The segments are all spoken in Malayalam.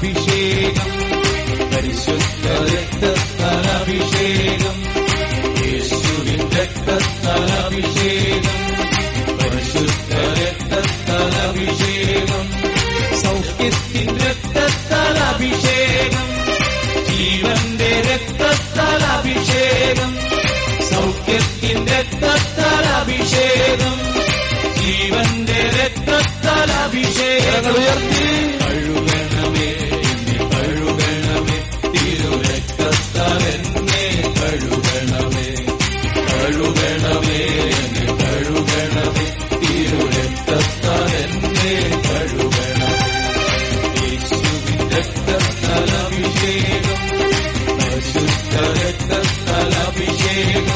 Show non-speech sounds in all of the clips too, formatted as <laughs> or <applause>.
അഭിഷേകം. പരിശുദ്ധ രക്തത്താൽ അഭിഷേകം. യേശുവിൻ രക്തത്താൽ പരിശുദ്ധ രക്തത്താൽ അഭിഷേകം. സൗഖ്യത്തിൻ രക്തത്താൽ ജീവന്റെ രക്തത്താൽ അഭിഷേകം. സൗഖ്യത്തിൻ രക്തത്താൽ ജീവന്റെ രക്തത്താൽ ഉയർത്തി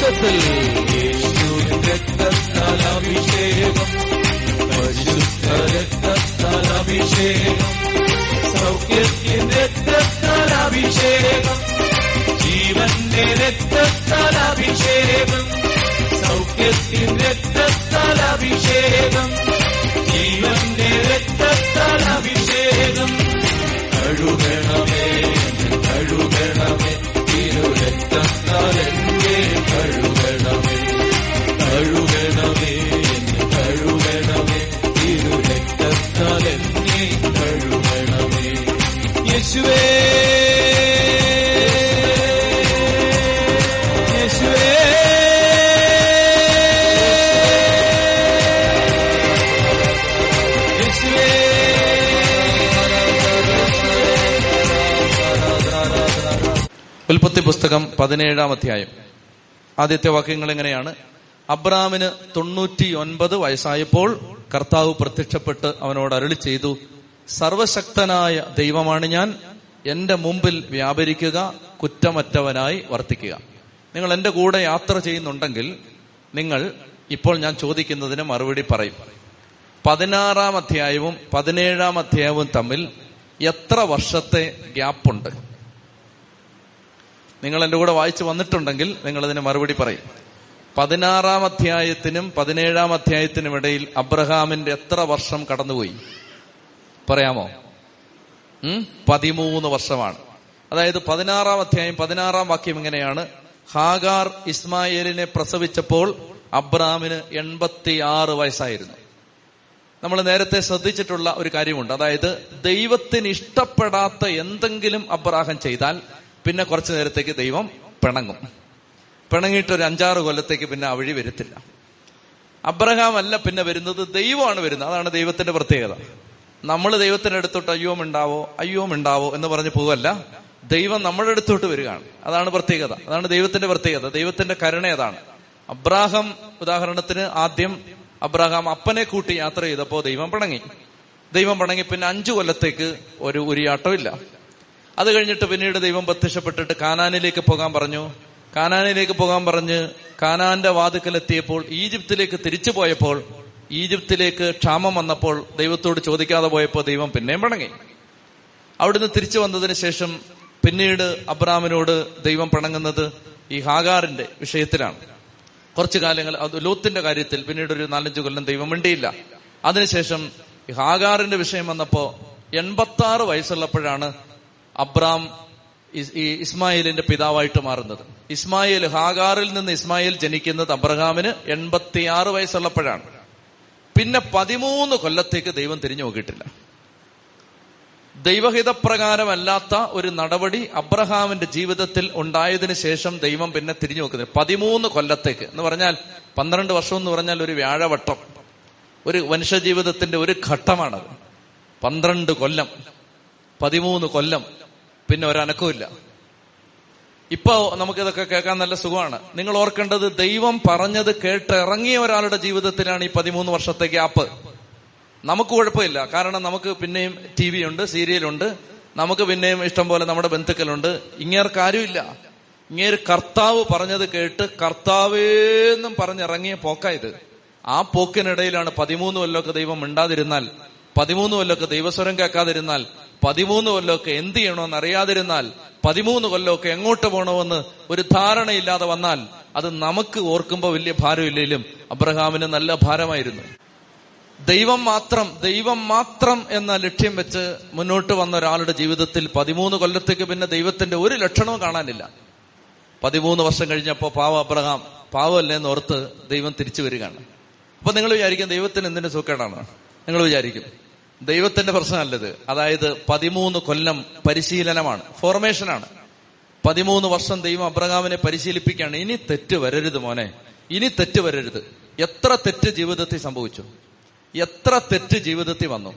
അഭിഷേകത്തിൽ യേശുവിൻ രക്തത്താൽ അഭിഷേകം പരിശുദ്ധ രക്തത്താൽ അഭിഷേകം സൗഖ്യത്തിൻ രക്തത്താൽ അഭിഷേകം ജീവന്റെ രക്തത്താൽ അഭിഷേകം സൗഖ്യത്തിൻ രക്തത്താൽ അഭിഷേകം ജീവന്റെ രക്തത്താൽ അഭിഷേകം കഴുകണമേ കഴുകണമേ തിരു രക്തത്താൽ എന്നെ കഴുകണമേ കഴുകണമേ കഴുകണമേ തിരു രക്തത്താൽ എന്നെ കഴുകണമേ. യേശുവേ. പുസ്തകം പതിനേഴാം അധ്യായം. ആദ്യത്തെ വാക്യങ്ങൾ എങ്ങനെയാണ്? അബ്രാമിന് തൊണ്ണൂറ്റി ഒൻപത് വയസ്സായപ്പോൾ കർത്താവ് പ്രത്യക്ഷപ്പെട്ട് അവനോട് അരളി ചെയ്തു സർവശക്തനായ ദൈവമാണ് ഞാൻ. എന്റെ മുമ്പിൽ വ്യാപരിക്കുക കുറ്റമറ്റവനായി വർത്തിക്കുക. നിങ്ങൾ എന്റെ കൂടെ യാത്ര ചെയ്യുന്നുണ്ടെങ്കിൽ നിങ്ങൾ ഇപ്പോൾ ഞാൻ ചോദിക്കുന്നതിന് മറുപടി പറയും. പതിനാറാം അധ്യായവും പതിനേഴാം അധ്യായവും തമ്മിൽ എത്ര വർഷത്തെ ഗ്യാപ്പുണ്ട്? നിങ്ങൾ എന്റെ കൂടെ വായിച്ചു വന്നിട്ടുണ്ടെങ്കിൽ നിങ്ങൾ അതിന് മറുപടി പറയും. പതിനാറാം അധ്യായത്തിനും പതിനേഴാം അധ്യായത്തിനും ഇടയിൽ അബ്രഹാമിന്റെ എത്ര വർഷം കടന്നുപോയി? പറയാമോ? പതിമൂന്ന് വർഷമാണ്. അതായത് പതിനാറാം അധ്യായം പതിനാറാം വാക്യം ഇങ്ങനെയാണ്. ഹാഗാർ ഇസ്മായേലിനെ പ്രസവിച്ചപ്പോൾ അബ്രഹാമിന് എൺപത്തി ആറ് വയസ്സായിരുന്നു. നമ്മൾ നേരത്തെ ശ്രദ്ധിച്ചിട്ടുള്ള ഒരു കാര്യമുണ്ട്. അതായത് ദൈവത്തിന് ഇഷ്ടപ്പെടാത്ത എന്തെങ്കിലും അബ്രാഹം ചെയ്താൽ പിന്നെ കുറച്ചു നേരത്തേക്ക് ദൈവം പിണങ്ങും. പിണങ്ങിയിട്ട് ഒരു അഞ്ചാറ് കൊല്ലത്തേക്ക് പിന്നെ അവഴി വഴി വരത്തില്ല. അബ്രഹാം അല്ല പിന്നെ വരുന്നത് ദൈവമാണ് വരുന്നത്. അതാണ് ദൈവത്തിന്റെ പ്രത്യേകത. നമ്മൾ ദൈവത്തിന്റെ അടുത്തോട്ട് അയ്യോ ഉണ്ടാവോ അയ്യോ ഉണ്ടാവോ എന്ന് പറഞ്ഞ് പോവല്ല. ദൈവം നമ്മുടെ അടുത്തോട്ട് വരികയാണ്. അതാണ് പ്രത്യേകത. അതാണ് ദൈവത്തിന്റെ പ്രത്യേകത. ദൈവത്തിന്റെ കരുണ അതാണ്. അബ്രാഹം ഉദാഹരണത്തിന് ആദ്യം അബ്രാഹാം അപ്പനെ കൂട്ടി യാത്ര ചെയ്തപ്പോൾ ദൈവം പിണങ്ങി. ദൈവം പിണങ്ങി പിന്നെ അഞ്ചു കൊല്ലത്തേക്ക് ഒരു ഉരിയാട്ടമില്ല. അത് കഴിഞ്ഞിട്ട് പിന്നീട് ദൈവം പ്രത്യക്ഷപ്പെട്ടിട്ട് കാനാനിലേക്ക് പോകാൻ പറഞ്ഞു. കാനാനിലേക്ക് പോകാൻ പറഞ്ഞ് കാനാന്റെ വാതുക്കലെത്തിയപ്പോൾ ഈജിപ്തിലേക്ക് തിരിച്ചു പോയപ്പോൾ ഈജിപ്തിലേക്ക് ക്ഷാമം വന്നപ്പോൾ ദൈവത്തോട് ചോദിക്കാതെ പോയപ്പോൾ ദൈവം പിന്നെയും പിണങ്ങി അവിടുന്ന് തിരിച്ചു വന്നതിന് ശേഷം പിന്നീട് അബ്രാമിനോട് ദൈവം പിണങ്ങുന്നത് ഈ ഹാഗാറിന്റെ വിഷയത്തിലാണ്. കുറച്ചു കാലങ്ങൾ അത് ലോത്തിന്റെ കാര്യത്തിൽ പിന്നീട് ഒരു നാലഞ്ചു കൊല്ലം ദൈവം മിണ്ടിയില്ല. അതിനുശേഷം ഹാഗാറിന്റെ വിഷയം വന്നപ്പോ എൺപത്തി ആറ് വയസ്സുള്ളപ്പോഴാണ് അബ്രാം ഇസ്മായിലിന്റെ പിതാവായിട്ട് മാറുന്നത്. ഇസ്മായിൽ ഹാഗാറിൽ നിന്ന് ഇസ്മായിൽ ജനിക്കുന്നത് അബ്രഹാമിന് എൺപത്തിയാറ് വയസ്സുള്ളപ്പോഴാണ്. പിന്നെ പതിമൂന്ന് കൊല്ലത്തേക്ക് ദൈവം തിരിഞ്ഞു നോക്കിയിട്ടില്ല. ദൈവഹിതപ്രകാരമല്ലാത്ത ഒരു നടപടി അബ്രഹാമിന്റെ ജീവിതത്തിൽ ഉണ്ടായതിന് ശേഷം ദൈവം പിന്നെ തിരിഞ്ഞു നോക്കുന്നത്. പതിമൂന്ന് കൊല്ലത്തേക്ക്. എന്ന് പറഞ്ഞാൽ പന്ത്രണ്ട് വർഷം എന്ന് പറഞ്ഞാൽ ഒരു വ്യാഴവട്ടം. ഒരു മനുഷ്യജീവിതത്തിന്റെ ഒരു ഘട്ടമാണത്. പന്ത്രണ്ട് കൊല്ലം. പതിമൂന്ന് കൊല്ലം. പിന്നെ ഒരനക്കമില്ല ഇപ്പൊ നമുക്കിതൊക്കെ കേൾക്കാൻ നല്ല സുഖമാണ്. നിങ്ങൾ ഓർക്കേണ്ടത് ദൈവം പറഞ്ഞത് കേട്ട് ഇറങ്ങിയ ഒരാളുടെ ജീവിതത്തിലാണ് ഈ പതിമൂന്ന് വർഷത്തെ ഗ്യാപ്പ്. നമുക്ക് കുഴപ്പമില്ല. കാരണം നമുക്ക് പിന്നെയും ടി വി ഉണ്ട് സീരിയലുണ്ട്. നമുക്ക് പിന്നെയും ഇഷ്ടം പോലെ നമ്മുടെ ബന്ധുക്കളുണ്ട്. ഇങ്ങേർക്ക് ആരുമില്ല ഇങ്ങേര് കർത്താവ് പറഞ്ഞത് കേട്ട് കർത്താവേന്നും പറഞ്ഞിറങ്ങിയ പോക്കായത്. ആ പോക്കിനിടയിലാണ് പതിമൂന്ന് കൊല്ലമൊക്കെ ദൈവം മിണ്ടാതിരുന്നാൽ പതിമൂന്ന് കൊല്ലമൊക്കെ ദൈവസ്വരം കേൾക്കാതിരുന്നാൽ പതിമൂന്ന് കൊല്ലമൊക്കെ എന്ത് ചെയ്യണമെന്ന് അറിയാതിരുന്നാൽ പതിമൂന്ന് കൊല്ലമൊക്കെ എങ്ങോട്ട് പോകണമെന്ന് ഒരു ധാരണയില്ലാതെ വന്നാൽ അത് നമുക്ക് ഓർക്കുമ്പോൾ വലിയ ഭാരമില്ലെങ്കിലും അബ്രഹാമിന് നല്ല ഭാരമായിരുന്നു. ദൈവം മാത്രം ദൈവം മാത്രം എന്ന ലക്ഷ്യം വെച്ച് മുന്നോട്ട് വന്ന ഒരാളുടെ ജീവിതത്തിൽ പതിമൂന്ന് കൊല്ലത്തേക്ക് പിന്നെ ദൈവത്തിന്റെ ഒരു ലക്ഷണവും കാണാനില്ല. പതിമൂന്ന് വർഷം കഴിഞ്ഞപ്പോ പാവ അബ്രഹാം പാവമല്ലേ എന്ന് ഓർത്ത് ദൈവം തിരിച്ചു വരികയാണ്. അപ്പൊ നിങ്ങൾ വിചാരിക്കും ദൈവത്തിന് എന്തിനു സുഖേടാണ് നിങ്ങൾ വിചാരിക്കും. ദൈവത്തിന്റെ പ്രശ്നമല്ലത്. അതായത് പതിമൂന്ന് കൊല്ലം പരിശീലനമാണ്. ഫോർമേഷനാണ് പതിമൂന്ന് വർഷം ദൈവം അബ്രഹാമിനെ പരിശീലിപ്പിക്കുകയാണ്. ഇനി തെറ്റ് വരരുത് മോനെ. ഇനി തെറ്റ് വരരുത്. എത്ര തെറ്റ് ജീവിതത്തിൽ സംഭവിച്ചു? എത്ര തെറ്റ് ജീവിതത്തിൽ വന്നു?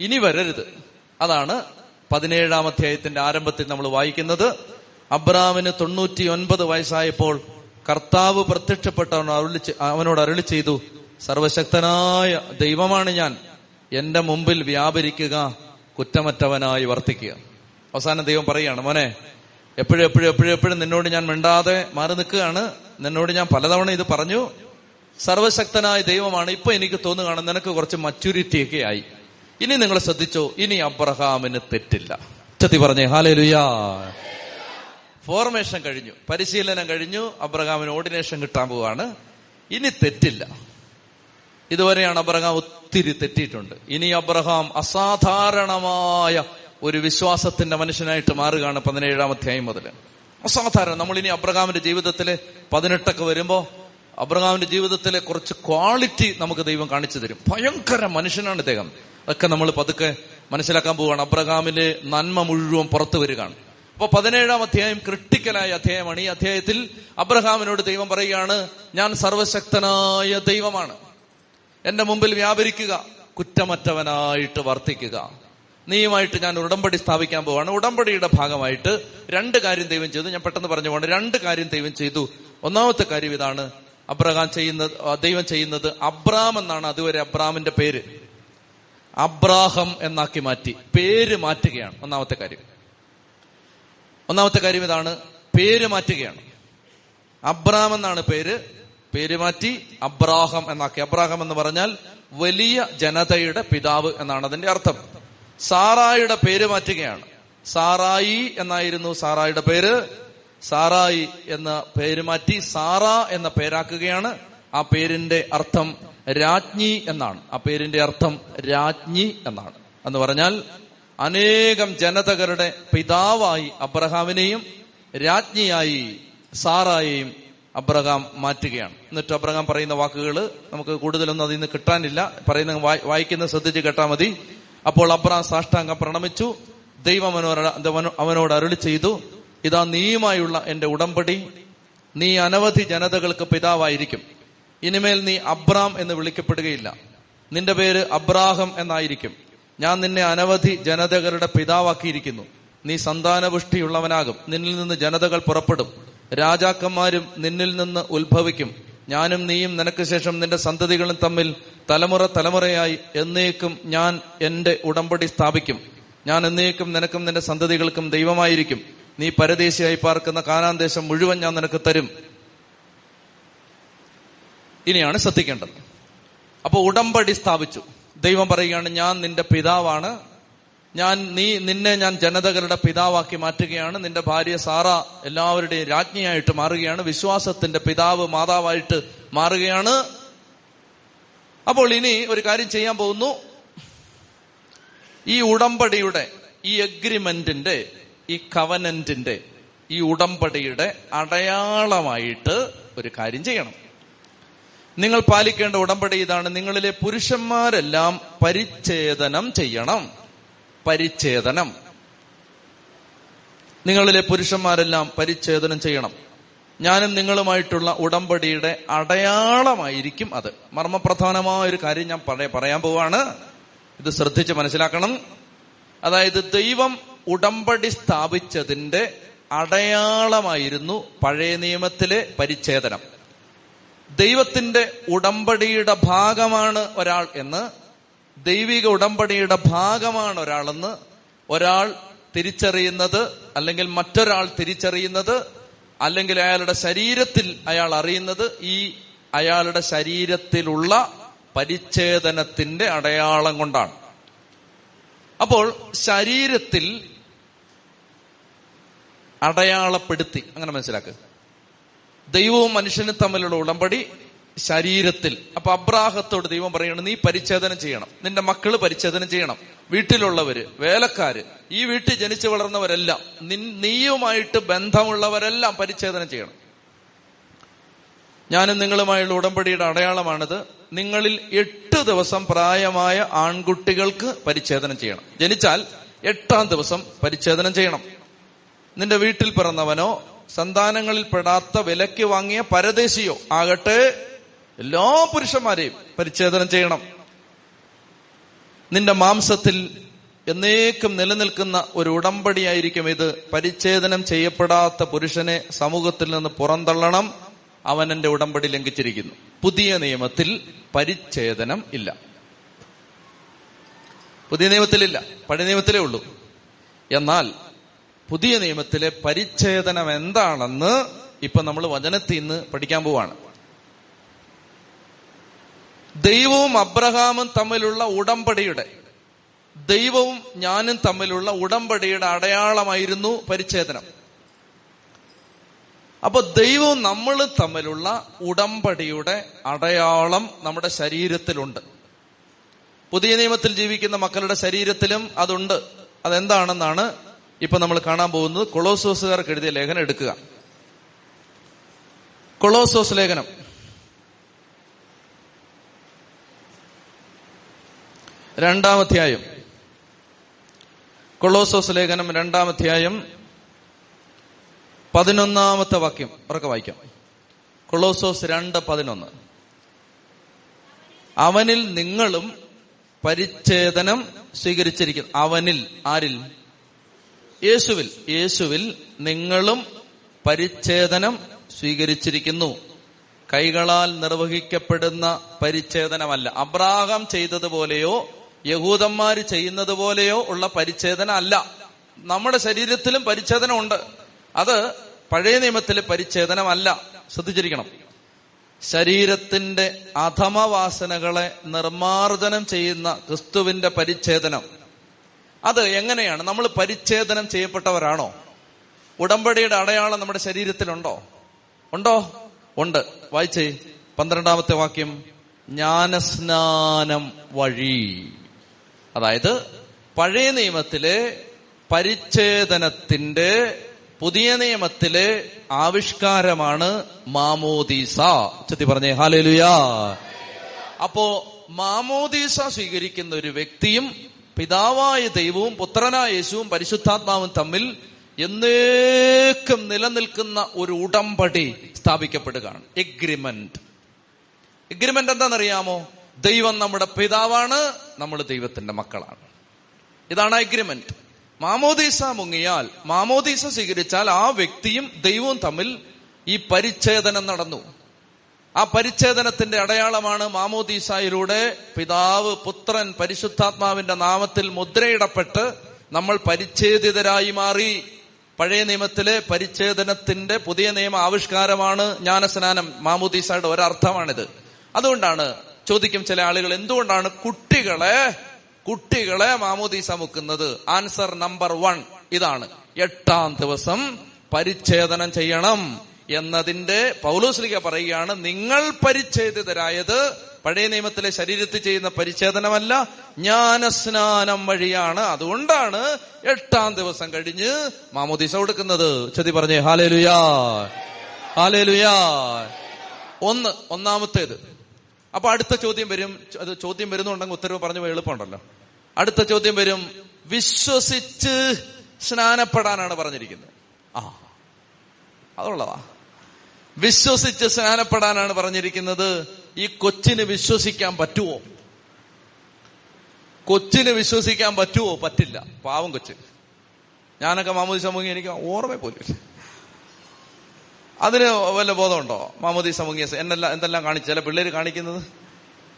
ഇനി വരരുത്. അതാണ് പതിനേഴാം അധ്യായത്തിന്റെ ആരംഭത്തിൽ നമ്മൾ വായിക്കുന്നത്. അബ്രാമിന് തൊണ്ണൂറ്റി ഒൻപത് വയസ്സായപ്പോൾ കർത്താവ് പ്രത്യക്ഷപ്പെട്ട അരുളി അവനോട് അരുളി ചെയ്തു സർവശക്തനായ ദൈവമാണ് ഞാൻ. എന്റെ മുമ്പിൽ വ്യാപരിക്കുക കുറ്റമറ്റവനായി വർത്തിക്കുക. അവസാനം ദൈവം പറയാണ് മോനെ എപ്പോഴും എപ്പോഴും എപ്പോഴും എപ്പോഴും നിന്നോട് ഞാൻ മിണ്ടാതെ മാറി നിൽക്കുകയാണ്. നിന്നോട് ഞാൻ പലതവണ ഇത് പറഞ്ഞു. സർവശക്തനായ ദൈവമാണ്. ഇപ്പൊ എനിക്ക് തോന്നുകയാണ് നിനക്ക് കുറച്ച് മച്യൂരിറ്റി ഒക്കെ ആയി. ഇനി നിങ്ങൾ ശ്രദ്ധിച്ചോ ഇനി അബ്രഹാമിന് തെറ്റില്ല. ചത്തി പറഞ്ഞേ ഹാലേ ലുയാ ഫോർമേഷൻ കഴിഞ്ഞു പരിശീലനം കഴിഞ്ഞു അബ്രഹാമിന് ഓർഡിനേഷൻ കിട്ടാൻ പോവാണ് ഇനി തെറ്റില്ല. ഇതുവരെയാണ് അബ്രഹാം ഒത്തിരി തെറ്റിയിട്ടുണ്ട്. ഇനി അബ്രഹാം അസാധാരണമായ ഒരു വിശ്വാസത്തിന്റെ മനുഷ്യനായിട്ട് മാറുകയാണ് പതിനേഴാം അധ്യായം മുതൽ. അസാധാരണം. നമ്മൾ ഇനി അബ്രഹാമിന്റെ ജീവിതത്തിലെ പതിനെട്ടൊക്കെ വരുമ്പോ അബ്രഹാമിന്റെ ജീവിതത്തിലെ കുറച്ച് ക്വാളിറ്റി നമുക്ക് ദൈവം കാണിച്ചു തരും. ഭയങ്കര മനുഷ്യനാണ് ഇദ്ദേഹം. അതൊക്കെ നമ്മൾ പതുക്കെ മനസ്സിലാക്കാൻ പോവുകയാണ്. അബ്രഹാമിന്റെ നന്മ മുഴുവൻ പുറത്തു വരികയാണ്. അപ്പൊ പതിനേഴാം അധ്യായം ക്രിട്ടിക്കലായ അധ്യായമാണ്. ഈ അധ്യായത്തിൽ അബ്രഹാമിനോട് ദൈവം പറയുകയാണ് ഞാൻ സർവശക്തനായ ദൈവമാണ്. എന്റെ മുമ്പിൽ വ്യാപരിക്കുക. കുറ്റമറ്റവനായിട്ട് വർത്തിക്കുക. നീയുമായിട്ട് ഞാൻ ഉടമ്പടി സ്ഥാപിക്കാൻ പോവാണ്. ഉടമ്പടിയുടെ ഭാഗമായിട്ട് രണ്ട് കാര്യം ദൈവം ചെയ്തു. ഞാൻ പെട്ടെന്ന് പറഞ്ഞു പോകണം രണ്ട് കാര്യം ദൈവം ചെയ്തു. ഒന്നാമത്തെ കാര്യം ഇതാണ്. അബ്രഹാം ചെയ്യുന്നത് ദൈവം ചെയ്യുന്നത് അബ്രാം എന്നാണ് അതുവരെ അബ്രാമിന്റെ പേര്. അബ്രാഹം എന്നാക്കി മാറ്റി. പേര് മാറ്റുകയാണ്. ഒന്നാമത്തെ കാര്യം. ഒന്നാമത്തെ കാര്യം ഇതാണ്. പേര് മാറ്റുകയാണ്. അബ്രാം എന്നാണ് പേര്. പേര് മാറ്റി അബ്രാഹം എന്നാക്കി. അബ്രാഹം എന്ന് പറഞ്ഞാൽ വലിയ ജനതയുടെ പിതാവ് എന്നാണ് അതിന്റെ അർത്ഥം. സാറായിയുടെ പേര് മാറ്റുകയാണ്. സാറായി എന്നായിരുന്നു സാറായിയുടെ പേര്. സാറായി എന്ന പേര് മാറ്റി സാറ എന്ന പേരാക്കുകയാണ്. ആ പേരിന്റെ അർത്ഥം രാജ്ഞി എന്നാണ്. ആ പേരിന്റെ അർത്ഥം രാജ്ഞി എന്നാണ്. എന്ന് പറഞ്ഞാൽ അനേകം ജനതകളുടെ പിതാവായി അബ്രഹാമിനെയും രാജ്ഞിയായി സാറായെയും അബ്രഹാം മാറ്റുകയാണ്. എന്നിട്ട് അബ്രഹാം പറയുന്ന വാക്കുകൾ നമുക്ക് കൂടുതലൊന്നും അതിൽ നിന്ന് കിട്ടാനില്ല. പറയുന്ന വായിക്കുന്ന ശ്രദ്ധിച്ച് കേട്ടാൽ മതി. അപ്പോൾ അബ്രഹാം സാഷ്ടാംഗം പ്രണമിച്ചു. ദൈവം അവനോട് അവനോ- അവനോട് അരുളി ചെയ്തു. ഇതാ നീയുമായുള്ള എന്റെ ഉടമ്പടി. നീ അനവധി ജനതകൾക്ക് പിതാവായിരിക്കും. ഇനിമേൽ നീ അബ്രാം എന്ന് വിളിക്കപ്പെടുകയില്ല. നിന്റെ പേര് അബ്രാഹം എന്നായിരിക്കും. ഞാൻ നിന്നെ അനവധി ജനതകളുടെ പിതാവാക്കിയിരിക്കുന്നു. നീ സന്താനപുഷ്ടിയുള്ളവനാകും. നിന്നിൽ നിന്ന് ജനതകൾ പുറപ്പെടും. രാജാക്കന്മാരും നിന്നിൽ നിന്ന് ഉത്ഭവിക്കും. ഞാനും നീയും നിനക്ക് ശേഷം നിന്റെ സന്തതികളും തമ്മിൽ തലമുറ തലമുറയായി എന്നേക്കും ഞാൻ എന്റെ ഉടമ്പടി സ്ഥാപിക്കും. ഞാൻ എന്നേക്കും നിനക്കും നിന്റെ സന്തതികൾക്കും ദൈവമായിരിക്കും. നീ പരദേശിയായി പാർക്കുന്ന കാനാന് ദേശം മുഴുവൻ ഞാൻ നിനക്ക് തരും. ഇനിയാണ് ശ്രദ്ധിക്കേണ്ടത്. അപ്പോൾ ഉടമ്പടി സ്ഥാപിച്ചു. ദൈവം പറയുകയാണ് ഞാൻ നിന്റെ പിതാവാണ് ഞാൻ നീ നിന്നെ ഞാൻ ജനതകളുടെ പിതാവാക്കി മാറ്റുകയാണ്. നിന്റെ ഭാര്യ സാറ എല്ലാവരുടെയും രാജ്ഞിയായിട്ട് മാറുകയാണ്. വിശ്വാസത്തിന്റെ പിതാവ് മാതാവായിട്ട് മാറുകയാണ്. അപ്പോൾ ഇനി ഒരു കാര്യം ചെയ്യാൻ പോകുന്നു. ഈ ഉടമ്പടിയുടെ ഈ എഗ്രിമെന്റിന്റെ ഈ കവനന്റിന്റെ ഈ ഉടമ്പടിയുടെ അടയാളമായിട്ട് ഒരു കാര്യം ചെയ്യണം. നിങ്ങൾ പാലിക്കേണ്ട ഉടമ്പടി ഇതാണ്. നിങ്ങളിലെ പുരുഷന്മാരെല്ലാം പരിച്ഛേദനം ചെയ്യണം. പരിച്ഛേദനം. നിങ്ങളിലെ പുരുഷന്മാരെല്ലാം പരിച്ഛേദനം ചെയ്യണം. ഞാനും നിങ്ങളുമായിട്ടുള്ള ഉടമ്പടിയുടെ അടയാളമായിരിക്കും അത്. മർമ്മപ്രധാനമായ ഒരു കാര്യം ഞാൻ പറയ- പറയാൻ പോവാണ്. ഇത് ശ്രദ്ധിച്ച് മനസ്സിലാക്കണം. അതായത് ദൈവം ഉടമ്പടി സ്ഥാപിച്ചതിന്റെ അടയാളമായിരുന്നു പഴയ നിയമത്തിലെ പരിച്ഛേദനം. ദൈവത്തിന്റെ ഉടമ്പടിയുടെ ഭാഗമാണ് ഒരാൾ എന്ന് ദൈവിക ഉടമ്പടിയുടെ ഭാഗമാണ് ഒരാളെന്ന് ഒരാൾ തിരിച്ചറിയുന്നത് അല്ലെങ്കിൽ മറ്റൊരാൾ തിരിച്ചറിയുന്നത് അല്ലെങ്കിൽ അയാളുടെ ശരീരത്തിൽ അയാൾ അറിയുന്നത് ഈ അയാളുടെ ശരീരത്തിലുള്ള പരിച്ഛേദനത്തിന്റെ അടയാളം കൊണ്ടാണ്. അപ്പോൾ ശരീരത്തിൽ അടയാളപ്പെടുത്തി അങ്ങനെ മനസ്സിലാക്കുക ദൈവവും മനുഷ്യനും തമ്മിലുള്ള ഉടമ്പടി ശരീരത്തിൽ. അപ്പൊ അബ്രാഹത്തോട് ദൈവം പറയണം നീ പരിച്ഛേദനം ചെയ്യണം. നിന്റെ മക്കൾ പരിച്ഛേദനം ചെയ്യണം. വീട്ടിലുള്ളവര് വേലക്കാര് ഈ വീട്ടിൽ ജനിച്ചു വളർന്നവരെല്ലാം നീയുമായിട്ട് ബന്ധമുള്ളവരെല്ലാം പരിച്ഛേദനം ചെയ്യണം. ഞാനും നിങ്ങളുമായുള്ള ഉടമ്പടിയുടെ അടയാളമാണിത്. നിങ്ങളിൽ എട്ട് ദിവസം പ്രായമായ ആൺകുട്ടികൾക്ക് പരിച്ഛേദനം ചെയ്യണം. ജനിച്ചാൽ എട്ടാം ദിവസം പരിച്ഛേദനം ചെയ്യണം. നിന്റെ വീട്ടിൽ പിറന്നവനോ സന്താനങ്ങളിൽ പെടാത്ത വിലയ്ക്ക് വാങ്ങിയ പരദേശിയോ ആകട്ടെ എല്ലാ പുരുഷന്മാരെയും പരിച്ഛേദനം ചെയ്യണം. നിന്റെ മാംസത്തിൽ എന്നേക്കും നിലനിൽക്കുന്ന ഒരു ഉടമ്പടിയായിരിക്കും ഇത്. പരിച്ഛേദനം ചെയ്യപ്പെടാത്ത പുരുഷനെ സമൂഹത്തിൽ നിന്ന് പുറന്തള്ളണം. അവൻ എന്റെ ഉടമ്പടി ലംഘിച്ചിരിക്കുന്നു. പുതിയ നിയമത്തിൽ പരിച്ഛേദനം ഇല്ല. പുതിയ നിയമത്തിലില്ല. പഴയ നിയമത്തിലേ ഉള്ളൂ. എന്നാൽ പുതിയ നിയമത്തിലെ പരിച്ഛേദനം എന്താണെന്ന് ഇപ്പൊ നമ്മൾ വചനത്തിൽ നിന്ന് പഠിക്കാൻ പോവാണ്. ദൈവവും അബ്രഹാമും തമ്മിലുള്ള ഉടമ്പടിയുടെ ദൈവവും ഞാനും തമ്മിലുള്ള ഉടമ്പടിയുടെ അടയാളമായിരുന്നു പരിച്ഛേദനം. അപ്പൊ ദൈവവും നമ്മൾ തമ്മിലുള്ള ഉടമ്പടിയുടെ അടയാളം നമ്മുടെ ശരീരത്തിലുണ്ട്. പുതിയ നിയമത്തിൽ ജീവിക്കുന്ന മക്കളുടെ ശരീരത്തിലും അതുണ്ട്. അതെന്താണെന്നാണ് ഇപ്പൊ നമ്മൾ കാണാൻ പോകുന്നത്. കൊളോസോസുകാർക്ക് എഴുതിയ ലേഖനം എടുക്കുക. കൊളോസോസ് ലേഖനം. രണ്ടാമധ്യായം കൊളോസോസ് ലേഖനം രണ്ടാം അധ്യായം പതിനൊന്നാമത്തെ വാക്യം. ഉറക്കെ വായിക്കാം. കൊളോസോസ് രണ്ട് പതിനൊന്ന്. അവനിൽ നിങ്ങളും പരിച്ഛേദനം സ്വീകരിച്ചിരിക്കുന്നു. അവനിൽ ആരിൽ? യേശുവിൽ. യേശുവിൽ നിങ്ങളും പരിച്ഛേദനം സ്വീകരിച്ചിരിക്കുന്നു. കൈകളാൽ നിർവഹിക്കപ്പെടുന്ന പരിച്ഛേദനമല്ല. അബ്രാഹം ചെയ്തതുപോലെയോ യഹൂദന്മാർ ചെയ്യുന്നത് പോലെയോ ഉള്ള പരിച്ഛേദന അല്ല നമ്മുടെ ശരീരത്തിലും പരിച്ഛേദന ഉണ്ട് അത് പഴയ നിയമത്തിലെ പരിച്ഛേദനമല്ല. ശ്രദ്ധിച്ചിരിക്കണം. ശരീരത്തിന്റെ അധമവാസനകളെ നിർമാർജനം ചെയ്യുന്ന ക്രിസ്തുവിന്റെ പരിച്ഛേദനം. അത് എങ്ങനെയാണ്? നമ്മൾ പരിച്ഛേദനം ചെയ്യപ്പെട്ടവരാണോ? ഉടമ്പടിയുടെ അടയാളം നമ്മുടെ ശരീരത്തിലുണ്ടോ? ഉണ്ടോ? ഉണ്ട്. വായിച്ചേ. പന്ത്രണ്ടാമത്തെ വാക്യം. ജ്ഞാനസ്നാനം വഴി. അതായത് പഴയ നിയമത്തിലെ പരിച്ഛേദനത്തിന്റെ പുതിയ നിയമത്തിലെ ആവിഷ്കാരമാണ് മാമോദീസ. ചെത്തി പറഞ്ഞേ ഹാലലുയാ. അപ്പോ മാമോദീസ സ്വീകരിക്കുന്ന ഒരു വ്യക്തിയും പിതാവായ ദൈവവും പുത്രനായ യേശുവും പരിശുദ്ധാത്മാവും തമ്മിൽ എന്നേക്കും നിലനിൽക്കുന്ന ഒരു ഉടമ്പടി സ്ഥാപിക്കപ്പെടുകയാണ്. എഗ്രിമെന്റ്. എഗ്രിമെന്റ് എന്താണെന്നറിയാമോ? ദൈവം നമ്മുടെ പിതാവാണ് നമ്മൾ ദൈവത്തിന്റെ മക്കളാണ്. ഇതാണ് അഗ്രിമെന്റ് മാമോദീസ മുങ്ങിയാൽ മാമോദീസ സ്വീകരിച്ചാൽ ആ വ്യക്തിയും ദൈവവും തമ്മിൽ ഈ പരിച്ഛേദനം നടന്നു. ആ പരിച്ഛേദനത്തിന്റെ അടയാളമാണ് മാമോദീസയിലൂടെ പിതാവ് പുത്രൻ പരിശുദ്ധാത്മാവിന്റെ നാമത്തിൽ മുദ്രയിടപ്പെട്ട് നമ്മൾ പരിച്ഛേദിതരായി മാറി. പഴയ നിയമത്തിലെ പരിച്ഛേദനത്തിന്റെ പുതിയ നിയമ ആവിഷ്കാരമാണ് ജ്ഞാനസ്നാനം. മാമോദീസയുടെ ഒരർത്ഥമാണിത്. അതുകൊണ്ടാണ് ചോദിക്കും ചില ആളുകൾ എന്തുകൊണ്ടാണ് കുട്ടികളെ കുട്ടികളെ മാമോദീസ മുക്കുന്നത്? ആൻസർ നമ്പർ വൺ ഇതാണ്. എട്ടാം ദിവസം പരിച്ഛേദനം ചെയ്യണം എന്നതിന്റെ പൗലോസ്ലിക പറയുകയാണ് നിങ്ങൾ പരിച്ഛേദിതരായത് പഴയ നിയമത്തിലെ ശരീരത്തിൽ ചെയ്യുന്ന പരിച്ഛേദനമല്ല ജ്ഞാനസ്നാനം വഴിയാണ്. അതുകൊണ്ടാണ് എട്ടാം ദിവസം കഴിഞ്ഞ് മാമോദീസ കൊടുക്കുന്നത്. ചതി പറഞ്ഞേ ഹാലേലുയാ ഹാലേലുയാ. ഒന്ന് ഒന്നാമത്തേത് അപ്പൊ അടുത്ത ചോദ്യം വരും. അത് ചോദ്യം വരുന്നുണ്ടെങ്കിൽ ഉത്തരവ് പറഞ്ഞു എളുപ്പമുണ്ടല്ലോ. അടുത്ത ചോദ്യം വരും. വിശ്വസിച്ച് സ്നാനപ്പെടാനാണ് പറഞ്ഞിരിക്കുന്നത്. ആ അതുള്ളതാ. വിശ്വസിച്ച് സ്നാനപ്പെടാനാണ് പറഞ്ഞിരിക്കുന്നത്. ഈ കൊച്ചിന് വിശ്വസിക്കാൻ പറ്റുമോ കൊച്ചിന് വിശ്വസിക്കാൻ പറ്റുമോ പറ്റില്ല. പാവം കൊച്ച്. ഞാനൊക്കെ മാമോദി സമൂഹം എനിക്ക് ഓർമ്മ പോലും. അതിന് വല്ല ബോധമുണ്ടോ? മാമോദി സമൂഹിയ എന്നെല്ലാം എന്തെല്ലാം കാണിച്ചു ചില പിള്ളേർ കാണിക്കുന്നത്?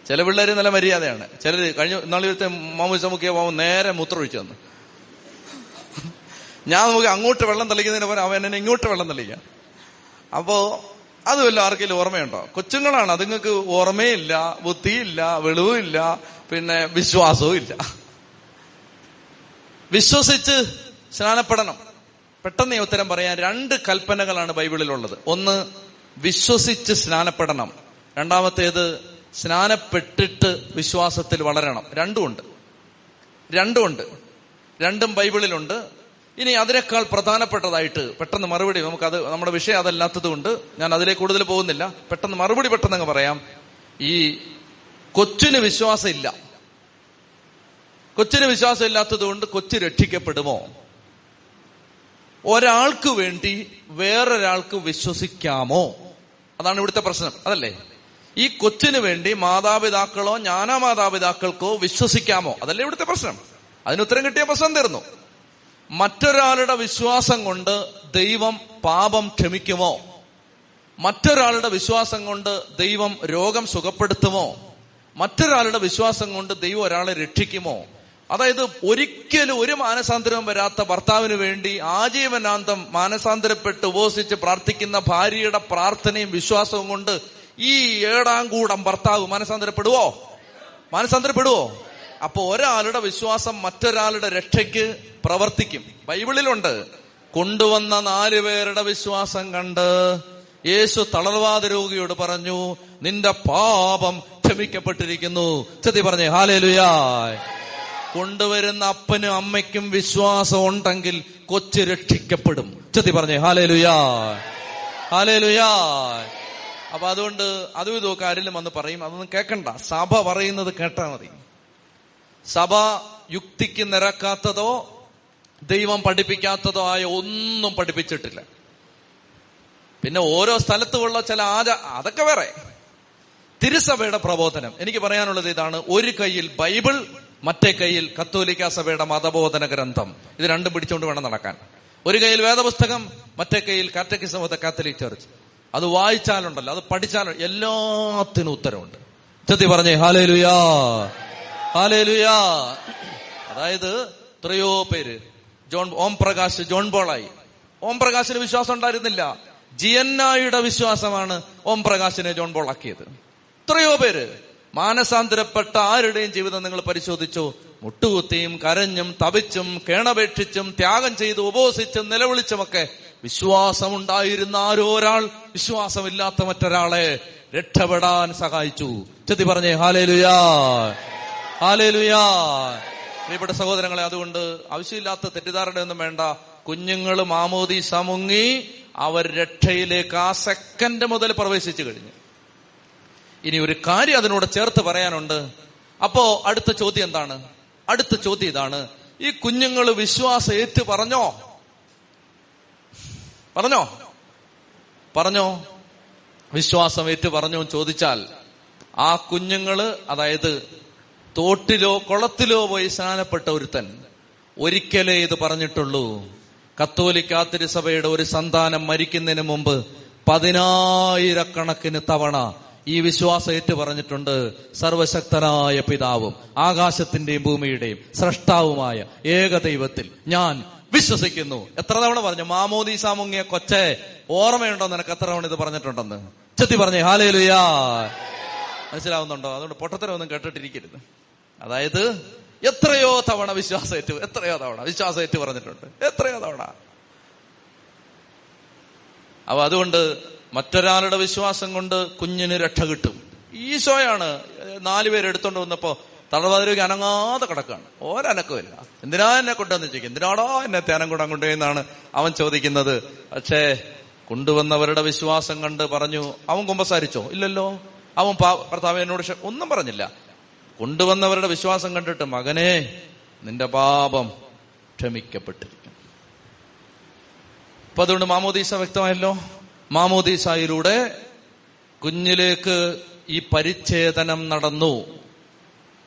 ചില പിള്ളേർ നല്ല മര്യാദയാണ്. ചിലർ കഴിഞ്ഞ നാളിലത്തെ മാമോദി സമൂഹിയ പോകുമ്പോൾ നേരെ മൂത്രമൊഴിച്ചു തന്നു. ഞാൻ നമുക്ക് അങ്ങോട്ട് വെള്ളം തളിക്കുന്നതിന് പോലെ അവൻ എന്നെ ഇങ്ങോട്ട് വെള്ളം തളിക്കാം അപ്പോ അത് വല്ല ആർക്കെങ്കിലും ഓർമ്മയുണ്ടോ? കൊച്ചുങ്ങളാണ് അതുങ്ങൾക്ക് ഓർമ്മയില്ല ബുദ്ധിയില്ല വെളിവുമില്ല പിന്നെ വിശ്വാസവും ഇല്ല വിശ്വസിച്ച് സ്നാനപ്പെടണം. പെട്ടെന്ന് ഉത്തരം പറയാൻ രണ്ട് കൽപ്പനകളാണ് ബൈബിളിലുള്ളത്. ഒന്ന് വിശ്വസിച്ച് സ്നാനപ്പെടണം. രണ്ടാമത്തേത് സ്നാനപ്പെട്ടിട്ട് വിശ്വാസത്തിൽ വളരണം. രണ്ടുമുണ്ട്. രണ്ടുമുണ്ട്. രണ്ടും ബൈബിളിലുണ്ട്. ഇനി അതിനേക്കാൾ പ്രധാനപ്പെട്ടതായിട്ട് പെട്ടെന്ന് മറുപടി നമുക്ക് അത് നമ്മുടെ വിഷയം അതല്ലാത്തത് കൊണ്ട് ഞാൻ അതിലേക്ക് കൂടുതൽ പോകുന്നില്ല. പെട്ടെന്ന് മറുപടി പെട്ടെന്ന് പറയാം. ഈ കൊച്ചിന് വിശ്വാസം ഇല്ല കൊച്ചിന് വിശ്വാസം ഇല്ലാത്തത് കൊണ്ട് കൊച്ചു രക്ഷിക്കപ്പെടുമോ? ഒരാൾക്ക് വേണ്ടി വേറൊരാൾക്ക് വിശ്വസിക്കാമോ? അതാണ് ഇവിടുത്തെ പ്രശ്നം. അതല്ലേ? ഈ കൊച്ചിന് വേണ്ടി മാതാപിതാക്കളോ ജ്ഞാന മാതാപിതാക്കൾക്കോ വിശ്വസിക്കാമോ? അതല്ലേ ഇവിടുത്തെ പ്രശ്നം. അതിന് ഉത്തരം കിട്ടിയ പ്രശ്നം തീർന്നു. മറ്റൊരാളുടെ വിശ്വാസം കൊണ്ട് ദൈവം പാപം ക്ഷമിക്കുമോ? മറ്റൊരാളുടെ വിശ്വാസം കൊണ്ട് ദൈവം രോഗം സുഖപ്പെടുത്തുമോ? മറ്റൊരാളുടെ വിശ്വാസം കൊണ്ട് ദൈവം ഒരാളെ രക്ഷിക്കുമോ? അതായത് ഒരിക്കലും ഒരു മാനസാന്തരവും വരാത്ത ഭർത്താവിന് വേണ്ടി ആജീവനാന്തം മാനസാന്തരപ്പെട്ട് ഉപവസിച്ച് പ്രാർത്ഥിക്കുന്ന ഭാര്യയുടെ പ്രാർത്ഥനയും വിശ്വാസവും കൊണ്ട് ഈ ഏഴാം കൂടം ഭർത്താവ് മാനസാന്തരപ്പെടുവോ? മാനസാന്തരപ്പെടുവോ? അപ്പൊ ഒരാളുടെ വിശ്വാസം മറ്റൊരാളുടെ രക്ഷയ്ക്ക് പ്രവർത്തിക്കും. ബൈബിളിലുണ്ട് കൊണ്ടുവന്ന നാല് പേരുടെ വിശ്വാസം കണ്ട് യേശു തളർവാദ രോഗിയോട് പറഞ്ഞു നിന്റെ പാപം ക്ഷമിക്കപ്പെട്ടിരിക്കുന്നു. ചെത്തി പറഞ്ഞേ ഹാലേലുയാ. കൊണ്ടുവരുന്ന അപ്പനും അമ്മയ്ക്കും വിശ്വാസം ഉണ്ടെങ്കിൽ കൊച്ച് രക്ഷിക്കപ്പെടും. ചെത്തി പറഞ്ഞേ ഹാലേലുയാ ഹാലേലുയാ. അപ്പൊ അതുകൊണ്ട് അതും ഇതൊക്കെ ആരെങ്കിലും വന്ന് പറയും അതൊന്നും കേൾക്കണ്ട സഭ പറയുന്നത് കേട്ടാ മതി. സഭ യുക്തിക്ക് നിരക്കാത്തതോ ദൈവം പഠിപ്പിക്കാത്തതോ ആയ ഒന്നും പഠിപ്പിച്ചിട്ടില്ല. പിന്നെ ഓരോ സ്ഥലത്തുമുള്ള ചില ആചാ അതൊക്കെ വേറെ. തിരുസഭയുടെ പ്രബോധനം. എനിക്ക് പറയാനുള്ളത് ഇതാണ് ഒരു കയ്യിൽ ബൈബിൾ മറ്റേ കയ്യിൽ കത്തോലിക്ക സഭയുടെ മതബോധന ഗ്രന്ഥം. ഇത് രണ്ടും പിടിച്ചുകൊണ്ട് വേണം നടക്കാൻ. ഒരു കയ്യിൽ വേദപുസ്തകം മറ്റേ കയ്യിൽ catechism of the Catholic church. അത് വായിച്ചാലുണ്ടല്ലോ അത് പഠിച്ചാലും എല്ലാത്തിനും ഉത്തരവുണ്ട്. ചെത്തി പറഞ്ഞേ ഹാലേ ലുയാ ഹാലേ ലുയാ അതായത് എത്രയോ പേര്. ജോൺ ഓം പ്രകാശ് ജോൺ ബോളായി ഓം പ്രകാശിന് വിശ്വാസം ഉണ്ടായിരുന്നില്ല. ജിയന്നായുടെ വിശ്വാസമാണ് ഓം പ്രകാശിനെ ജോൺ ബോളാക്കിയത് എത്രയോ പേര്. മാനസാന്തരപ്പെട്ട ആരുടെയും ജീവിതം നിങ്ങൾ പരിശോധിച്ചു. മുട്ടുകുത്തിയും കരഞ്ഞും തപിച്ചും കേണപേക്ഷിച്ചും ത്യാഗം ചെയ്ത് ഉപവസിച്ചും നിലവിളിച്ചുമൊക്കെ വിശ്വാസമുണ്ടായിരുന്ന ആരോ ഒരാൾ വിശ്വാസമില്ലാത്ത മറ്റൊരാളെ രക്ഷപ്പെടാൻ സഹായിച്ചു. ചെത്തി പറഞ്ഞേ ഹാലേലുയാ ഹാലേലുയാ. പ്രിയപ്പെട്ട സഹോദരങ്ങളെ അതുകൊണ്ട് ആവശ്യമില്ലാത്ത തെറ്റിദ്ധാരണയൊന്നും വേണ്ട. കുഞ്ഞുങ്ങൾ മാമോദീസ മുങ്ങി അവർ രക്ഷയിലേക്ക് ആ സെക്കൻഡ് മുതൽ പ്രവേശിച്ചു കഴിഞ്ഞു. ഇനി ഒരു കാര്യം അതിനോട് ചേർത്ത് പറയാനുണ്ട്. അപ്പോ അടുത്ത ചോദ്യം എന്താണ്? അടുത്ത ചോദ്യം ഇതാണ്. ഈ കുഞ്ഞുങ്ങൾ വിശ്വാസം ഏറ്റു പറഞ്ഞോ? പറഞ്ഞോ? പറഞ്ഞോ? വിശ്വാസം ഏറ്റു പറഞ്ഞോ ചോദിച്ചാൽ ആ കുഞ്ഞുങ്ങൾ അതായത് തോട്ടിലോ കുളത്തിലോ പോയി സ്നാനപ്പെട്ട ഒരുത്തൻ ഒരിക്കലേ ഇത് പറഞ്ഞിട്ടുള്ളൂ. കത്തോലിക്കാ തിരുസഭയുടെ ഒരു സന്താനം മരിക്കുന്നതിന് മുമ്പ് പതിനായിരക്കണക്കിന് തവണ ഈ വിശ്വാസം ഏറ്റു പറഞ്ഞിട്ടുണ്ട് സർവശക്തനായ പിതാവും ആകാശത്തിന്റെയും ഭൂമിയുടെയും സ്രഷ്ടാവുമായ ഏകദൈവത്തിൽ. ഞാൻ വിശ്വസിക്കുന്നു. എത്ര തവണ പറഞ്ഞു മാമോദീസ മുങ്ങിയ കൊച്ചെ ഓർമ്മയുണ്ടോ നിനക്ക്? എത്ര തവണ ഇത് പറഞ്ഞിട്ടുണ്ടെന്ന്. ചെത്തി പറഞ്ഞേ ഹാലേലുയാ. മനസ്സിലാവുന്നുണ്ടോ? അതുകൊണ്ട് പൊട്ടത്തരമൊന്നും കേട്ടിട്ടിരിക്കരുത്. അതായത് എത്രയോ തവണ വിശ്വാസം ഏറ്റു എത്രയോ തവണ വിശ്വാസം ഏറ്റു പറഞ്ഞിട്ടുണ്ട്. എത്രയോ തവണ. അപ്പൊ അതുകൊണ്ട് മറ്റൊരാളുടെ വിശ്വാസം കൊണ്ട് കുഞ്ഞിന് രക്ഷ കിട്ടും. ഈശോയാണ് നാലുപേര് എടുത്തോണ്ട് വന്നപ്പോ തളവാതിലേക്ക് അനങ്ങാതെ കിടക്കാണ്. ഒരനക്കമില്ല എന്തിനാ എന്നെ കൊണ്ടുവന്ന് ചോദിക്കും എന്തിനാടോ എന്നെ തേനം കൂടാൻ കൊണ്ടുപോയെന്നാണ് അവൻ ചോദിക്കുന്നത്. പക്ഷേ കൊണ്ടുവന്നവരുടെ വിശ്വാസം കണ്ട് പറഞ്ഞു അവൻ കുമ്പസാരിച്ചോ? ഇല്ലല്ലോ. അവൻ ഭർത്താവ് എന്നോട് ഒന്നും പറഞ്ഞില്ല. കൊണ്ടുവന്നവരുടെ വിശ്വാസം കണ്ടിട്ട് മകനെ നിന്റെ പാപം ക്ഷമിക്കപ്പെട്ടിരിക്കും അപ്പൊ അതുകൊണ്ട് മാമോദീസ വ്യക്തമായല്ലോ? മാമോദീസായിലൂടെ കുഞ്ഞിലേക്ക് ഈ പരിച്ഛേദനം നടന്നു.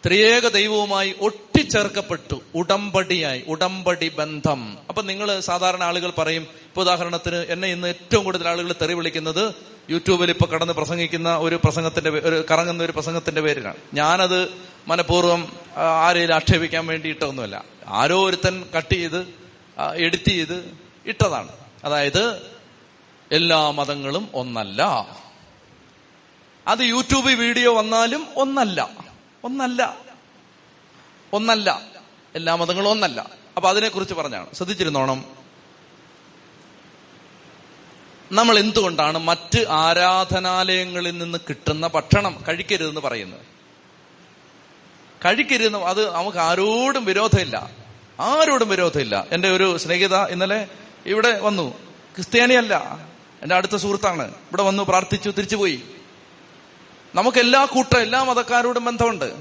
ത്രിയേക ദൈവവുമായി ഒട്ടിച്ചേർക്കപ്പെട്ടു. ഉടമ്പടിയായി ഉടമ്പടി ബന്ധം. അപ്പൊ നിങ്ങൾ സാധാരണ ആളുകൾ പറയും ഇപ്പൊ ഉദാഹരണത്തിന് എന്നെ ഇന്ന് ഏറ്റവും കൂടുതൽ ആളുകൾ തെറി വിളിക്കുന്നത് യൂട്യൂബിൽ ഇപ്പൊ കടന്ന് പ്രസംഗിക്കുന്ന ഒരു പ്രസംഗത്തിന്റെ ഒരു കറങ്ങുന്ന ഒരു പ്രസംഗത്തിന്റെ പേരിലാണ്. ഞാനത് മനഃപൂർവം ആരെയും ആക്ഷേപിക്കാൻ വേണ്ടിയിട്ടൊന്നുമല്ല. ആരോ ഒരുത്തൻ കട്ട് ചെയ്ത് എഡിറ്റ് ചെയ്ത് ഇട്ടതാണ്. അതായത് എല്ലാ മതങ്ങളും ഒന്നല്ല. അത് യൂട്യൂബ് വീഡിയോ വന്നാലും ഒന്നല്ല. ഒന്നല്ല. ഒന്നല്ല. എല്ലാ മതങ്ങളും ഒന്നല്ല. അപ്പൊ അതിനെക്കുറിച്ച് പറഞ്ഞാണ്. ശ്രദ്ധിച്ചിരുന്നോണം. നമ്മൾ എന്തുകൊണ്ടാണ് മറ്റ് ആരാധനാലയങ്ങളിൽ നിന്ന് കിട്ടുന്ന ഭക്ഷണം കഴിക്കരുതെന്ന് പറയുന്നത്? കഴിക്കരുതെന്ന് അത് നമുക്ക് ആരോടും വിരോധമില്ല. ആരോടും വിരോധമില്ല. എന്റെ ഒരു സ്നേഹിത ഇന്നലെ ഇവിടെ വന്നു. ക്രിസ്ത്യാനിയല്ല. എന്റെ അടുത്ത സുഹൃത്താണ്. ഇവിടെ വന്നു പ്രാർത്ഥിച്ചു തിരിച്ചുപോയി. നമുക്ക് എല്ലാ കൂട്ടം എല്ലാ മതക്കാരോടും ബന്ധമുണ്ട്.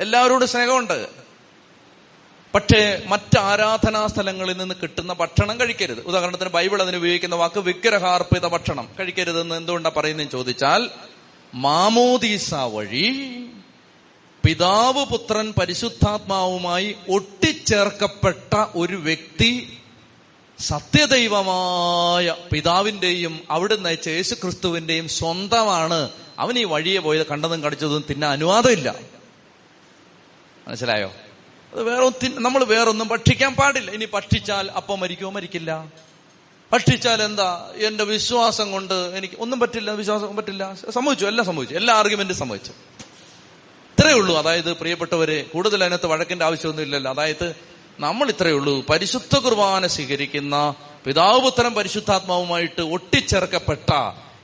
എല്ലാവരോടും സ്നേഹമുണ്ട്. പക്ഷേ മറ്റ് ആരാധനാ സ്ഥലങ്ങളിൽ നിന്ന് കിട്ടുന്ന ഭക്ഷണം കഴിക്കരുത്. ഉദാഹരണത്തിന് ബൈബിൾ അതിന് ഉപയോഗിക്കുന്ന വാക്ക് വിഗ്രഹാർപ്പിത ഭക്ഷണം കഴിക്കരുതെന്ന് എന്തുകൊണ്ടാണ് പറയുന്നതെന്ന് ചോദിച്ചാൽ മാമോദീസ വഴി പിതാവ് പുത്രൻ പരിശുദ്ധാത്മാവുമായി ഒട്ടിച്ചേർക്കപ്പെട്ട ഒരു വ്യക്തി സത്യദൈവമായ പിതാവിന്റെയും അവിടുന്ന് അയച്ച യേശു ക്രിസ്തുവിന്റെയും സ്വന്തമാണ് അവൻ ഈ വഴിയെ പോയത് കണ്ടതും കടിച്ചതും തിന്നാൻ അനുവാദമില്ല. മനസ്സിലായോ? അത് വേറെ നമ്മൾ വേറൊന്നും ഭക്ഷിക്കാൻ പാടില്ല. ഇനി ഭക്ഷിച്ചാൽ അപ്പം മരിക്കുമോ? മരിക്കില്ല. ഭക്ഷിച്ചാൽ എന്താ? എന്റെ വിശ്വാസം കൊണ്ട് എനിക്ക് ഒന്നും പറ്റില്ല വിശ്വാസം പറ്റില്ല. സംഭവിച്ചു എല്ലാം സംഭവിച്ചു എല്ലാ ആർഗ്യുമെന്റും സംഭവിച്ചു ഇത്രയേ ഉള്ളൂ. അതായത് പ്രിയപ്പെട്ടവരെ കൂടുതൽ അതിനകത്ത് വഴക്കിന്റെ ആവശ്യമൊന്നും ഇല്ലല്ലോ. അതായത് നമ്മൾ ഇത്രയേ ഉള്ളൂ. പരിശുദ്ധ കുർബാന സ്വീകരിക്കുന്ന പിതാവുത്തരം പരിശുദ്ധാത്മാവുമായിട്ട് ഒട്ടിച്ചേർക്കപ്പെട്ട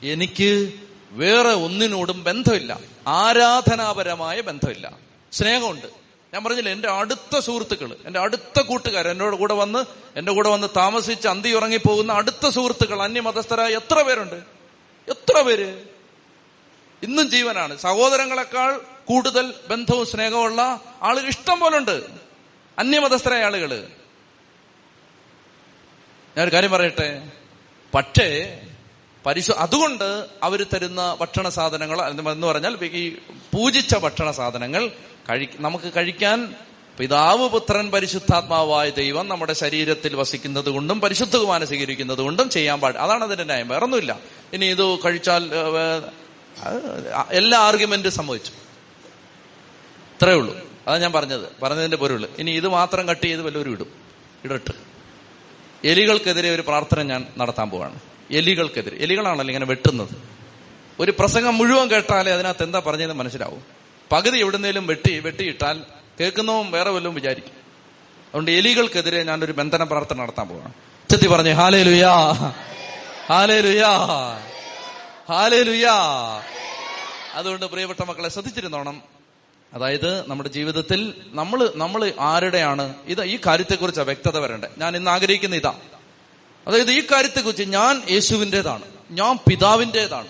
എനിക്ക് വേറെ ഒന്നിനോടും ബന്ധമില്ല. ആരാധനാപരമായ ബന്ധമില്ല. സ്നേഹമുണ്ട്. ഞാൻ പറഞ്ഞില്ല എന്റെ അടുത്ത സുഹൃത്തുക്കൾ എന്റെ അടുത്ത കൂട്ടുകാർ എന്നോട് കൂടെ വന്ന് എന്റെ കൂടെ വന്ന് താമസിച്ച് അന്തി ഉറങ്ങിപ്പോകുന്ന അടുത്ത സുഹൃത്തുക്കൾ അന്യമതസ്ഥരായ എത്ര പേരുണ്ട്? എത്ര പേര്? ഇന്നും ജീവനാണ്. സഹോദരങ്ങളെക്കാൾ കൂടുതൽ ബന്ധവും സ്നേഹമുള്ള ആളുകൾ ഇഷ്ടം പോലുണ്ട്. അന്യമതസ്ഥരായ ആളുകൾ. ഞാനൊരു കാര്യം പറയട്ടെ? പക്ഷേ പരിശു അതുകൊണ്ട് അവർ തരുന്ന ഭക്ഷണ സാധനങ്ങൾ എന്ന് പറഞ്ഞാൽ ഈ പൂജിച്ച ഭക്ഷണ സാധനങ്ങൾ കഴി നമുക്ക് കഴിക്കാൻ പിതാവ് പുത്രൻ പരിശുദ്ധാത്മാവായ ദൈവം നമ്മുടെ ശരീരത്തിൽ വസിക്കുന്നത് കൊണ്ടും പരിശുദ്ധ സ്വീകരിക്കുന്നത് കൊണ്ടും ചെയ്യാൻ പാടില്ല അതാണ് അതിന്റെ ന്യായം. വേറൊന്നുമില്ല. ഇനി ഇത് കഴിച്ചാൽ എല്ലാ ആർഗ്യുമെന്റും സംഭവിച്ചു ഇത്രയേ ഉള്ളൂ. അതാ ഞാൻ പറഞ്ഞത്. പറഞ്ഞതിന്റെ പൊരുൾ. ഇനി ഇത് മാത്രം കട്ട് ചെയ്ത് വല്ലവരും ഇടും. ഇടട്ട്. എലികൾക്കെതിരെ ഒരു പ്രാർത്ഥന ഞാൻ നടത്താൻ പോവാണ്. എലികൾക്കെതിരെ. എലികളാണല്ലോ ഇങ്ങനെ വെട്ടുന്നത്. ഒരു പ്രസംഗം മുഴുവൻ കേട്ടാലേ അതിനകത്ത് എന്താ പറഞ്ഞതെന്ന് മനസ്സിലാവും. പകുതി എവിടുന്നേലും വെട്ടി വെട്ടിയിട്ടാൽ കേൾക്കുന്നവും വേറെ വല്ലതും വിചാരിക്കും. അതുകൊണ്ട് എലികൾക്കെതിരെ ഞാനൊരു ബന്ധന പ്രാർത്ഥന നടത്താൻ പോവാണ്. ചെത്തി പറഞ്ഞു ഹാലേ ലുയാ ഹാലേ ലുയാ ഹാലേ ലുയാ അതുകൊണ്ട് പ്രിയപ്പെട്ട മക്കളെ ശ്രദ്ധിച്ചിരുന്നോണം. അതായത് നമ്മുടെ ജീവിതത്തിൽ നമ്മൾ നമ്മൾ ആരുടെയാണ്? ഇത് ഈ കാര്യത്തെക്കുറിച്ച് വ്യക്തത വരണ്ടേ. ഞാൻ ഇന്ന് ആഗ്രഹിക്കുന്ന ഇതാ. അതായത് ഈ കാര്യത്തെക്കുറിച്ച് ഞാൻ യേശുവിന്റെതാണ്. ഞാൻ പിതാവിന്റെതാണ്.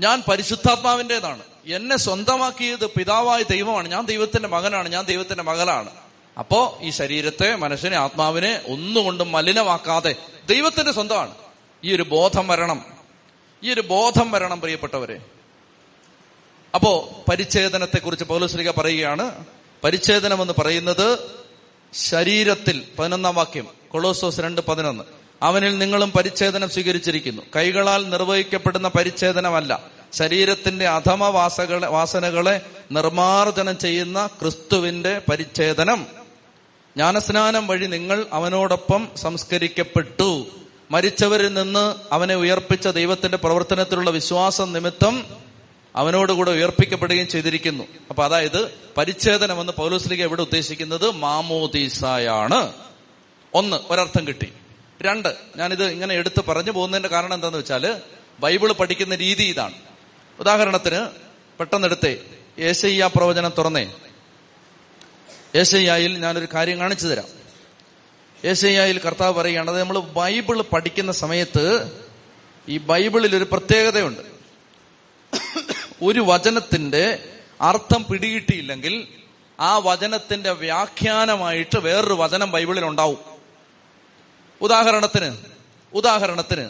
ഞാൻ പരിശുദ്ധാത്മാവിന്റെതാണ്. എന്നെ സ്വന്തമാക്കിയത് പിതാവായ ദൈവമാണ്. ഞാൻ ദൈവത്തിന്റെ മകനാണ്. ഞാൻ ദൈവത്തിന്റെ മകളാണ്. അപ്പോ ഈ ശരീരത്തെ മനസ്സിനെ ആത്മാവിനെ ഒന്നുകൊണ്ടും മലിനമാക്കാതെ ദൈവത്തിന്റെ സ്വന്തമാണ്. ഈ ഒരു ബോധം വരണം. ഈ ഒരു ബോധം വരണം പ്രിയപ്പെട്ടവരെ. അപ്പോ പരിച്ഛേദനത്തെ കുറിച്ച് പൗലോസ്ലിക പറയുകയാണ്. പരിച്ഛേദനം എന്ന് പറയുന്നത് ശരീരത്തിൽ പതിനൊന്നാം വാക്യം കൊളോസോസ് രണ്ട് പതിനൊന്ന്. അവനിൽ നിങ്ങളും പരിച്ഛേദനം സ്വീകരിച്ചിരിക്കുന്നു. കൈകളാൽ നിർവഹിക്കപ്പെടുന്ന പരിച്ഛേദനമല്ല. ശരീരത്തിന്റെ അധമ വാസകളെ വാസനകളെ നിർമാർജനം ചെയ്യുന്ന ക്രിസ്തുവിന്റെ പരിച്ഛേദനം. ജ്ഞാനസ്നാനം വഴി നിങ്ങൾ അവനോടൊപ്പം സംസ്കരിക്കപ്പെട്ടു. മരിച്ചവരിൽ നിന്ന് അവനെ ഉയർപ്പിച്ച ദൈവത്തിന്റെ പ്രവർത്തനത്തിലുള്ള വിശ്വാസം നിമിത്തം അവനോടുകൂടെ ഉയർപ്പിക്കപ്പെടുകയും ചെയ്തിരിക്കുന്നു. അപ്പൊ അതായത് പരിച്ഛേദനം എന്ന് പൗലോസ്ലിക എവിടെ ഉദ്ദേശിക്കുന്നത് മാമോദീസായാണ്. ഒന്ന് ഒരർത്ഥം കിട്ടി. രണ്ട് ഞാനിത് ഇങ്ങനെ എടുത്ത് പറഞ്ഞു പോകുന്നതിന്റെ കാരണം എന്താണെന്ന് വെച്ചാൽ ബൈബിൾ പഠിക്കുന്ന രീതി ഇതാണ്. ഉദാഹരണത്തിന് പെട്ടെന്നെടുത്തേ ഏശയ്യ പ്രവചനം തുറന്നേ. ഏശയ്യയിൽ ഞാനൊരു കാര്യം കാണിച്ചു തരാം. ഏശയ്യയിൽ കർത്താവ് പറയുകയാണ് അത് നമ്മൾ ബൈബിൾ പഠിക്കുന്ന സമയത്ത് ഈ ബൈബിളിൽ ഒരു പ്രത്യേകതയുണ്ട്. ഒരു വചനത്തിന്റെ അർത്ഥം പിടികിട്ടിയില്ലെങ്കിൽ ആ വചനത്തിന്റെ വ്യാഖ്യാനമായിട്ട് വേറൊരു വചനം ബൈബിളിൽ ഉണ്ടാവും. ഉദാഹരണത്തിന് ഉദാഹരണത്തിന്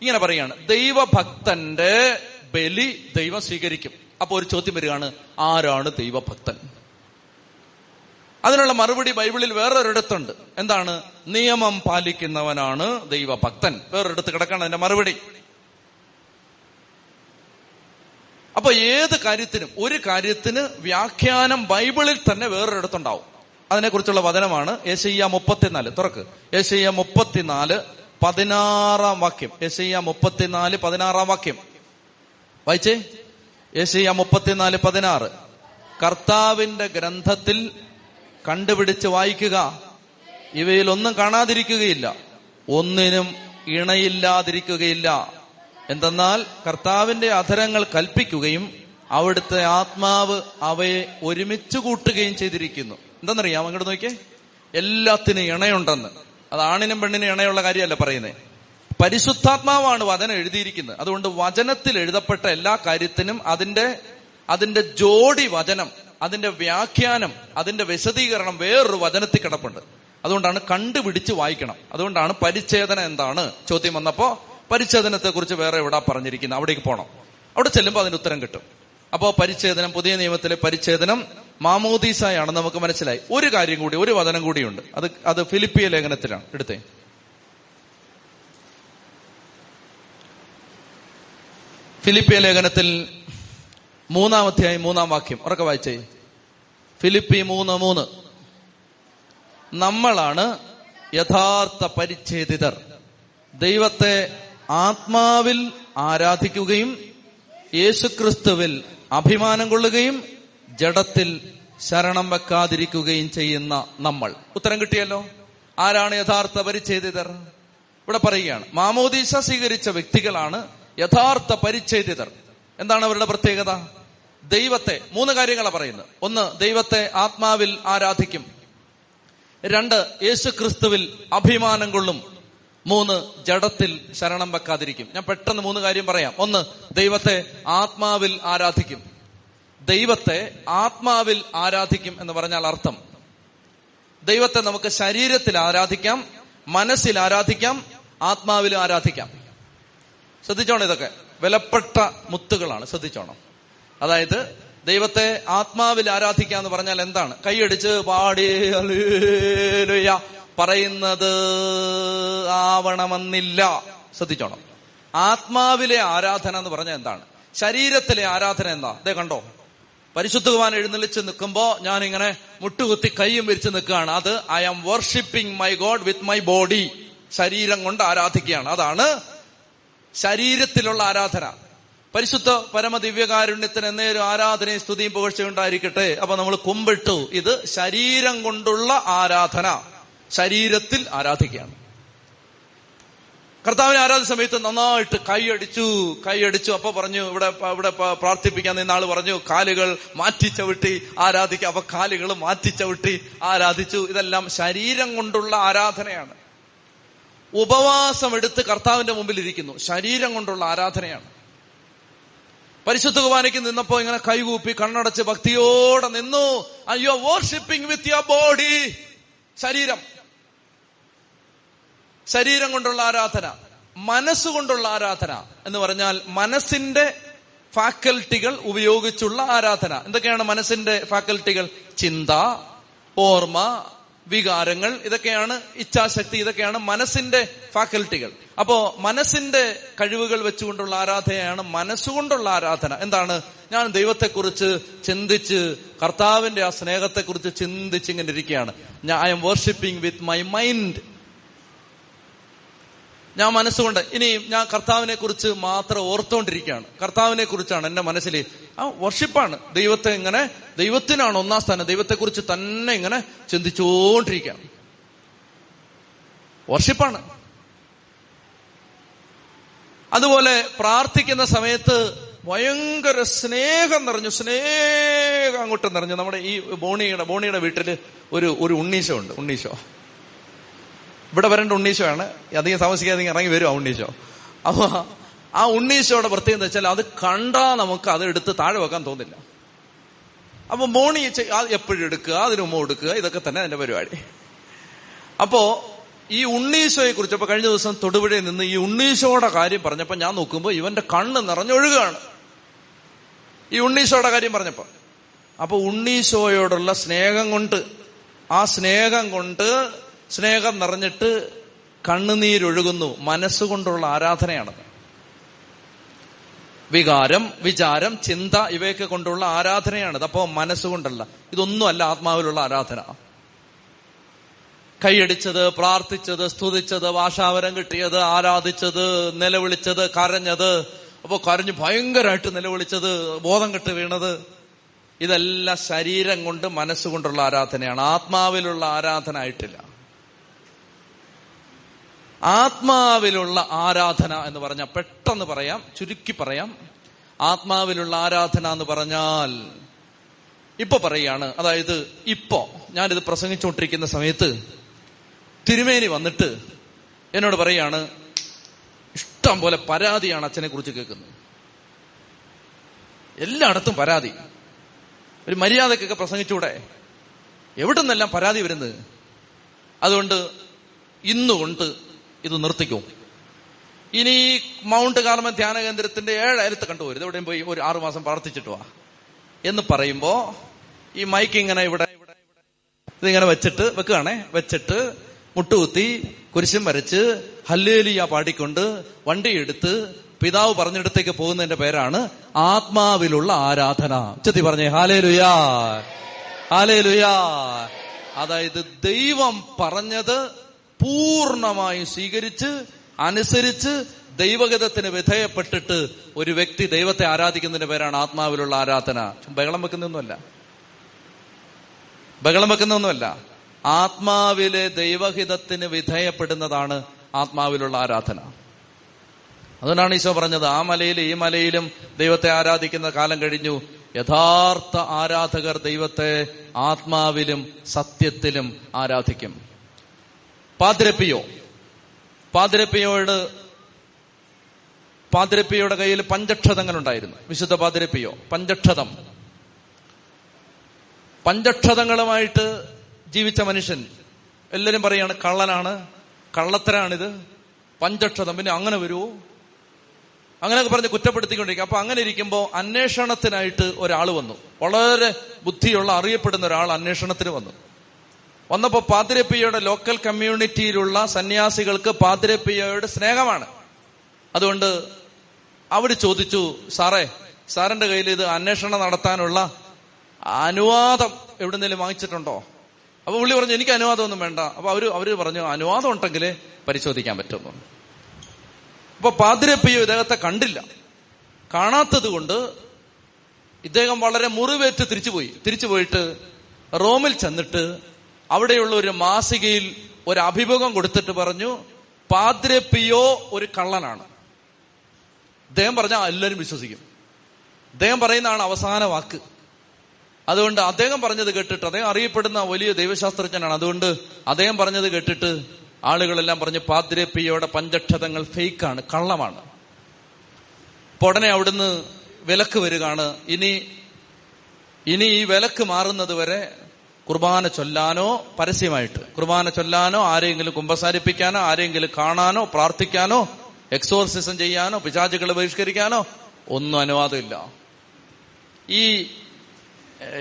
ഇങ്ങനെ പറയാണ് ദൈവഭക്തന്റെ ബലി ദൈവം സ്വീകരിക്കും. അപ്പൊ ഒരു ചോദ്യം വരികയാണ് ആരാണ് ദൈവഭക്തൻ? അതിനുള്ള മറുപടി ബൈബിളിൽ വേറൊരിടത്തുണ്ട്. എന്താണ്? നിയമം പാലിക്കുന്നവനാണ് ദൈവഭക്തൻ. വേറൊരിടത്ത് കിടക്കണം അതിന്റെ മറുപടി. അപ്പൊ ഏത് കാര്യത്തിനും ഒരു കാര്യത്തിന് വ്യാഖ്യാനം ബൈബിളിൽ തന്നെ വേറൊരിടത്തുണ്ടാവും. അതിനെക്കുറിച്ചുള്ള വചനമാണ് യേശയ്യ മുപ്പത്തിനാല്. തുറക്ക്. യേശയ്യ മുപ്പത്തിനാല് പതിനാറാം വാക്യം. യേശയ്യ മുപ്പത്തിനാല് പതിനാറാം വാക്യം. വായിച്ചേ? യേശയ്യ മുപ്പത്തിനാല് പതിനാറ്. കർത്താവിന്റെ ഗ്രന്ഥത്തിൽ കണ്ടുപിടിച്ച് വായിക്കുക. ഇവയിൽ ഒന്നും കാണാതിരിക്കുകയില്ല. ഒന്നിനും ഇണയില്ലാതിരിക്കുകയില്ല. എന്തെന്നാൽ കർത്താവിന്റെ അധരങ്ങൾ കൽപ്പിക്കുകയും അവിടുത്തെ ആത്മാവ് അവയെ ഒരുമിച്ച് കൂട്ടുകയും ചെയ്തിരിക്കുന്നു. എന്തെന്നറിയാം അങ്ങോട്ട് നോക്കിയേ. എല്ലാത്തിനും ഇണയുണ്ടെന്ന്. അത് ആണിനും പെണ്ണിനും ഇണയുള്ള കാര്യമല്ല പറയുന്നത് പരിശുദ്ധാത്മാവാണ് വചനം എഴുതിയിരിക്കുന്നത്. അതുകൊണ്ട് വചനത്തിൽ എഴുതപ്പെട്ട എല്ലാ കാര്യത്തിനും അതിന്റെ അതിന്റെ ജോഡി വചനം അതിന്റെ വ്യാഖ്യാനം അതിന്റെ വിശദീകരണം വേറൊരു വചനത്തിൽ കിടപ്പുണ്ട്. അതുകൊണ്ടാണ് കണ്ടുപിടിച്ച് വായിക്കണം. അതുകൊണ്ടാണ് പരിച്ഛേദന എന്താണ്? ചോദ്യം വന്നപ്പോ പരിച്ഛേദനത്തെ കുറിച്ച് വേറെ എവിടാ പറഞ്ഞിരിക്കുന്നത് അവിടേക്ക് പോകണം അവിടെ ചെല്ലുമ്പോൾ അതിന് ഉത്തരം കിട്ടും. അപ്പോ പരിച്ഛേദനം പുതിയ നിയമത്തിലെ പരിച്ഛേദനം മാമോദീസായാണ് നമുക്ക് മനസ്സിലായി. ഒരു കാര്യം കൂടി ഒരു വചനം കൂടിയുണ്ട്. അത് അത് ഫിലിപ്പിയ ലേഖനത്തിലാണ്. എടുത്തേ. ഫിലിപ്പിയ ലേഖനത്തിൽ മൂന്നാം അധ്യായം മൂന്നാം വാക്യം. ഉറക്കെ വായിച്ചേ. ഫിലിപ്പി മൂന്ന് മൂന്ന്. നമ്മളാണ് യഥാർത്ഥ പരിച്ഛേദിതർ. ദൈവത്തെ ആത്മാവിൽ ആരാധിക്കുകയും യേശുക്രിസ്തുവിൽ അഭിമാനം കൊള്ളുകയും ജഡത്തിൽ ശരണം വെക്കാതിരിക്കുകയും ചെയ്യുന്ന നമ്മൾ. ഉത്തരം കിട്ടിയല്ലോ? ആരാണ് യഥാർത്ഥ പരിച്ഛേദിതർ? ഇവിടെ പറയുകയാണ് മാമോദീസ സ്വീകരിച്ച വ്യക്തികളാണ് യഥാർത്ഥ പരിച്ഛേദിതർ. എന്താണ് അവരുടെ പ്രത്യേകത? ദൈവത്തെ. മൂന്ന് കാര്യങ്ങളാണ് പറയുന്നത്. ഒന്ന് ദൈവത്തെ ആത്മാവിൽ ആരാധിക്കും. രണ്ട് യേശു ക്രിസ്തുവിൽ അഭിമാനം കൊള്ളും. മൂന്ന് ജഡത്തിൽ ശരണം വെക്കാതിരിക്കും. ഞാൻ പെട്ടെന്ന് മൂന്ന് കാര്യം പറയാം. ഒന്ന് ദൈവത്തെ ആത്മാവിൽ ആരാധിക്കും. ദൈവത്തെ ആത്മാവിൽ ആരാധിക്കും എന്ന് പറഞ്ഞാൽ അർത്ഥം. ദൈവത്തെ നമുക്ക് ശരീരത്തിൽ ആരാധിക്കാം മനസ്സിൽ ആരാധിക്കാം ആത്മാവിൽ ആരാധിക്കാം. ശ്രദ്ധിച്ചോണം ഇതൊക്കെ. വിലപ്പെട്ട മുത്തുകളാണ് ശ്രദ്ധിച്ചോണം. അതായത് ദൈവത്തെ ആത്മാവിൽ ആരാധിക്കുക എന്ന് പറഞ്ഞാൽ എന്താണ്? കൈയടിച്ച് പാടി പറയുന്നത് ആവണമെന്നില്ല. ശ്രദ്ധിച്ചോണം. ആത്മാവിലെ ആരാധന എന്ന് പറഞ്ഞാൽ എന്താണ്? ശരീരത്തിലെ ആരാധന എന്താ? അതേ കണ്ടോ? പരിശുദ്ധ കുമാൻ എഴുന്നള്ളിച്ച് നിൽക്കുമ്പോ ഞാൻ ഇങ്ങനെ മുട്ടുകുത്തി കൈയും വിരിച്ച് നിൽക്കുകയാണ്. അത് I am worshipping my God with my body ശരീരം കൊണ്ട് ആരാധിക്കുകയാണ്. അതാണ് ശരീരത്തിലുള്ള ആരാധന. പരിശുദ്ധ പരമ ദിവ്യകാരുണ്യത്തിന് ആരാധനയും സ്തുതിയും പുകഴ്ചയുണ്ടായിരിക്കട്ടെ അപ്പൊ നമ്മൾ കുമ്പിട്ടു. ഇത് ശരീരം കൊണ്ടുള്ള ആരാധന. ശരീരത്തിൽ ആരാധിക്കുകയാണ് കർത്താവിനെ ആരാധന സമയത്ത് നന്നായിട്ട് കൈയടിച്ചു കൈയടിച്ചു. അപ്പൊ പറഞ്ഞു ഇവിടെ ഇവിടെ പ്രാർത്ഥിപ്പിക്കാൻ നിന്നാൾ പറഞ്ഞു കാലുകൾ മാറ്റി ചവിട്ടി ആരാധിക്കുക അപ്പൊ കാലുകൾ മാറ്റി ചവിട്ടി ആരാധിച്ചു. ഇതെല്ലാം ശരീരം കൊണ്ടുള്ള ആരാധനയാണ്. ഉപവാസം എടുത്ത് കർത്താവിന്റെ മുമ്പിൽ ഇരിക്കുന്നു. ശരീരം കൊണ്ടുള്ള ആരാധനയാണ്. പരിശുദ്ധ കുർബാനയ്ക്ക് നിന്നപ്പോ ഇങ്ങനെ കൈകൂപ്പി കണ്ണടച്ച് ഭക്തിയോടെ നിന്നു. അയ്യോ വർഷിപ്പിംഗ് വിത്ത് യുവർ ബോഡി ശരീരം. ശരീരം കൊണ്ടുള്ള ആരാധന മനസ്സുകൊണ്ടുള്ള ആരാധന എന്ന് പറഞ്ഞാൽ മനസ്സിന്റെ ഫാക്കൽറ്റികൾ ഉപയോഗിച്ചുള്ള ആരാധന. എന്തൊക്കെയാണ് മനസ്സിന്റെ ഫാക്കൽറ്റികൾ? ചിന്ത ഓർമ്മ വികാരങ്ങൾ ഇതൊക്കെയാണ് ഇച്ഛാശക്തി ഇതൊക്കെയാണ് മനസ്സിന്റെ ഫാക്കൽറ്റികൾ. അപ്പോ മനസ്സിന്റെ കഴിവുകൾ വെച്ചുകൊണ്ടുള്ള ആരാധനയാണ് മനസ്സുകൊണ്ടുള്ള ആരാധന. എന്താണ്? ഞാൻ ദൈവത്തെക്കുറിച്ച് ചിന്തിച്ച് കർത്താവിന്റെ ആ സ്നേഹത്തെക്കുറിച്ച് ചിന്തിച്ച് ഇങ്ങനെ ഇരിക്കുകയാണ് I am worshipping with my mind ഞാൻ മനസ്സുകൊണ്ട് ഇനിയും ഞാൻ കർത്താവിനെ കുറിച്ച് മാത്രം ഓർത്തുകൊണ്ടിരിക്കുകയാണ് കർത്താവിനെ കുറിച്ചാണ് എന്റെ മനസ്സിൽ ആ വർഷിപ്പാണ് ദൈവത്തെ ഇങ്ങനെ ദൈവത്തിനാണ് ഒന്നാം സ്ഥാനം. ദൈവത്തെക്കുറിച്ച് തന്നെ ഇങ്ങനെ ചിന്തിച്ചുകൊണ്ടിരിക്കുകയാണ്. വർഷിപ്പാണ് അതുപോലെ പ്രാർത്ഥിക്കുന്ന സമയത്ത് ഭയങ്കര സ്നേഹം നിറഞ്ഞു സ്നേഹം അങ്ങോട്ട് നിറഞ്ഞു. നമ്മുടെ ഈ ബോണിയുടെ ബോണിയുടെ വീട്ടിൽ ഒരു ഒരു ഉണ്ണീശോ ഉണ്ട് ഉണ്ണീശോ. ഇവിടെ വരേണ്ട ഉണ്ണീശോയാണ്. അധികം താമസിക്കാതെ ഇറങ്ങി വരും ആ ഉണ്ണീശോ. അപ്പൊ ആ ഉണ്ണീശോയുടെ പ്രത്യേകത എന്ന് വെച്ചാൽ അത് കണ്ടാ നമുക്ക് അത് എടുത്ത് താഴെ വെക്കാൻ തോന്നില്ല. അപ്പൊ മോണി എപ്പോഴും എടുക്കുക അതിനു മുമ്പ് എടുക്കുക ഇതൊക്കെ തന്നെ അതിന്റെ പരിപാടി. അപ്പോ ഈ ഉണ്ണീശോയെ കുറിച്ച് അപ്പൊ കഴിഞ്ഞ ദിവസം തൊടുപുഴയിൽ നിന്ന് ഈ ഉണ്ണീശോയുടെ കാര്യം പറഞ്ഞപ്പോ ഞാൻ നോക്കുമ്പോൾ ഇവന്റെ കണ്ണ് നിറഞ്ഞൊഴുകാണ്. ഈ ഉണ്ണീശോയുടെ കാര്യം പറഞ്ഞപ്പോ. അപ്പൊ ഉണ്ണീശോയോടുള്ള സ്നേഹം കൊണ്ട് ആ സ്നേഹം കൊണ്ട് സ്നേഹം നിറഞ്ഞിട്ട് കണ്ണുനീരൊഴുകുന്നു. മനസ്സുകൊണ്ടുള്ള ആരാധനയാണ് വികാരം വിചാരം ചിന്ത ഇവയൊക്കെ കൊണ്ടുള്ള ആരാധനയാണിത്. അപ്പോ മനസ്സുകൊണ്ടല്ല. ഇതൊന്നുമല്ല ആത്മാവിലുള്ള ആരാധന. കൈയടിച്ചത് പ്രാർത്ഥിച്ചത് സ്തുതിച്ചത് വാഷാവരം കിട്ടിയത് ആരാധിച്ചത് നിലവിളിച്ചത് കരഞ്ഞത് അപ്പോൾ കരഞ്ഞ് ഭയങ്കരമായിട്ട് നിലവിളിച്ചത് ബോധം കെട്ട് വീണത്. ഇതെല്ലാം ശരീരം കൊണ്ട് മനസ്സുകൊണ്ടുള്ള ആരാധനയാണ്. ആത്മാവിലുള്ള ആരാധന ആയിട്ടില്ല. ആത്മാവിലുള്ള ആരാധന എന്ന് പറഞ്ഞാൽ പെട്ടെന്ന് പറയാം ചുരുക്കി പറയാം. ആത്മാവിലുള്ള ആരാധന എന്ന് പറഞ്ഞാൽ ഇപ്പൊ പറയാണ് അതായത് ഇപ്പോ ഞാനിത് പ്രസംഗിച്ചുകൊണ്ടിരിക്കുന്ന സമയത്ത് തിരുമേനി വന്നിട്ട് എന്നോട് പറയാണ് ഇഷ്ടം പോലെ പരാതിയാണ് അച്ഛനെ കുറിച്ച് കേൾക്കുന്നത്. എല്ലായിടത്തും പരാതി. ഒരു മര്യാദക്കൊക്കെ പ്രസംഗിച്ചൂടെ? എവിടെ നിന്നെല്ലാം പരാതി വരുന്നത്? അതുകൊണ്ട് ഇന്നുകൊണ്ട് ഇത് നിർത്തിക്കോ. ഇനി മൗണ്ട് കാർമൻ ധ്യാന കേന്ദ്രത്തിന്റെ ഏഴായിരത്ത് കണ്ടുപോരുത്. എവിടെയും പോയി ഒരു ആറുമാസം പ്രാർത്ഥിച്ചിട്ട് വാ. എന്ന് പറയുമ്പോ ഈ മൈക്ക് ഇങ്ങനെ ഇവിടെ ഇതിങ്ങനെ വെച്ചിട്ട് വെക്കുകയാണേ. വെച്ചിട്ട് മുട്ടുകുത്തി കുരിശും വരച്ച് ഹല്ലേലിയ പാടിക്കൊണ്ട് വണ്ടിയെടുത്ത് പിതാവ് പറഞ്ഞിടത്തേക്ക് പോകുന്നതിന്റെ പേരാണ് ആത്മാവിലുള്ള ആരാധന. ചെത്തി പറഞ്ഞേ ഹാലേ ലുയാ ഹാലേ ലുയാ അതായത് ദൈവം പറഞ്ഞത് പൂർണമായും സ്വീകരിച്ച് അനുസരിച്ച് ദൈവഗതത്തിന് വിധേയപ്പെട്ടിട്ട് ഒരു വ്യക്തി ദൈവത്തെ ആരാധിക്കുന്നതിന്റെ പേരാണ് ആത്മാവിലുള്ള ആരാധന. ബഹളം വെക്കുന്നൊന്നുമല്ല. ബഹളം വെക്കുന്നൊന്നുമല്ല. ആത്മാവിലെ ദൈവഹിതത്തിന് വിധേയപ്പെടുന്നതാണ് ആത്മാവിലുള്ള ആരാധന. അതുകൊണ്ടാണ് ഈശോ പറഞ്ഞത് ആ മലയിലും ഈ മലയിലും ദൈവത്തെ ആരാധിക്കുന്ന കാലം കഴിഞ്ഞു. യഥാർത്ഥ ആരാധകർ ദൈവത്തെ ആത്മാവിലും സത്യത്തിലും ആരാധിക്കും. പാതിരപ്പിയോ? പാതിരപ്പിയോട് പാതിരപ്പിയുടെ കയ്യിൽ പഞ്ചക്ഷതങ്ങൾ ഉണ്ടായിരുന്നു വിശുദ്ധ പാതിരപ്പിയോ? പഞ്ചക്ഷതം. പഞ്ചക്ഷതങ്ങളുമായിട്ട് ജീവിച്ച മനുഷ്യൻ. എല്ലാവരും പറയാണ് കള്ളനാണ് കള്ളത്തരാണിത്. പഞ്ചക്ഷതം. പിന്നെ അങ്ങനെ വരുമോ അങ്ങനെയൊക്കെ പറഞ്ഞ് കുറ്റപ്പെടുത്തിക്കൊണ്ടിരിക്കും. അപ്പൊ അങ്ങനെ ഇരിക്കുമ്പോൾ അന്വേഷണത്തിനായിട്ട് ഒരാൾ വന്നു. വളരെ ബുദ്ധിയുള്ള അറിയപ്പെടുന്ന ഒരാൾ അന്വേഷണത്തിന് വന്നു. വന്നപ്പോ പാതിരപ്പിയയുടെ ലോക്കൽ കമ്മ്യൂണിറ്റിയിലുള്ള സന്യാസികൾക്ക് പാതിരപ്പിയയുടെ സ്നേഹമാണ്. അതുകൊണ്ട് അവർ ചോദിച്ചു സാറേ സാറിന്റെ കയ്യിൽ ഇത് അന്വേഷണം നടത്താനുള്ള അനുവാദം എവിടുന്നേലും വാങ്ങിച്ചിട്ടുണ്ടോ? അപ്പൊ പുള്ളി പറഞ്ഞു എനിക്ക് അനുവാദമൊന്നും വേണ്ട. അപ്പൊ അവർ അവർ പറഞ്ഞു അനുവാദം ഉണ്ടെങ്കിലേ പരിശോധിക്കാൻ പറ്റുന്നു അപ്പൊ പാതിരപ്പിയോ ഇദ്ദേഹത്തെ കണ്ടില്ല. കാണാത്തത് കൊണ്ട് ഇദ്ദേഹം വളരെ മുറിവേറ്റ് തിരിച്ചുപോയി. തിരിച്ചുപോയിട്ട് റോമിൽ ചെന്നിട്ട് അവിടെയുള്ള ഒരു മാസികയിൽ ഒരു അഭിമുഖം കൊടുത്തിട്ട് പറഞ്ഞു പാദ്രെ പിയോ ഒരു കള്ളനാണ്. അദ്ദേഹം പറഞ്ഞാൽ എല്ലാവരും വിശ്വസിക്കും. അദ്ദേഹം പറയുന്നതാണ് അവസാന വാക്ക്. അതുകൊണ്ട് അദ്ദേഹം പറഞ്ഞത് കേട്ടിട്ട് അദ്ദേഹം അറിയപ്പെടുന്ന വലിയ ദൈവശാസ്ത്രജ്ഞനാണ്. അതുകൊണ്ട് അദ്ദേഹം പറഞ്ഞത് കേട്ടിട്ട് ആളുകളെല്ലാം പറഞ്ഞ് പാദ്രെ പിയോടെ പഞ്ചക്ഷതങ്ങൾ ഫേക്കാണ് കള്ളമാണ്. അപ്പൊ ഉടനെ അവിടുന്ന് വിലക്ക് വരികയാണ്. ഇനി ഇനി ഈ വിലക്ക് മാറുന്നത് വരെ കുർബാന ചൊല്ലാനോ പരസ്യമായിട്ട്. കുർബാന ചൊല്ലാനോ ആരെങ്കിലും കുമ്പസാരിപ്പിക്കാനോ ആരെങ്കിലും കാണാനോ പ്രാർത്ഥിക്കാനോ എക്സോർസിസം ചെയ്യാനോ പിശാചുകളെ ബഹിഷ്കരിക്കാനോ ഒന്നും അനുവാദമില്ല. ഈ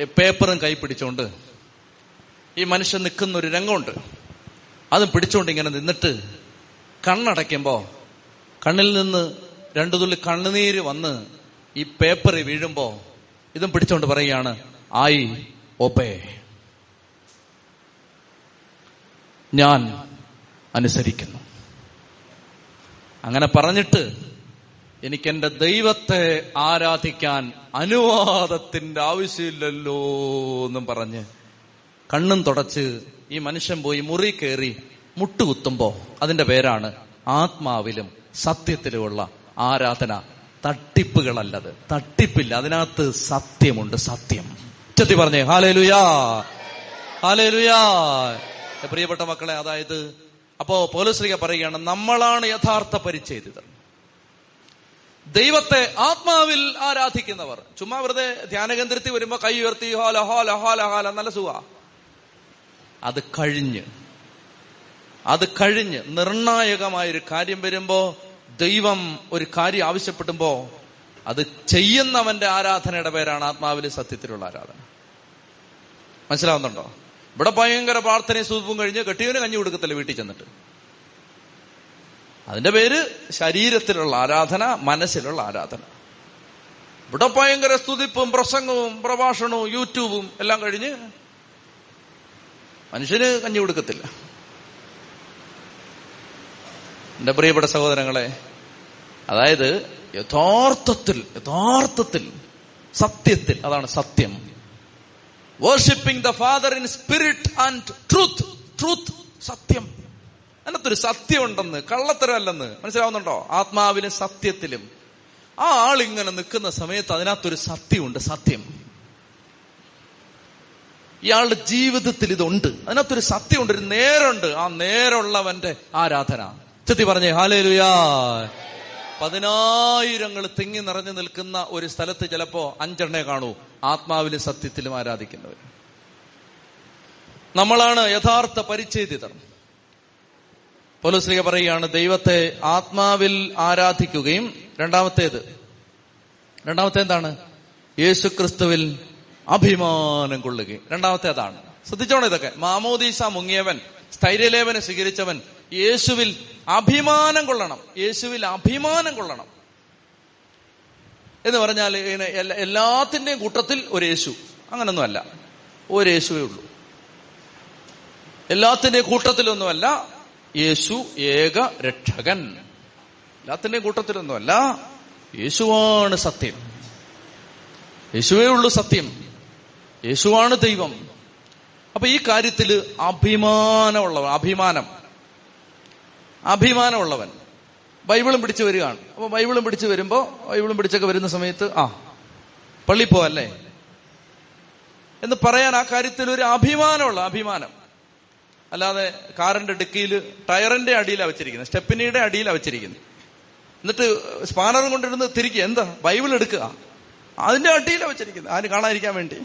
പേപ്പറും കൈ പിടിച്ചോണ്ട് ഈ മനുഷ്യൻ നിൽക്കുന്ന ഒരു രംഗമുണ്ട്. അതും പിടിച്ചോണ്ട് ഇങ്ങനെ നിന്നിട്ട് കണ്ണടയ്ക്കുമ്പോ കണ്ണിൽ നിന്ന് രണ്ടു തുള്ളി കണ്ണുനീര് വന്ന് ഈ പേപ്പറിൽ വീഴുമ്പോ ഇതും പിടിച്ചോണ്ട് പറയുകയാണ് ആയി ഓപ്പേ. ഞാൻ അനുസരിക്കുന്നു. അങ്ങനെ പറഞ്ഞിട്ട് എനിക്ക് എന്റെ ദൈവത്തെ ആരാധിക്കാൻ അനുവാദത്തിന്റെ ആവശ്യമില്ലല്ലോ എന്നും പറഞ്ഞ് കണ്ണും തുടച്ച് ഈ മനുഷ്യൻ പോയി മുറി കയറി മുട്ടുകുത്തുമ്പോ അതിന്റെ പേരാണ് ആത്മാവിലും സത്യത്തിലുമുള്ള ആരാധന. തട്ടിപ്പുകളല്ലത്. തട്ടിപ്പില്ല. അതിനകത്ത് സത്യമുണ്ട് സത്യം. ചെത്തി പറഞ്ഞേ ഹാലേ ലുയാ ഹാലേ ലുയാ പ്രിയപ്പെട്ട മക്കളെ അതായത് അപ്പോ പോലീസ്ലിക പറയുകയാണ് നമ്മളാണ് യഥാർത്ഥ പരിച്ഛേദിതർ. ദൈവത്തെ ആത്മാവിൽ ആരാധിക്കുന്നവർ. ചുമ്മാ വെറുതെ ധ്യാനകേന്ദ്രത്തിൽ വരുമ്പോ കൈ ഉയർത്തി ഹോല ഹോല ഹോല ഹോല നല്ല സുഖ. അത് കഴിഞ്ഞ് അത് കഴിഞ്ഞ് നിർണായകമായൊരു കാര്യം വരുമ്പോ ദൈവം ഒരു കാര്യം ആവശ്യപ്പെടുമ്പോ അത് ചെയ്യുന്നവന്റെ ആരാധനയുടെ പേരാണ് ആത്മാവിലെ സത്യത്തിലുള്ള ആരാധന. മനസ്സിലാവുന്നുണ്ടോ? ഇവിടെ ഭയങ്കര പ്രാർത്ഥനയും സൂപ്പും കഴിഞ്ഞ് കെട്ടിയവന് കഞ്ഞി കൊടുക്കത്തില്ല വീട്ടിൽ ചെന്നിട്ട്. അതിന്റെ പേര് ശരീരത്തിലുള്ള ആരാധന മനസ്സിലുള്ള ആരാധന. ഇവിടെ ഭയങ്കര സ്തുതിപ്പും പ്രസംഗവും പ്രഭാഷണവും യൂട്യൂബും എല്ലാം കഴിഞ്ഞ് മനുഷ്യന് കഞ്ഞി കൊടുക്കത്തില്ല. എന്റെ പ്രിയപ്പെട്ട സഹോദരങ്ങളെ അതായത് യഥാർത്ഥത്തിൽ യഥാർത്ഥത്തിൽ സത്യത്തിൽ അതാണ് സത്യം. Worshipping the Father in spirit and truth truth സത്യം. അതിനകത്തൊരു സത്യമുണ്ടെന്ന് കള്ളത്തരമല്ലെന്ന് മനസ്സിലാവുന്നുണ്ടോ? ആത്മാവിലും സത്യത്തിലും. ആ ആളിങ്ങനെ നിൽക്കുന്ന സമയത്ത് അതിനകത്തൊരു സത്യമുണ്ട് സത്യം. ഇയാളുടെ ജീവിതത്തിൽ ഇതുണ്ട്. അതിനകത്തൊരു സത്യമുണ്ട് ഒരു നേരമുണ്ട്. ആ നേരമുള്ളവന്റെ ആരാധന. ചെത്തി പറഞ്ഞേ ഹാലേലുയാ. പതിനായിരങ്ങൾ തിങ്ങി നിറഞ്ഞു നിൽക്കുന്ന ഒരു സ്ഥലത്ത് ചിലപ്പോ അഞ്ചെണ്ണേ കാണൂ. ആത്മാവിലും സത്യത്തിലും ആരാധിക്കുന്നവർ. നമ്മളാണ് യഥാർത്ഥ പരിച്ഛേദിതർ. പോലീസ്ലിക പറയുകയാണ് ദൈവത്തെ ആത്മാവിൽ ആരാധിക്കുകയും രണ്ടാമത്തേത് രണ്ടാമത്തെ എന്താണ്? യേശു ക്രിസ്തുവിൽ അഭിമാനം കൊള്ളുകയും. രണ്ടാമത്തെ അതാണ് ശ്രദ്ധിച്ചോണം ഇതൊക്കെ. മാമോദീസ മുങ്ങിയവൻ സ്ഥൈര്യലേവനെ സ്വീകരിച്ചവൻ യേശുവിൽ അഭിമാനം കൊള്ളണം. യേശുവിൽ അഭിമാനം കൊള്ളണം. എന്ന് പറഞ്ഞാൽ എല്ലാത്തിന്റെയും കൂട്ടത്തിൽ ഒരു യേശു. അങ്ങനൊന്നുമല്ല. ഒരു യേശുവേ ഉള്ളൂ. എല്ലാത്തിന്റെയും കൂട്ടത്തിലൊന്നുമല്ല യേശു ഏക രക്ഷകൻ. എല്ലാത്തിന്റെയും കൂട്ടത്തിലൊന്നുമല്ല യേശുവാണ് സത്യം. യേശുവേ ഉള്ളൂ സത്യം. യേശുവാണ് ദൈവം. അപ്പൊ ഈ കാര്യത്തിൽ അഭിമാനമുള്ളവൻ അഭിമാനം. അഭിമാനമുള്ളവൻ. ബൈബിളും പിടിച്ചു വരികയാണ്. അപ്പൊ ബൈബിളും പിടിച്ചു വരുമ്പോ ബൈബിളും പിടിച്ചൊക്കെ വരുന്ന സമയത്ത് ആ പള്ളി പോവല്ലേ? എന്ന് പറയാൻ ആ കാര്യത്തിൽ ഒരു അഭിമാനമുള്ള അഭിമാനം. അല്ലാതെ കാറിന്റെ ഡിക്കിയിൽ ടയറിന്റെ അടിയിലാണ് വെച്ചിരിക്കുന്നത്. സ്റ്റെപ്പിനിയുടെ അടിയിലാണ് വെച്ചിരിക്കുന്നത്. എന്നിട്ട് സ്പാനറും കൊണ്ടിരുന്ന് തിരിക്കുക. എന്താ? ബൈബിൾ എടുക്കുക. അതിന്റെ അടിയിലാണ് വെച്ചിരിക്കുന്നത്. ആര് കാണാതിരിക്കാൻ വേണ്ടി?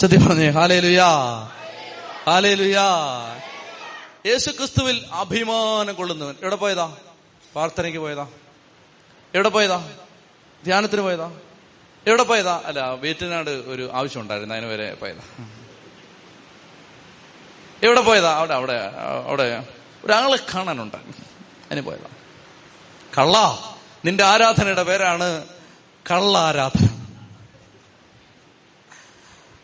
ചതി പറഞ്ഞേ. ഹാലേ ലുയാ ഹാലേ ലുയാ യേശു ക്രിസ്തുവിൽ അഭിമാനം കൊള്ളുന്നവൻ. എവിടെ പോയതാ? പ്രാർത്ഥനയ്ക്ക് പോയതാ. എവിടെ പോയതാ? ധ്യാനത്തിന് പോയതാ. എവിടെ പോയതാ? അല്ല വീട്ടിനാട് ഒരു ആവശ്യം ഉണ്ടായിരുന്നു അതിന് വരെ പോയതാ. എവിടെ പോയതാ? അവിടെ അവിടെ അവിടെ ഒരാളെ കാണാനുണ്ട്. അതിന് പോയതാ. കള്ള. നിന്റെ ആരാധനയുടെ പേരാണ് കള്ള ആരാധന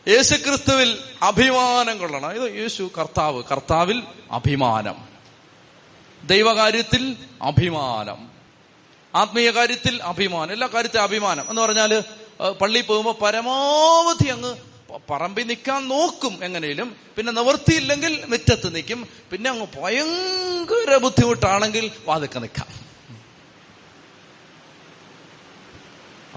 യേശുക്രിസ്തുവിൽ അഭിമാനം കൊള്ളണം. ഇത് യേശു കർത്താവ്. കർത്താവിൽ അഭിമാനം. ദൈവകാര്യത്തിൽ അഭിമാനം. ആത്മീയ കാര്യത്തിൽ അഭിമാനം. എല്ലാ കാര്യത്തിലും അഭിമാനം. എന്ന് പറഞ്ഞാൽ പള്ളിയിൽ പോകുമ്പോൾ പരമാവധി അങ്ങ് പറമ്പി നിൽക്കാൻ നോക്കും എങ്ങനെയും. പിന്നെ നിവർത്തിയില്ലെങ്കിൽ മുറ്റത്ത് നിൽക്കും. പിന്നെ അങ്ങ് ഭയങ്കര ബുദ്ധിമുട്ടാണെങ്കിൽ വാതിക്ക നിൽക്കാം.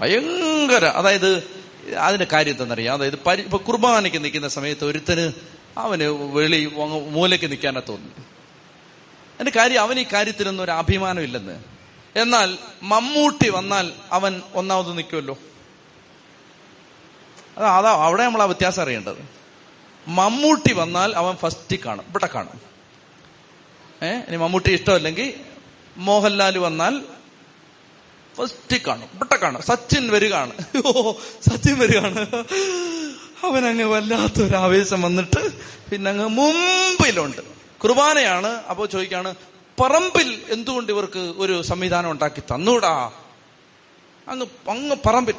ഭയങ്കര. അതായത് അതിന്റെ കാര്യം എന്തെന്നറിയാം അതായത് പരി ഇപ്പൊ കുർബാനയ്ക്ക് നിൽക്കുന്ന സമയത്ത് ഒരുത്തന് അവന് വെളി മൂലയ്ക്ക് നിൽക്കാനാ തോന്നുന്നു. അതിന്റെ കാര്യം അവൻ ഈ കാര്യത്തിലൊന്നും ഒരു അഭിമാനം ഇല്ലെന്ന്. എന്നാൽ മമ്മൂട്ടി വന്നാൽ അവൻ ഒന്നാമത് നിൽക്കുമല്ലോ. അതാ അതാ അവിടെ നമ്മൾ ആ വ്യത്യാസം അറിയേണ്ടത്. മമ്മൂട്ടി വന്നാൽ അവൻ ഫസ്റ്റ് കാണും. ഇവിടെ കാണും. ഏഹ് ഇനി മമ്മൂട്ടി ഇഷ്ടമല്ലെങ്കിൽ മോഹൻലാൽ വന്നാൽ ഫസ്റ്റ് കാണും ഇവിടെ കാണും. സച്ചിൻ വരികയാണ്. ഓ സച്ചിൻ വരികയാണ്. അവനങ്ങ് വല്ലാത്തൊരു ആവേശം വന്നിട്ട് പിന്നെ അങ്ങ് മുമ്പിലുണ്ട്. കുർബാനയാണ് അപ്പോ ചോദിക്കാണ് പറമ്പിൽ എന്തുകൊണ്ട് ഇവർക്ക് ഒരു സംവിധാനം ഉണ്ടാക്കി തന്നൂടാ? അങ്ങ് അങ്ങ് പറമ്പിൽ.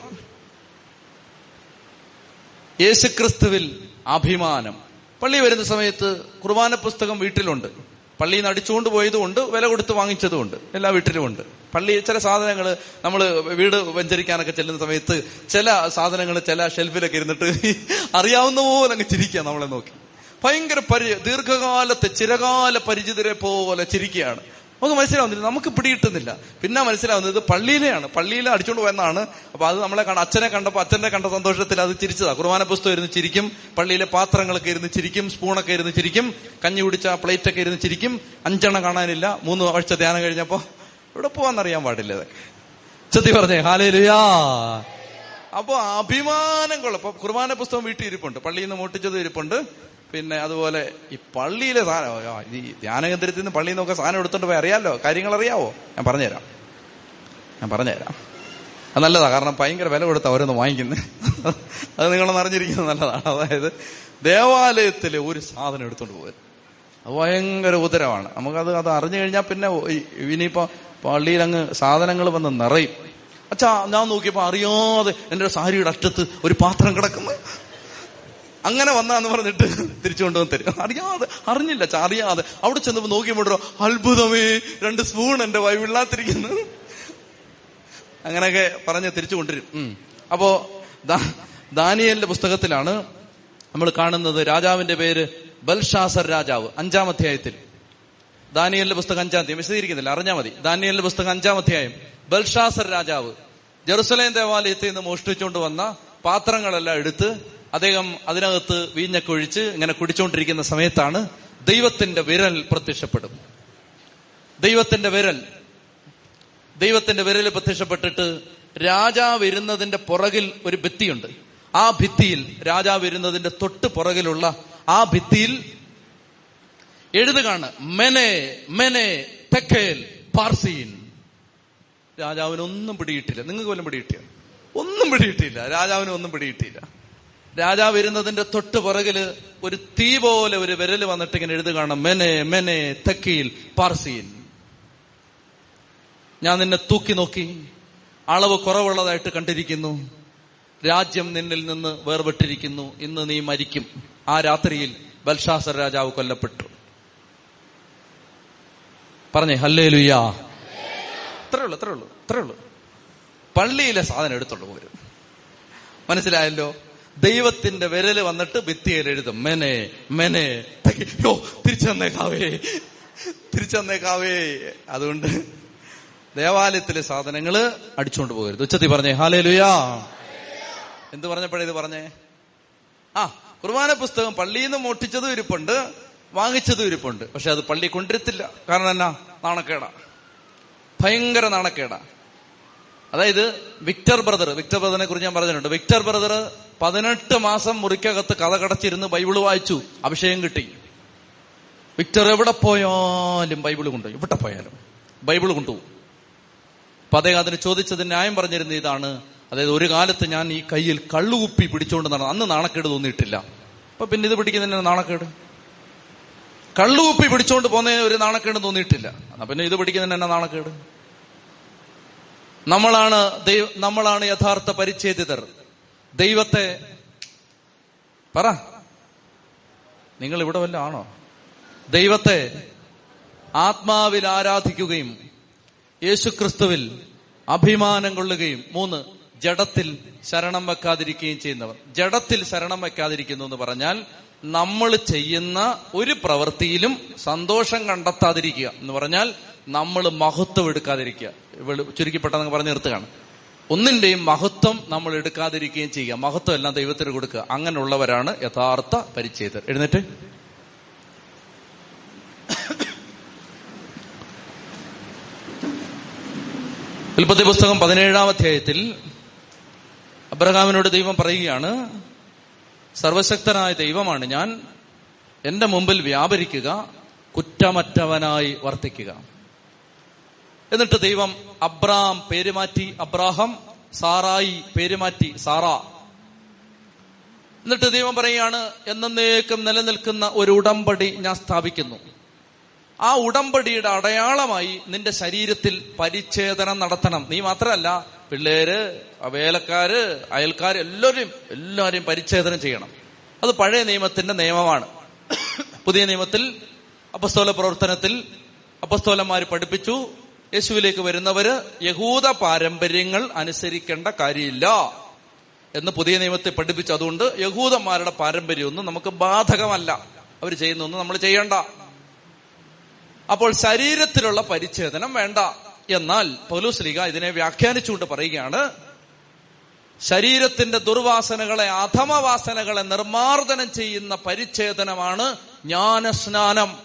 യേശുക്രിസ്തുവിൽ അഭിമാനം. പള്ളി വരുന്ന സമയത്ത് കുർബാന പുസ്തകം വീട്ടിലുണ്ട്. പള്ളിയിൽ നിന്ന് അടിച്ചുകൊണ്ട് പോയതുമുണ്ട് വില കൊടുത്ത് വാങ്ങിച്ചതുമുണ്ട് എല്ലാ വീട്ടിലുമുണ്ട് പള്ളി ചില സാധനങ്ങൾ നമ്മൾ വീട് വഞ്ചരിക്കാനൊക്കെ ചെല്ലുന്ന സമയത്ത് ചില സാധനങ്ങൾ ചില ഷെൽഫിലൊക്കെ ഇരുന്നിട്ട് <laughs> അറിയാവുന്ന പോലെ അങ്ങ് ചിരിക്കുക നമ്മളെ നോക്കി. ഭയങ്കര പരി ദീർഘകാലത്തെ ചിരകാല പരിചിതരെ പോലെ ചിരിക്കുകയാണ്. നമുക്ക് മനസ്സിലാവുന്നില്ല. നമുക്ക് പിടികിട്ടുന്നില്ല. പിന്നെ മനസ്സിലാവുന്നത് പള്ളിയിലെയാണ്. പള്ളിയിൽ അടിച്ചുകൊണ്ട് പോയെന്നാണ്. അപ്പൊ അത് നമ്മളെ കണ്ട അച്ഛനെ കണ്ടപ്പോൾ അച്ഛനെ കണ്ട സന്തോഷത്തിൽ അത് ചിരിച്ചതാ. കുർബാന പുസ്തകം ഇരുന്ന് ചിരിക്കും. പള്ളിയിലെ പാത്രങ്ങളൊക്കെ ഇരുന്ന് ചിരിക്കും. സ്പൂണൊക്കെ ഇരുന്ന് ചിരിക്കും. കഞ്ഞി കുടിച്ച പ്ലേറ്റ് ഒക്കെ ഇരുന്ന് ചിരിക്കും. അഞ്ചെണ്ണം കാണാനില്ല. മൂന്ന് ആഴ്ച ധ്യാനം കഴിഞ്ഞപ്പോ ഇവിടെ പോവാന്നറിയാൻ പാടില്ല ഇതൊക്കെ. ചെത്തി പറഞ്ഞേ. ഹാലേലുയാ. അപ്പൊ അഭിമാനം കൊള്ളപ്പോ കുർബാന പുസ്തകം വീട്ടിൽ ഇരിപ്പുണ്ട്. പള്ളിയിൽ നിന്ന് മോട്ടിച്ചത് ഇരിപ്പുണ്ട്. പിന്നെ അതുപോലെ ഈ പള്ളിയിലെ സാധനം ഈ ധ്യാനകേന്ദ്രത്തിൽ നിന്ന് പള്ളിയിൽ നിന്നൊക്കെ സാധനം എടുത്തോണ്ട് പോയി അറിയാലോ? കാര്യങ്ങൾ അറിയാവോ? ഞാൻ പറഞ്ഞുതരാം. ഞാൻ പറഞ്ഞുതരാം. അത് നല്ലതാ കാരണം ഭയങ്കര വില കൊടുത്ത ഓരോന്ന് വാങ്ങിക്കുന്നത് അത് നിങ്ങളൊന്ന് അറിഞ്ഞിരിക്കുന്നത് നല്ലതാണ്. അതായത് ദേവാലയത്തിൽ ഒരു സാധനം എടുത്തോണ്ട് പോകരുത് അത് ഭയങ്കര ഉദരമാണ്. നമുക്കത് അത് അറിഞ്ഞു കഴിഞ്ഞാൽ പിന്നെ ഇനിയിപ്പോ പള്ളിയിൽ അങ്ങ് സാധനങ്ങൾ വന്ന് നിറയും. അച്ഛാ ഞാൻ നോക്കിയപ്പോ അറിയാതെ എന്റെ സാരിയുടെ അറ്റത്ത് ഒരു പാത്രം കിടക്കുന്നു. അങ്ങനെ വന്നാന്ന് പറഞ്ഞിട്ട് തിരിച്ചു കൊണ്ടുവന്ന് തരും. അറിയാതെ അറിഞ്ഞില്ല അറിയാതെ. അവിടെ ചെന്നപ്പോ നോക്കിയപ്പോഴോ അത്ഭുതമേ രണ്ട് സ്പൂൺ എന്റെ വൈവിള്ളാത്തിരിക്കുന്നു അങ്ങനെയൊക്കെ പറഞ്ഞ് തിരിച്ചു കൊണ്ടുവരും. അപ്പോ ദാനിയേലിന്റെ പുസ്തകത്തിലാണ് നമ്മൾ കാണുന്നത് രാജാവിന്റെ പേര് ബൽഷാസർ രാജാവ് അഞ്ചാം അധ്യായത്തിൽ. ദാനിയലിന്റെ പുസ്തകം അഞ്ചാം അധ്യായം. വിശദീകരിക്കുന്നില്ല അറിഞ്ഞാൽ മതി. ദാനിയലിന്റെ പുസ്തകം അഞ്ചാം അധ്യായം. ബൽഷാസർ രാജാവ് ജെറുസലേം ദേവാലയത്തിൽ നിന്ന് മോഷ്ടിച്ചുകൊണ്ട് വന്ന പാത്രങ്ങളെല്ലാം എടുത്ത് അദ്ദേഹം അതിനകത്ത് വീഞ്ഞൊക്കെ ഒഴിച്ച് ഇങ്ങനെ കുടിച്ചുകൊണ്ടിരിക്കുന്ന സമയത്താണ് ദൈവത്തിന്റെ വിരൽ പ്രത്യക്ഷപ്പെടും. ദൈവത്തിന്റെ വിരൽ. ദൈവത്തിന്റെ വിരൽ പ്രത്യക്ഷപ്പെട്ടിട്ട് രാജാവ് ഇരുന്നതിന്റെ പുറകിൽ ഒരു ഭിത്തിയുണ്ട്. ആ ഭിത്തിയിൽ രാജാവ് ഇരുന്നതിന്റെ തൊട്ട് പുറകിലുള്ള ആ ഭിത്തിയിൽ എഴുതുകാണ് മെനെ മെനെ തെക്കേൽ പാർസീൻ. രാജാവിനൊന്നും പിടിയിട്ടില്ല. നിങ്ങൾക്ക് വല്ലതും പിടിയിട്ടില്ല ഒന്നും പിടിയിട്ടില്ല. രാജാവിനൊന്നും പിടിയിട്ടില്ല രാജാവ് വരുന്നതിന്റെ തൊട്ട് പുറകിൽ ഒരു തീ പോലെ ഒരു വിരൽ വന്നിട്ട് ഇങ്ങനെ എഴുതുകയാണ് മെനെ മെനെ തെക്കീൽ പാർസീൻ. ഞാൻ നിന്നെ തൂക്കി നോക്കി. അളവ് കുറവുള്ളതായിട്ട് കണ്ടിരിക്കുന്നു. രാജ്യം നിന്നിൽ നിന്ന് വേർപെട്ടിരിക്കുന്നു. ഇന്ന് നീ മരിക്കും. ആ രാത്രിയിൽ ബൽഷാസർ രാജാവ് കൊല്ലപ്പെട്ടു. പറഞ്ഞേ ഹല്ലേ ലുയ്യാ ഇത്രേ ഉള്ളൂ ഉള്ളൂ പള്ളിയിലെ സാധനം എടുത്തോണ്ട് പോരും. മനസ്സിലായല്ലോ? ദൈവത്തിന്റെ വിരൽ വന്നിട്ട് ഭിത്തിയിൽ എഴുതും. മെനെ മെനെ. യോ തിരിച്ചു തന്നേക്കാവേ തിരിച്ചു തന്നേക്കാവേ അതുകൊണ്ട് ദേവാലയത്തിലെ സാധനങ്ങൾ അടിച്ചുകൊണ്ട് പോകരുത്. ഉച്ചത്തി പറഞ്ഞേ ഹാലേ ലുയാ എന്ത് പറഞ്ഞപ്പോഴേ ഇത് പറഞ്ഞേ? ആ കുർബാന പുസ്തകം പള്ളിയിൽ നിന്ന് മോട്ടിച്ചതും ഇരിപ്പുണ്ട് വാങ്ങിച്ചതും ഇരിപ്പുണ്ട്. പക്ഷെ അത് പള്ളി കൊണ്ടിരുത്തില്ല കാരണം എന്നാ? നാണക്കേടാ. ഭയങ്കര നാണക്കേടാ. അതായത് വിക്ടർ ബ്രദർ വിക്ടർ ബ്രദറിനെ കുറിച്ച് ഞാൻ പറഞ്ഞിട്ടുണ്ട്. വിക്ടർ ബ്രദർ പതിനെട്ട് മാസം മുറിക്കകത്ത് കഥ കടച്ചിരുന്ന് ബൈബിൾ വായിച്ചു അഭിഷേകം കിട്ടി. വിക്ടർ എവിടെ പോയാലും ബൈബിൾ കൊണ്ടുപോയി. എവിടെ പോയാലും ബൈബിൾ കൊണ്ടുപോകും. അപ്പൊ അദ്ദേഹം അതിന് ചോദിച്ചത് ന്യായം പറഞ്ഞിരുന്ന ഇതാണ്. അതായത് ഒരു കാലത്ത് ഞാൻ ഈ കയ്യിൽ കള്ളുകുപ്പി പിടിച്ചുകൊണ്ട് നടന്നു അന്ന് നാണക്കേട് തോന്നിയിട്ടില്ല. അപ്പൊ പിന്നെ ഇത് പിടിക്കുന്നതിന് നാണക്കേട്? കള്ളുകുപ്പി പിടിച്ചുകൊണ്ട് പോകുന്നതിന് ഒരു നാണക്കേട് തോന്നിയിട്ടില്ല. എന്നാ പിന്നെ ഇത് പിടിക്കുന്നതിന് എന്നാ നാണക്കേട്? നമ്മളാണ് ദൈവ നമ്മളാണ് യഥാർത്ഥ പരിച്ഛേദിതർ. ദൈവത്തെ പറ. നിങ്ങൾ ഇവിടെ വല്ല ആണോ? ദൈവത്തെ ആത്മാവിൽ ആരാധിക്കുകയും യേശുക്രിസ്തുവിൽ അഭിമാനം കൊള്ളുകയും മൂന്ന് ജഡത്തിൽ ശരണം വെക്കാതിരിക്കുകയും ചെയ്യുന്നവർ. ജഡത്തിൽ ശരണം വെക്കാതിരിക്കുന്നു എന്ന് പറഞ്ഞാൽ നമ്മൾ ചെയ്യുന്ന ഒരു പ്രവൃത്തിയിലും സന്തോഷം കണ്ടെത്താതിരിക്കുക എന്ന് പറഞ്ഞാൽ നമ്മൾ മഹത്വം എടുക്കാതിരിക്കുക. വെളു- ചുരുക്കിപ്പെട്ടെന്ന് പറഞ്ഞു നിർത്തുകയാണ്. ഒന്നിന്റെയും മഹത്വം നമ്മൾ എടുക്കാതിരിക്കുകയും ചെയ്യുക. മഹത്വം എല്ലാം ദൈവത്തിന് കൊടുക്കുക. അങ്ങനെയുള്ളവരാണ് യഥാർത്ഥ പരിചയതർ എഴുന്നേറ്റ്. ഉൽപ്പത്തി പുസ്തകം പതിനേഴാം അധ്യായത്തിൽ അബ്രഹാമിനോട് ദൈവം പറയുകയാണ് സർവശക്തനായ ദൈവമാണ് ഞാൻ. എന്റെ മുമ്പിൽ വ്യാപരിക്കുക കുറ്റമറ്റവനായി വർത്തിക്കുക. എന്നിട്ട് ദൈവം അബ്രാം പേരുമാറ്റി അബ്രാഹം സാറായി പേരുമാറ്റി സാറ. എന്നിട്ട് ദൈവം പറയുകയാണ് എന്നേക്കും നിലനിൽക്കുന്ന ഒരു ഉടമ്പടി ഞാൻ സ്ഥാപിക്കുന്നു. ആ ഉടമ്പടിയുടെ അടയാളമായി നിന്റെ ശരീരത്തിൽ പരിച്ഛേദനം നടത്തണം. നീ മാത്രമല്ല പിള്ളേര് വേലക്കാര് അയൽക്കാര് എല്ലാവരും എല്ലാവരെയും പരിച്ഛേദനം ചെയ്യണം. അത് പഴയ നിയമത്തിന്റെ നിയമമാണ്. പുതിയ നിയമത്തിൽ അപസ്തോല പ്രവർത്തനത്തിൽ അപസ്തോലന്മാർ പഠിപ്പിച്ചു യേശുവിലേക്ക് വരുന്നവര് യഹൂദ പാരമ്പര്യങ്ങൾ അനുസരിക്കേണ്ട കാര്യമില്ല എന്ന് പുതിയ നിയമത്തെ പഠിപ്പിച്ചു അതുകൊണ്ട് യഹൂദന്മാരുടെ പാരമ്പര്യമൊന്നും നമുക്ക് ബാധകമല്ല. അവർ ചെയ്യുന്നൊന്നും നമ്മൾ ചെയ്യണ്ട. അപ്പോൾ ശരീരത്തിലുള്ള പരിച്ഛേദനം വേണ്ട. എന്നാൽ പൗലോസ്ലിക ഇതിനെ വ്യാഖ്യാനിച്ചുകൊണ്ട് പറയുകയാണ് ശരീരത്തിന്റെ ദുർവാസനകളെ അധമവാസനകളെ നിർമാർജനം ചെയ്യുന്ന പരിച്ഛേദനമാണ് ജ്ഞാനസ്നാനം.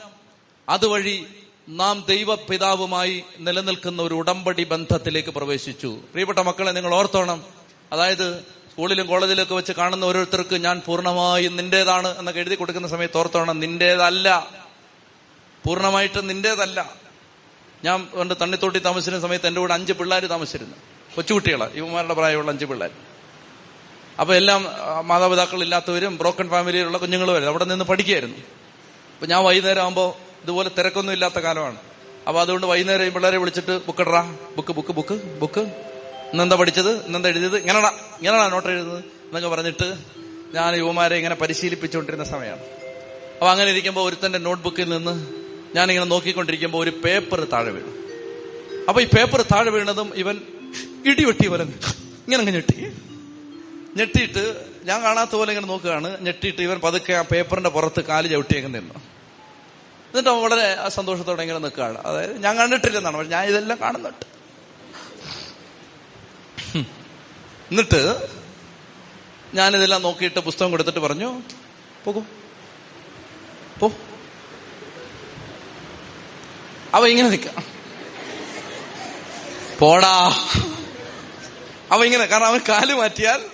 അതുവഴി നാം ദൈവപിതാവുമായി നിലനിൽക്കുന്ന ഒരു ഉടമ്പടി ബന്ധത്തിലേക്ക് പ്രവേശിച്ചു. പ്രിയപ്പെട്ട മക്കളെ നിങ്ങൾ ഓർത്തോണം. അതായത് സ്കൂളിലും കോളേജിലൊക്കെ വെച്ച് കാണുന്ന ഓരോരുത്തർക്ക് ഞാൻ പൂർണമായും നിന്റേതാണ് എന്നൊക്കെ എഴുതി കൊടുക്കുന്ന സമയത്ത് ഓർത്തോണം നിന്റേതല്ല. പൂർണമായിട്ട് നിന്റേതല്ല. ഞാൻ പണ്ട് തണ്ണിത്തോട്ടി താമസിക്കുന്ന സമയത്ത് എന്റെ കൂടെ അഞ്ച് പിള്ളേർ താമസിച്ചിരുന്നു. കൊച്ചുകുട്ടികളാണ് യുവമാരുടെ പ്രായമുള്ള അഞ്ച് പിള്ളേർ അപ്പൊ എല്ലാം മാതാപിതാക്കളില്ലാത്തവരും ബ്രോക്കൺ ഫാമിലിയിലുള്ള കുഞ്ഞുങ്ങളും വരും. അവിടെ നിന്ന് പഠിക്കുകയായിരുന്നു അപ്പൊ ഞാൻ വൈകുന്നേരം ആകുമ്പോൾ ഇതുപോലെ തിരക്കൊന്നും ഇല്ലാത്ത കാലമാണ്. അപ്പൊ അതുകൊണ്ട് വൈകുന്നേരം പിള്ളേരെ വിളിച്ചിട്ട് ബുക്ക് ഇടറാ. ബുക്ക് ബുക്ക് ബുക്ക് ബുക്ക് ഇന്നെന്താ പഠിച്ചത്? ഇന്നെന്താ എഴുതിയത്? ഇങ്ങനെടാ ഇങ്ങനെടാ നോട്ട് എഴുതുന്നത്? എന്നൊക്കെ പറഞ്ഞിട്ട് ഞാൻ യുവമാരെ ഇങ്ങനെ പരിശീലിപ്പിച്ചുകൊണ്ടിരുന്ന സമയമാണ്. അപ്പൊ അങ്ങനെ ഇരിക്കുമ്പോൾ ഒരുത്തന്റെ നോട്ട്ബുക്കിൽ നിന്ന് ഞാനിങ്ങനെ നോക്കിക്കൊണ്ടിരിക്കുമ്പോൾ ഒരു പേപ്പർ താഴെ വീണു. അപ്പൊ ഈ പേപ്പർ താഴെ വീണതും ഇവൻ ഇടിവെട്ടി പോലെ ഇങ്ങനെ ഞെട്ടി. ഞെട്ടിയിട്ട് ഞാൻ കാണാത്ത പോലെ ഇങ്ങനെ നോക്കുകയാണ്. ഞെട്ടിയിട്ട് ഇവൻ പതുക്കെ ആ പേപ്പറിന്റെ പുറത്ത് കാൽ ചവിട്ടിയൊക്കെ എന്നിട്ട് അവൻ വളരെ സന്തോഷത്തോടെ ഇങ്ങനെ നിൽക്കുകയാണ്. അതായത് ഞാൻ കണ്ടിട്ടില്ലെന്നാണ് പക്ഷെ ഞാൻ ഇതെല്ലാം കാണുന്നുണ്ട്. എന്നിട്ട് ഞാനിതെല്ലാം നോക്കിയിട്ട് പുസ്തകം കൊടുത്തിട്ട് പറഞ്ഞു പോകൂ. പോ. അവ ഇങ്ങനെ നിൽക്കാം പോടാ. അവ ഇങ്ങനെ കാരണം അവൻ കാൽ മാറ്റിയാൽ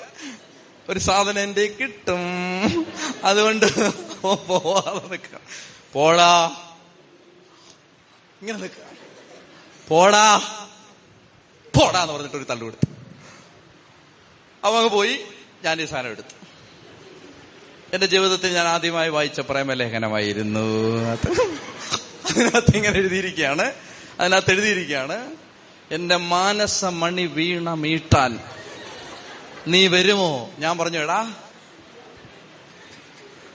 ഒരു സാധനം എന്റെ കിട്ടും. അതുകൊണ്ട് പോവാതെ നിൽക്കാം പോടാ. ഇങ്ങനെ നിൽക്കുക പോടാ. പോടാ എന്ന് പറഞ്ഞിട്ട് ഒരു തള്ളു കൊടുത്തു. അവ പോയി. ഞാൻ ഈ സാധനം എടുത്തു. എന്റെ ജീവിതത്തിൽ ഞാൻ ആദ്യമായി വായിച്ച പ്രേമലേഖനമായിരുന്നു. അത് അതിനകത്ത് ഇങ്ങനെ എഴുതിയിരിക്കുകയാണ്. അതിനകത്ത് എഴുതിയിരിക്കുകയാണ് എന്റെ മാനസ മണി വീണ മീട്ടാൻ നീ വരുമോ? ഞാൻ പറഞ്ഞു എടാ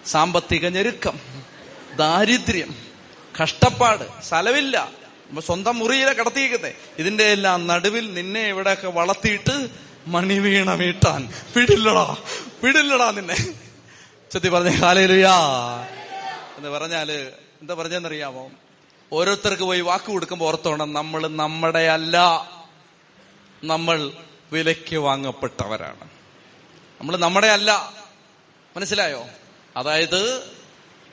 സാമ്പത്തിക ഞെരുക്കം. ദാരിദ്ര്യം കഷ്ടപ്പാട് സ്ഥലമില്ല സ്വന്തം മുറിയിലെ കടത്തിയിരിക്കുന്നത് ഇതിന്റെ എല്ലാം നടുവിൽ നിന്നെ ഇവിടെയൊക്കെ വളർത്തിയിട്ട് മണി വീണ വീട്ടാൻ. പിടില്ലടാ പിടില്ലടാ നിന്നെ. ചെത്തി പറഞ്ഞ കാലയിലുയാ എന്ന് പറഞ്ഞാൽ എന്താ പറഞ്ഞെന്നറിയാമോ ഓരോരുത്തർക്ക് പോയി വാക്ക് കൊടുക്കുമ്പോൾ ഓർത്തോണം നമ്മൾ നമ്മുടെ അല്ല. നമ്മൾ വിലയ്ക്ക് വാങ്ങപ്പെട്ടവരാണ്. നമ്മൾ നമ്മുടെ അല്ല. മനസ്സിലായോ? അതായത്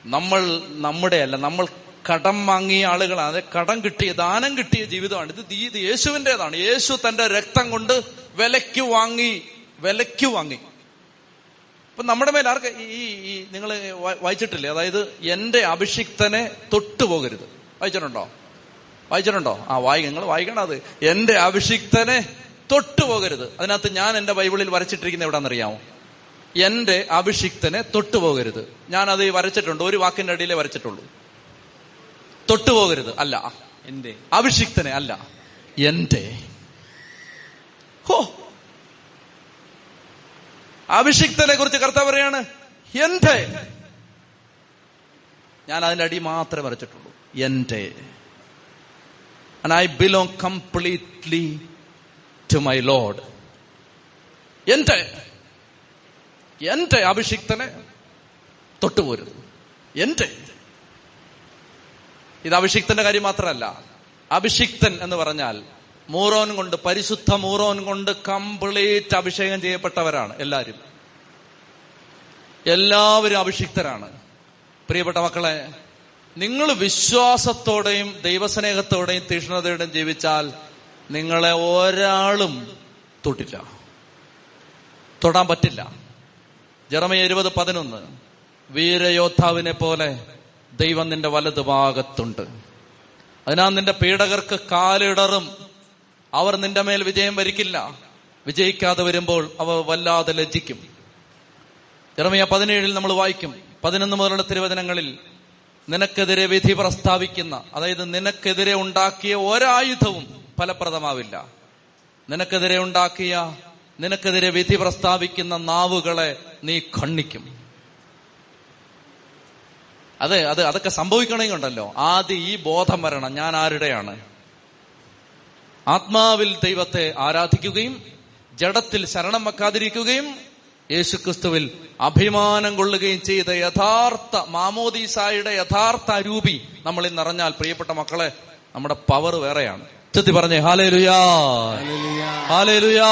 നമ്മൾ നമ്മുടെ അല്ല നമ്മൾ കടം വാങ്ങിയ ആളുകളാണ്. കടം കിട്ടിയ ദാനം കിട്ടിയ ജീവിതമാണ്. ഇത് ഇത് യേശുവിന്റെതാണ്. യേശു തന്റെ രക്തം കൊണ്ട് വിലയ്ക്ക് വാങ്ങി വിലയ്ക്ക് വാങ്ങി. ഇപ്പൊ നമ്മുടെ മേൽ ആർക്ക് ഈ ഈ നിങ്ങൾ വായിച്ചിട്ടില്ലേ? അതായത് എന്റെ അഭിഷിക്തനെ തൊട്ടുപോകരുത് വായിച്ചിട്ടുണ്ടോ? വായിച്ചിട്ടുണ്ടോ? ആ വായി നിങ്ങൾ വായിക്കണം അത്. എന്റെ അഭിഷിക്തനെ തൊട്ടുപോകരുത് അതിനകത്ത് ഞാൻ എന്റെ ബൈബിളിൽ വരച്ചിട്ടിരിക്കുന്ന എവിടാന്നറിയാമോ എന്റെ അഭിഷിക്തനെ തൊട്ടുപോകരുത്. ഞാൻ അത് വരച്ചിട്ടുണ്ട്. ഒരു വാക്കിന്റെ അടിയിലേ വരച്ചിട്ടുള്ളൂ. തൊട്ടുപോകരുത്. അല്ല. എന്റെ. അഭിഷിക്തനെ അല്ല. എന്റെ. ഹോ. അഭിഷിക്തനെ കുറിച്ച് കർത്താവ് പറയാണ് എന്റെ. ഞാൻ അതിന്റെ അടി മാത്രമേ വരച്ചിട്ടുള്ളൂ. എന്റെ. And I belong completely to my Lord എന്റെ. എന്റെ അഭിഷിക്തനെ തൊട്ടുപോരുത് എന്റെ ഇത് അഭിഷിക്തന്റെ കാര്യം മാത്രമല്ല. അഭിഷിക്തൻ എന്ന് പറഞ്ഞാൽ മൂറോൻ കൊണ്ട് പരിശുദ്ധ മൂറോൻ കൊണ്ട് കംപ്ലീറ്റ് അഭിഷേകം ചെയ്യപ്പെട്ടവരാണ് എല്ലാവരും. എല്ലാവരും അഭിഷിക്തരാണ്. പ്രിയപ്പെട്ട മക്കളെ നിങ്ങൾ വിശ്വാസത്തോടെയും ദൈവസ്നേഹത്തോടെയും തീഷ്ണതയോടെയും ജീവിച്ചാൽ നിങ്ങളെ ഒരാളും തൊട്ടില്ല. തൊടാൻ പറ്റില്ല. ജറമയ ഇരുപത് പതിനൊന്ന്. വീരയോദ്ധാവിനെ പോലെ ദൈവം നിന്റെ വലത് ഭാഗത്തുണ്ട്. അതിനാൽ നിന്റെ പീഡകർക്ക് കാലിടറും. അവർ നിന്റെ മേൽ വിജയം വരിക്കില്ല. വിജയിക്കാതെ വരുമ്പോൾ അവ വല്ലാതെ ലജ്ജിക്കും. ഇറമിയ പതിനേഴിൽ നമ്മൾ വായിക്കും. പതിനൊന്ന് മുതലുള്ള തിരുവചനങ്ങളിൽ നിനക്കെതിരെ വിധി പ്രസ്താവിക്കുന്ന അതായത് നിനക്കെതിരെ ഉണ്ടാക്കിയ ഒരായുധവും ഫലപ്രദമാവില്ല. നിനക്കെതിരെ ഉണ്ടാക്കിയ നിനക്കെതിരെ വിധി പ്രസ്താവിക്കുന്ന നാവുകളെ നീ ഖണ്ഡിക്കും. അതെ അത് അതൊക്കെ സംഭവിക്കണമെങ്കിൽ ഉണ്ടല്ലോ ആദ്യം ഈ ബോധം വരണം. ഞാൻ ആരുടെയാണ്? ആത്മാവിൽ ദൈവത്തെ ആരാധിക്കുകയും ജഡത്തിൽ ശരണം വെക്കാതിരിക്കുകയും യേശുക്രിസ്തുവിൽ അഭിമാനം കൊള്ളുകയും ചെയ്ത യഥാർത്ഥ മാമോദീസായുടെ യഥാർത്ഥ രൂപി നമ്മളിൽ നിറഞ്ഞാൽ പ്രിയപ്പെട്ട മക്കളെ നമ്മുടെ പവർ വേറെയാണ്. ചെത്തി പറഞ്ഞേ ഹാലേ ലുയാ ഹാലേ ലുയാ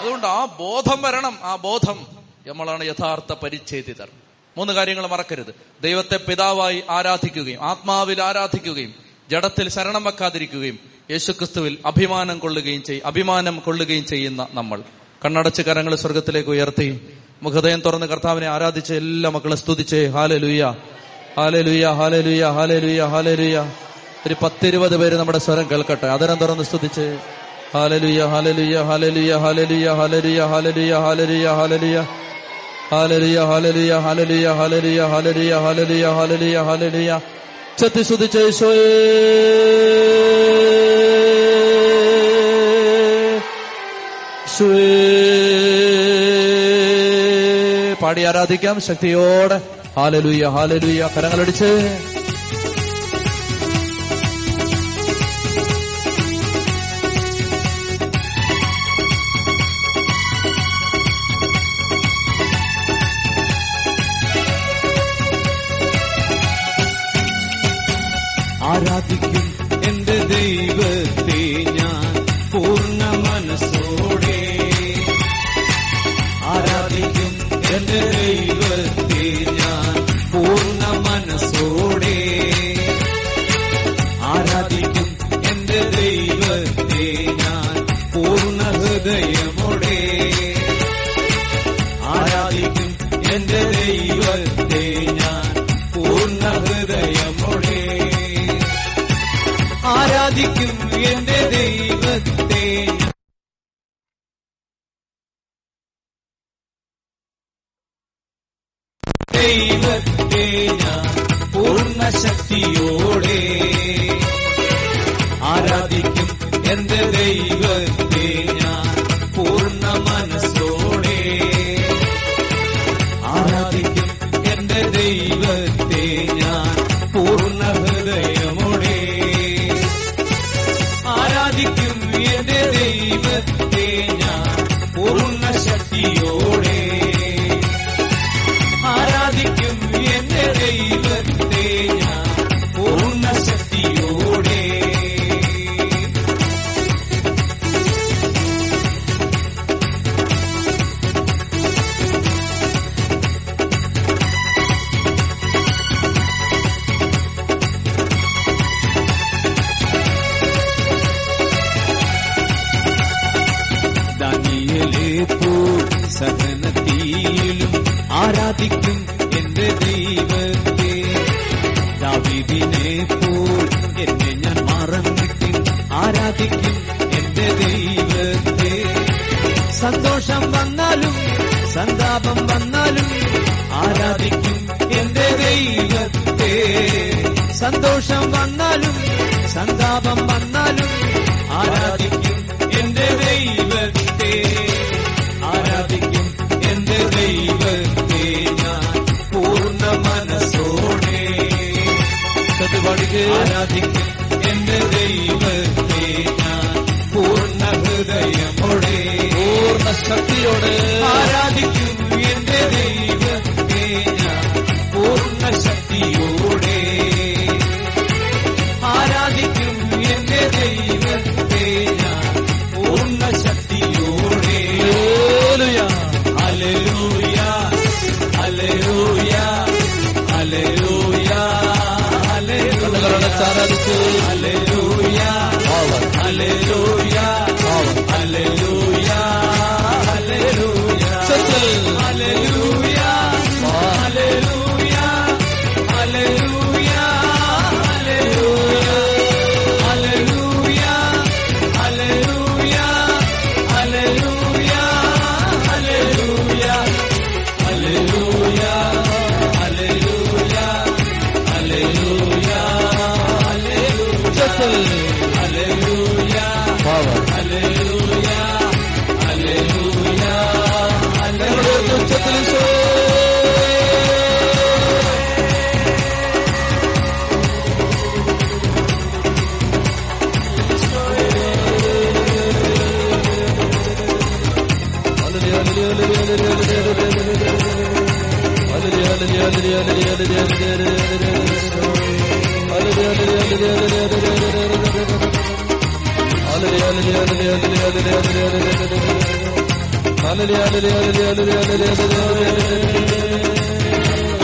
അതുകൊണ്ട് ആ ബോധം വരണം ആ ബോധം. നമ്മളാണ് യഥാർത്ഥ പരിച്ഛേദിതർ മൂന്ന് കാര്യങ്ങൾ മറക്കരുത്. ദൈവത്തെ പിതാവായി ആരാധിക്കുകയും ആത്മാവിൽ ആരാധിക്കുകയും ജഡത്തിൽ ശരണം വെക്കാതിരിക്കുകയും യേശുക്രിസ്തുവിൽ അഭിമാനം കൊള്ളുകയും ചെയ്യും അഭിമാനം കൊള്ളുകയും ചെയ്യുന്ന നമ്മൾ. കണ്ണടച്ച് കരങ്ങൾ സ്വർഗത്തിലേക്ക് ഉയർത്തി മുഖദയം തുറന്ന് കർത്താവിനെ ആരാധിച്ച് എല്ലാ മക്കളും സ്തുതിച്ചേ ഹാലെ ലുയ്യ ഹാലെ ലുയ്യ ഹാലെ ഒരു പത്തിരുപത് പേര് നമ്മുടെ സ്വരം കേൾക്കട്ടെ അതരം തുറന്ന് സ്തുതിച്ച് ഹാലലുയ ഹാലലുയ ഹാലലുയ ഹാലലുയ ഹാലലുയ ഹാലലുയ ഹാലലുയ ഹാലലുയ ഹാലലിയ ഹാലലിയ ഹാലലിയ ഹാലലിയ ഹാലലിയ ഹാലലിയ ഹാലലിയ ഹാലലിയ ചത്തി സ്തുതിച്ച്. പാടി ആരാധിക്കാം ശക്തിയോടെ ഹാലലുയ്യ ഹാലലുയ്യ കരങ്ങളടിച്ച്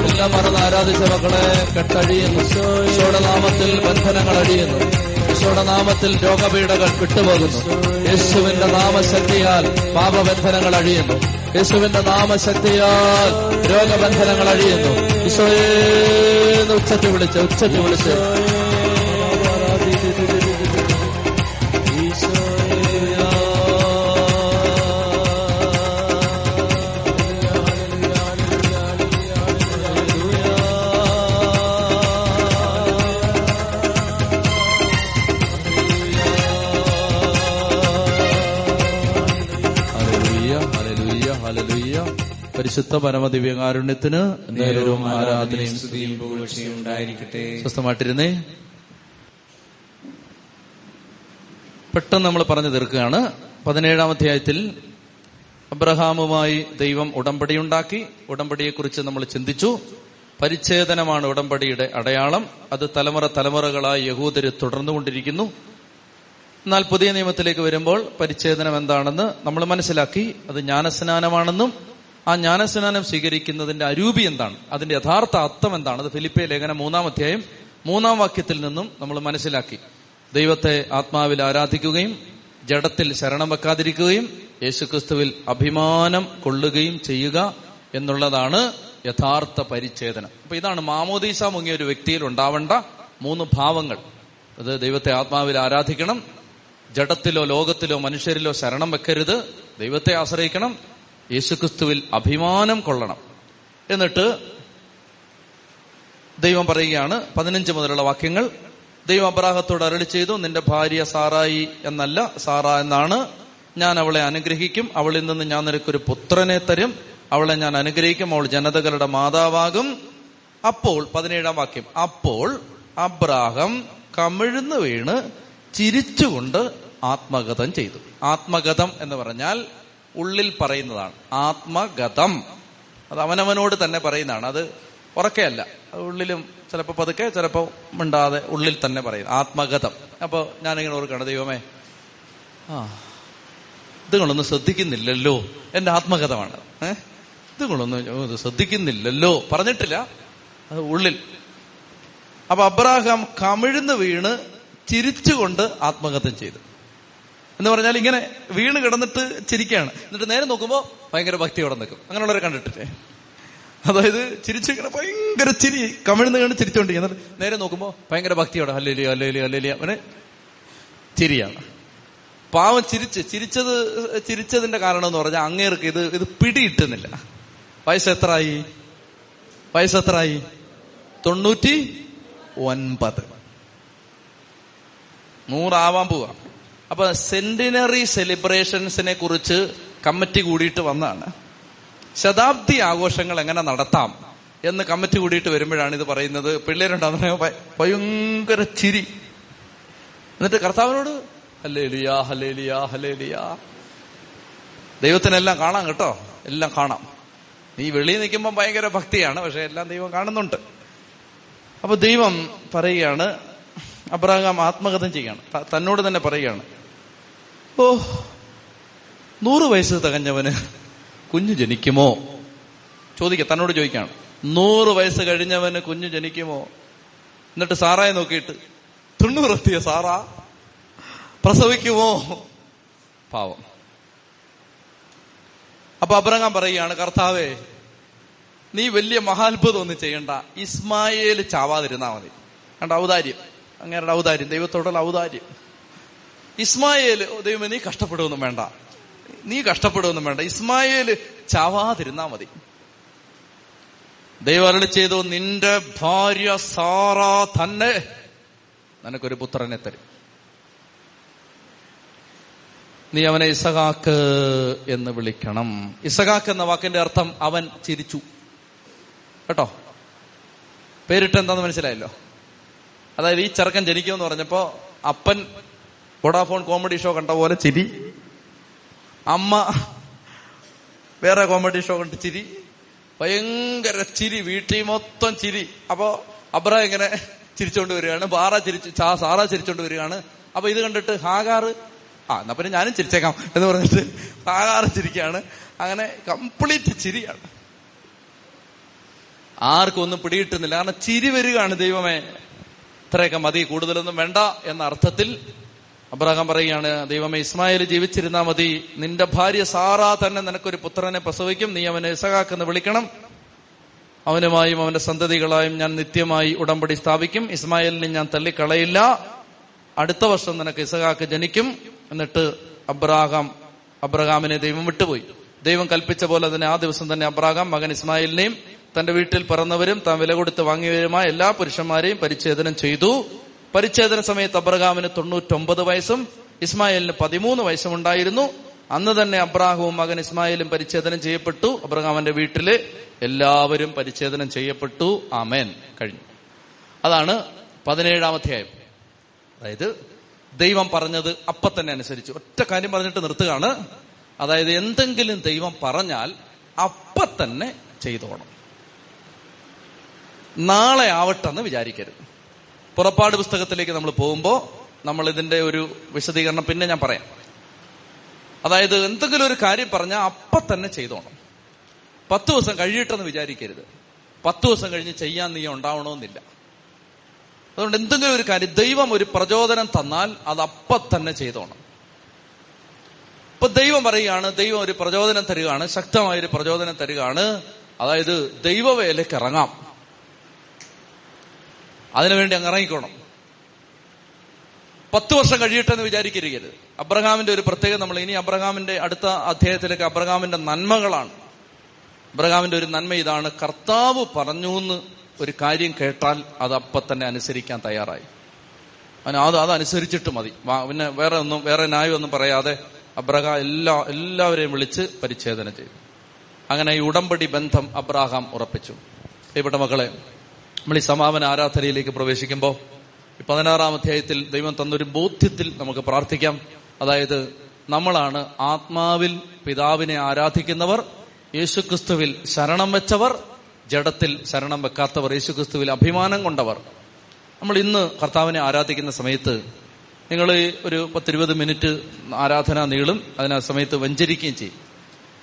എല്ലാം മറന്ന് ആരാധിച്ച മക്കളെ കെട്ടഴിയുന്നു. ഈശോയുടെ നാമത്തിൽ ബന്ധനങ്ങൾ അഴിയുന്നു ഈശോയുടെ നാമത്തിൽ രോഗപീഠകൾ വിട്ടുപോകുന്നു. യേശുവിന്റെ നാമശക്തിയാൽ പാപബന്ധനങ്ങൾ അഴിയുന്നു. യേശുവിന്റെ നാമശക്തിയാൽ രോഗബന്ധനങ്ങൾ അഴിയുന്നു. ഈശോയെ ഉച്ചത്തിൽ വിളിച്ച് ഉച്ചത്തി വിളിച്ച്. പരിശുദ്ധ പരമദിവ്യകാരുണ്യത്തിന് നേരവും ആരാധനയും സ്തുതിയും പുകഴ്ചയും ഉണ്ടായിരിക്കട്ടെ. സ്വസ്ഥമായിട്ടിരുന്നേ. പെട്ടെന്ന് നമ്മൾ പറഞ്ഞു തീർക്കുകയാണ്. പതിനേഴാം അധ്യായത്തിൽ അബ്രഹാമുമായി ദൈവം ഉടമ്പടി ഉടമ്പടിയുണ്ടാക്കി ഉടമ്പടിയെക്കുറിച്ച് നമ്മൾ ചിന്തിച്ചു. പരിച്ഛേദനമാണ് ഉടമ്പടിയുടെ അടയാളം. അത് തലമുറ തലമുറകളായി യഹൂദര് തുടർന്നുകൊണ്ടിരിക്കുന്നു. എന്നാൽ പുതിയ നിയമത്തിലേക്ക് വരുമ്പോൾ പരിച്ഛേദനം എന്താണെന്ന് നമ്മൾ മനസ്സിലാക്കി. അത് ജ്ഞാനസ്നാനമാണെന്നും ആ ജ്ഞാനസ്നാനം സ്വീകരിക്കുന്നതിന്റെ അരൂപി എന്താണ്? അതിന്റെ യഥാർത്ഥ അർത്ഥം എന്താണ്? അത് ഫിലിപ്പെ ലേഖനം മൂന്നാം അധ്യായം മൂന്നാം വാക്യത്തിൽ നിന്നും നമ്മൾ മനസ്സിലാക്കി. ദൈവത്തെ ആത്മാവിൽ ആരാധിക്കുകയും ജഡത്തിൽ ശരണം വെക്കാതിരിക്കുകയും യേശുക്രിസ്തുവിൽ അഭിമാനം കൊള്ളുകയും ചെയ്യുക എന്നുള്ളതാണ് യഥാർത്ഥ പരിച്ഛേദനം. അപ്പൊ ഇതാണ് മാമോദീസ മുങ്ങിയ ഒരു വ്യക്തിയിൽ ഉണ്ടാവേണ്ട മൂന്ന് ഭാവങ്ങൾ. അത് ദൈവത്തെ ആത്മാവിൽ ആരാധിക്കണം ജഡത്തിലോ ലോകത്തിലോ മനുഷ്യരിലോ ശരണം വെക്കരുത് ദൈവത്തെ ആശ്രയിക്കണം യേശുക്രിസ്തുവിൽ അഭിമാനം കൊള്ളണം. എന്നിട്ട് ദൈവം പറയുകയാണ് പതിനഞ്ച് മുതലുള്ള വാക്യങ്ങൾ ദൈവം അബ്രാഹത്തോട് അരളി ചെയ്തു നിന്റെ ഭാര്യ സാറായി എന്നല്ല സാറ എന്നാണ്. ഞാൻ അവളെ അനുഗ്രഹിക്കും അവളിൽ നിന്ന് ഞാൻ നിനക്കൊരു പുത്രനെ തരും അവളെ ഞാൻ അനുഗ്രഹിക്കും അവൾ ജനതകളുടെ മാതാവാകും. അപ്പോൾ പതിനേഴാം വാക്യം അപ്പോൾ അബ്രാഹം കമിഴ്ന്നു വീണ് ചിരിച്ചുകൊണ്ട് ആത്മഗതം ചെയ്തു. ആത്മഗതം എന്ന് പറഞ്ഞാൽ ഉള്ളിൽ പറയുന്നതാണ്. ആത്മഗതം. അത് അവനവനോട് തന്നെ പറയുന്നതാണ്. അത് ഉറക്കെയല്ല ഉള്ളിലും ചിലപ്പോൾ പതുക്കെ ചിലപ്പോൾ മിണ്ടാതെ ഉള്ളിൽ തന്നെ പറയും ആത്മഗതം. അപ്പോൾ ഞാനിങ്ങനെ ഓർക്കണം ദൈവമേ ആ ഇതുങ്ങളൊന്നും ശ്രദ്ധിക്കുന്നില്ലല്ലോ. എന്റെ ആത്മകഥമാണ് ഏഹ് ഇതുങ്ങളൊന്നും ശ്രദ്ധിക്കുന്നില്ലല്ലോ. പറഞ്ഞിട്ടില്ല. അത് ഉള്ളിൽ. അപ്പൊ അബ്രാഹാം കമിഴ്ന്ന് വീണ് ചിരിച്ചുകൊണ്ട് ആത്മഗതം ചെയ്തു. എന്ന് പറഞ്ഞാൽ ഇങ്ങനെ വീണ് കിടന്നിട്ട് ചിരിക്കുകയാണ്. എന്നിട്ട് നേരെ നോക്കുമ്പോൾ ഭയങ്കര ഭക്തിയോടെ നിൽക്കും. അങ്ങനെയുള്ളവരെ കണ്ടിട്ടില്ലേ? അതായത് ചിരിച്ചു ഇങ്ങനെ ഭയങ്കര ചിരി കമിഴ്ന്ന് കണ്ട് ചിരിച്ചോണ്ടി എന്നിട്ട് നേരെ നോക്കുമ്പോൾ ഭയങ്കര ഭക്തിയോടെ അല്ലേലിയോ അല്ലേലിയോ അല്ലേലിയോ അവന് ചിരിയാണ്. പാവം ചിരിച്ച് ചിരിച്ചത് ചിരിച്ചതിന്റെ കാരണം എന്ന് പറഞ്ഞാൽ അങ്ങേർക്ക് ഇത് ഇത് പിടിയിട്ടുന്നില്ല. വയസ്സ് എത്രയായി? വയസ്സ് എത്രയായി? തൊണ്ണൂറ്റി ഒൻപത്. നൂറാവാൻ പോവാ. അപ്പൊ സെന്റിനറി സെലിബ്രേഷൻസിനെ കുറിച്ച് കമ്മിറ്റി കൂടിയിട്ട് വന്നതാണ് ശതാബ്ദി ആഘോഷങ്ങൾ എങ്ങനെ നടത്താം എന്ന് കമ്മിറ്റി കൂടിയിട്ട് വരുമ്പോഴാണ് ഇത് പറയുന്നത്. പിള്ളേരുണ്ടാകുന്ന ഭയങ്കര ചിരി. എന്നിട്ട് കർത്താവിനോട് ഹലേലിയ ഹലേലിയ ഹലേലിയ ദൈവത്തിനെല്ലാം കാണാം കേട്ടോ. എല്ലാം കാണാം. നീ വെളിയിൽ നിൽക്കുമ്പോൾ ഭയങ്കര ഭക്തിയാണ് പക്ഷെ എല്ലാം ദൈവം കാണുന്നുണ്ട്. അപ്പൊ ദൈവം പറയുകയാണ് അബ്രഹാം ആത്മകഥം ചെയ്യാണ്. തന്നോട് തന്നെ പറയുകയാണ്. ഓ നൂറ് വയസ്സ് തികഞ്ഞവന് കുഞ്ഞു ജനിക്കുമോ? ചോദിക്ക തന്നോട് ചോദിക്കാണ്. നൂറ് വയസ്സ് കഴിഞ്ഞവന് കുഞ്ഞു ജനിക്കുമോ? എന്നിട്ട് സാറായെ നോക്കിയിട്ട് തൊണ്ണൂറെത്തിയ സാറാ? പ്രസവിക്കുമോ? പാവം. അപ്പൊ അബ്രഹാം പറയുകയാണ് കർത്താവേ നീ വലിയ മഹാത്ഭുതം ഒന്നും ചെയ്യണ്ട. ഇസ്മായേൽ ചാവാതിരുന്നാ മതി. കണ്ട ഔദാര്യം. അങ്ങേരുടെ ഔദാര്യം ദൈവത്തോടുള്ള ഔദാര്യം. ഇസ്മായേൽ ദൈവം ദൈവമേ നീ കഷ്ടപ്പെടുവൊന്നും വേണ്ട. നീ കഷ്ടപ്പെടുവൊന്നും വേണ്ട. ഇസ്മായേൽ ചാവാതിരുന്നാ മതി. ദൈവം അരളി ചെയ്തു നിന്റെ ഭാര്യ സാറ തന്നെ നിനക്കൊരു പുത്രനെ തരും. നീ അവനെ ഇസഹാക്ക് എന്ന് വിളിക്കണം. ഇസഹാക്ക് എന്ന വാക്കിന്റെ അർത്ഥം അവൻ ചിരിച്ചു. കേട്ടോ? പേരിട്ട് എന്താന്ന് മനസ്സിലായല്ലോ? അതായത് ഈ ചെറുക്കൻ ജനിക്കുമെന്ന് പറഞ്ഞപ്പോ അപ്പൻ വോഡാഫോൺ കോമഡി ഷോ കണ്ട പോലെ ചിരി. അമ്മ വേറെ കോമഡി ഷോ കണ്ട് ചിരി. ഭയങ്കര ചിരി വീട്ടിൽ മൊത്തം ചിരി. അപ്പോ അബ്ര ഇങ്ങനെ ചിരിച്ചോണ്ട് വരികയാണ്. ബാറ ചിരിച്ചു സാറ ചിരിച്ചോണ്ട് വരികയാണ്. അപ്പൊ ഇത് കണ്ടിട്ട് ഹാഗാറ് ആ എന്നാ പിന്നെ ഞാനും ചിരിച്ചേക്കാം എന്ന് പറഞ്ഞിട്ട് ഹാഗാറ് ചിരിക്കുകയാണ്. അങ്ങനെ കംപ്ലീറ്റ് ചിരിയാണ്. ആർക്കും ഒന്നും പിടികിട്ടുന്നില്ല. കാരണം ചിരി വരികയാണ് ദൈവമേ. ഇത്രയൊക്കെ മതി കൂടുതലൊന്നും വേണ്ട എന്ന അർത്ഥത്തിൽ അബ്രഹാം പറയുകയാണ് ദൈവമേ ഇസ്മായിൽ ജീവിച്ചിരുന്നാ മതി. നിന്റെ ഭാര്യ സാറാ തന്നെ നിനക്കൊരു പുത്രനെ പ്രസവിക്കും. നീ അവനെ ഇസഹാക്കെന്ന് വിളിക്കണം. അവനുമായും അവന്റെ സന്തതികളായും ഞാൻ നിത്യമായി ഉടമ്പടി സ്ഥാപിക്കും. ഇസ്മായിലിനെ ഞാൻ തള്ളിക്കളയില്ല. അടുത്ത വർഷം നിനക്ക് ഇസഹാക്ക് ജനിക്കും. എന്നിട്ട് അബ്രഹാം അബ്രഹാമിനെ ദൈവം വിട്ടുപോയി. ദൈവം കൽപ്പിച്ച പോലെ തന്നെ ആ ദിവസം തന്നെ അബ്രഹാം മകൻ ഇസ്മായിലിനെയും തന്റെ വീട്ടിൽ പറന്നവരും താൻ വില കൊടുത്ത് വാങ്ങിയവരുമായ എല്ലാ പുരുഷന്മാരെയും പരിച്ഛേദനം ചെയ്തു. പരിച്ഛേദന സമയത്ത് അബ്രഹാമിന് തൊണ്ണൂറ്റൊമ്പത് വയസ്സും ഇസ്മായിലിന് പതിമൂന്ന് വയസ്സും ഉണ്ടായിരുന്നു. അന്ന് തന്നെ അബ്രാഹവും മകൻ ഇസ്മായിലും പരിച്ഛേദനം ചെയ്യപ്പെട്ടു. അബ്രഹാമിന്റെ വീട്ടിൽ എല്ലാവരും പരിച്ഛേദനം ചെയ്യപ്പെട്ടു. ആമേൻ. കഴിഞ്ഞു. അതാണ് പതിനേഴാം അധ്യായം. അതായത് ദൈവം പറഞ്ഞത് അപ്പൊ തന്നെ അനുസരിച്ച്. ഒറ്റ കാര്യം പറഞ്ഞിട്ട് നിർത്തുകയാണ്. അതായത് എന്തെങ്കിലും ദൈവം പറഞ്ഞാൽ അപ്പത്തന്നെ ചെയ്തോണം. നാളെ ആവട്ടെന്ന് വിചാരിക്കരുത്. പുറപ്പാട് പുസ്തകത്തിലേക്ക് നമ്മൾ പോകുമ്പോൾ നമ്മൾ ഇതിന്റെ ഒരു വിശദീകരണം പിന്നെ ഞാൻ പറയാം. അതായത് എന്തെങ്കിലും ഒരു കാര്യം പറഞ്ഞാൽ അപ്പൊ തന്നെ ചെയ്തോണം. പത്ത് ദിവസം കഴിയട്ടെന്ന് വിചാരിക്കരുത്. പത്ത് ദിവസം കഴിഞ്ഞ് ചെയ്യാൻ നീ ഉണ്ടാവണമെന്നില്ല. അതുകൊണ്ട് എന്തെങ്കിലും ഒരു കാര്യം ദൈവം ഒരു പ്രചോദനം തന്നാൽ അത് അപ്പ തന്നെ ചെയ്തോണം. ഇപ്പൊ ദൈവം പറയുകയാണ് ദൈവം ഒരു പ്രചോദനം തരികയാണ് ശക്തമായ ഒരു പ്രചോദനം തരികയാണ്. അതായത് ദൈവവേലയ്ക്ക് ഇറങ്ങാം. അതിനുവേണ്ടി അങ്ങ് ഇറങ്ങിക്കോണം. പത്ത് വർഷം കഴിയട്ടെ എന്ന് വിചാരിക്കരുത്. അബ്രഹാമിന്റെ ഒരു പ്രത്യേകത നമ്മൾ ഇനി അബ്രഹാമിന്റെ അടുത്ത അധ്യായത്തിലേക്ക് അബ്രഹാമിന്റെ നന്മകളാണ്. അബ്രഹാമിന്റെ ഒരു നന്മ ഇതാണ്. കർത്താവ് പറഞ്ഞു എന്ന് ഒരു കാര്യം കേട്ടാൽ അത് അപ്പൊ തന്നെ അനുസരിക്കാൻ തയ്യാറായി. അവൻ അത് അത് അനുസരിച്ചിട്ട് മതി. പിന്നെ വേറെ ഒന്നും വേറെ ന്യായമൊന്നും പറയാതെ അബ്രഹാം എല്ലാ എല്ലാവരെയും വിളിച്ച് പരിച്ഛേദന ചെയ്തു. അങ്ങനെ ഈ ഉടമ്പടി ബന്ധം അബ്രഹാം ഉറപ്പിച്ചു. പ്രിയപ്പെട്ട മക്കളെ നമ്മൾ ഈ സമാപന ആരാധനയിലേക്ക് പ്രവേശിക്കുമ്പോൾ പതിനാറാം അധ്യായത്തിൽ ദൈവം തന്നൊരു ബോധ്യത്തിൽ നമുക്ക് പ്രാർത്ഥിക്കാം. അതായത് നമ്മളാണ് ആത്മാവിൽ പിതാവിനെ ആരാധിക്കുന്നവർ യേശുക്രിസ്തുവിൽ ശരണം വെച്ചവർ ജഡത്തിൽ ശരണം വെക്കാത്തവർ യേശുക്രിസ്തുവിൽ അഭിമാനം കൊണ്ടവർ. നമ്മൾ ഇന്ന് കർത്താവിനെ ആരാധിക്കുന്ന സമയത്ത് നിങ്ങൾ ഒരു പത്തിരുപത് മിനിറ്റ് ആരാധന നീളും അതിനാ സമയത്ത് വഞ്ചരിക്കുകയും ചെയ്യും.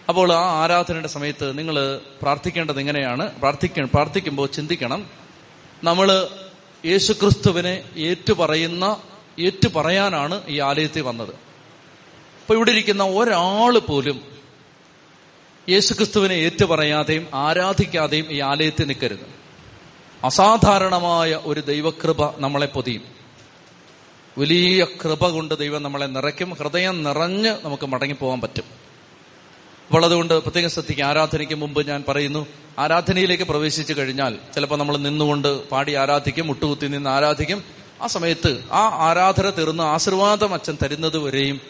അപ്പോൾ ആ ആരാധനയുടെ സമയത്ത് നിങ്ങൾ പ്രാർത്ഥിക്കേണ്ടത് എങ്ങനെയാണ്? പ്രാർത്ഥിക്ക പ്രാർത്ഥിക്കുമ്പോൾ ചിന്തിക്കണം നമ്മൾ യേശുക്രിസ്തുവിനെ ഏറ്റുപറയുന്ന ഏറ്റുപറയാനാണ് ഈ ആലയത്തിൽ വന്നത്. അപ്പൊ ഇവിടെ ഇരിക്കുന്ന ഒരാൾ പോലും യേശുക്രിസ്തുവിനെ ഏറ്റുപറയാതെയും ആരാധിക്കാതെയും ഈ ആലയത്തിൽ നിൽക്കരുത്. അസാധാരണമായ ഒരു ദൈവകൃപ നമ്മളെ പൊതിയും. വലിയ കൃപ കൊണ്ട് ദൈവം നമ്മളെ നിറയ്ക്കും ഹൃദയം നിറഞ്ഞ് നമുക്ക് മടങ്ങിപ്പോകാൻ പറ്റും. അപ്പോൾ അതുകൊണ്ട് പ്രത്യേകം ശ്രദ്ധിക്കുക. ആരാധനയ്ക്ക് മുമ്പ് ഞാൻ പറയുന്നു ആരാധനയിലേക്ക് പ്രവേശിച്ചു കഴിഞ്ഞാൽ ചിലപ്പോൾ നമ്മൾ നിന്നുകൊണ്ട് പാടി ആരാധിക്കും മുട്ടുകുത്തി നിന്ന് ആരാധിക്കും. ആ സമയത്ത് ആ ആരാധന തീർന്ന് ആശീർവാദം അച്ഛൻ തരുന്നത് വരെയും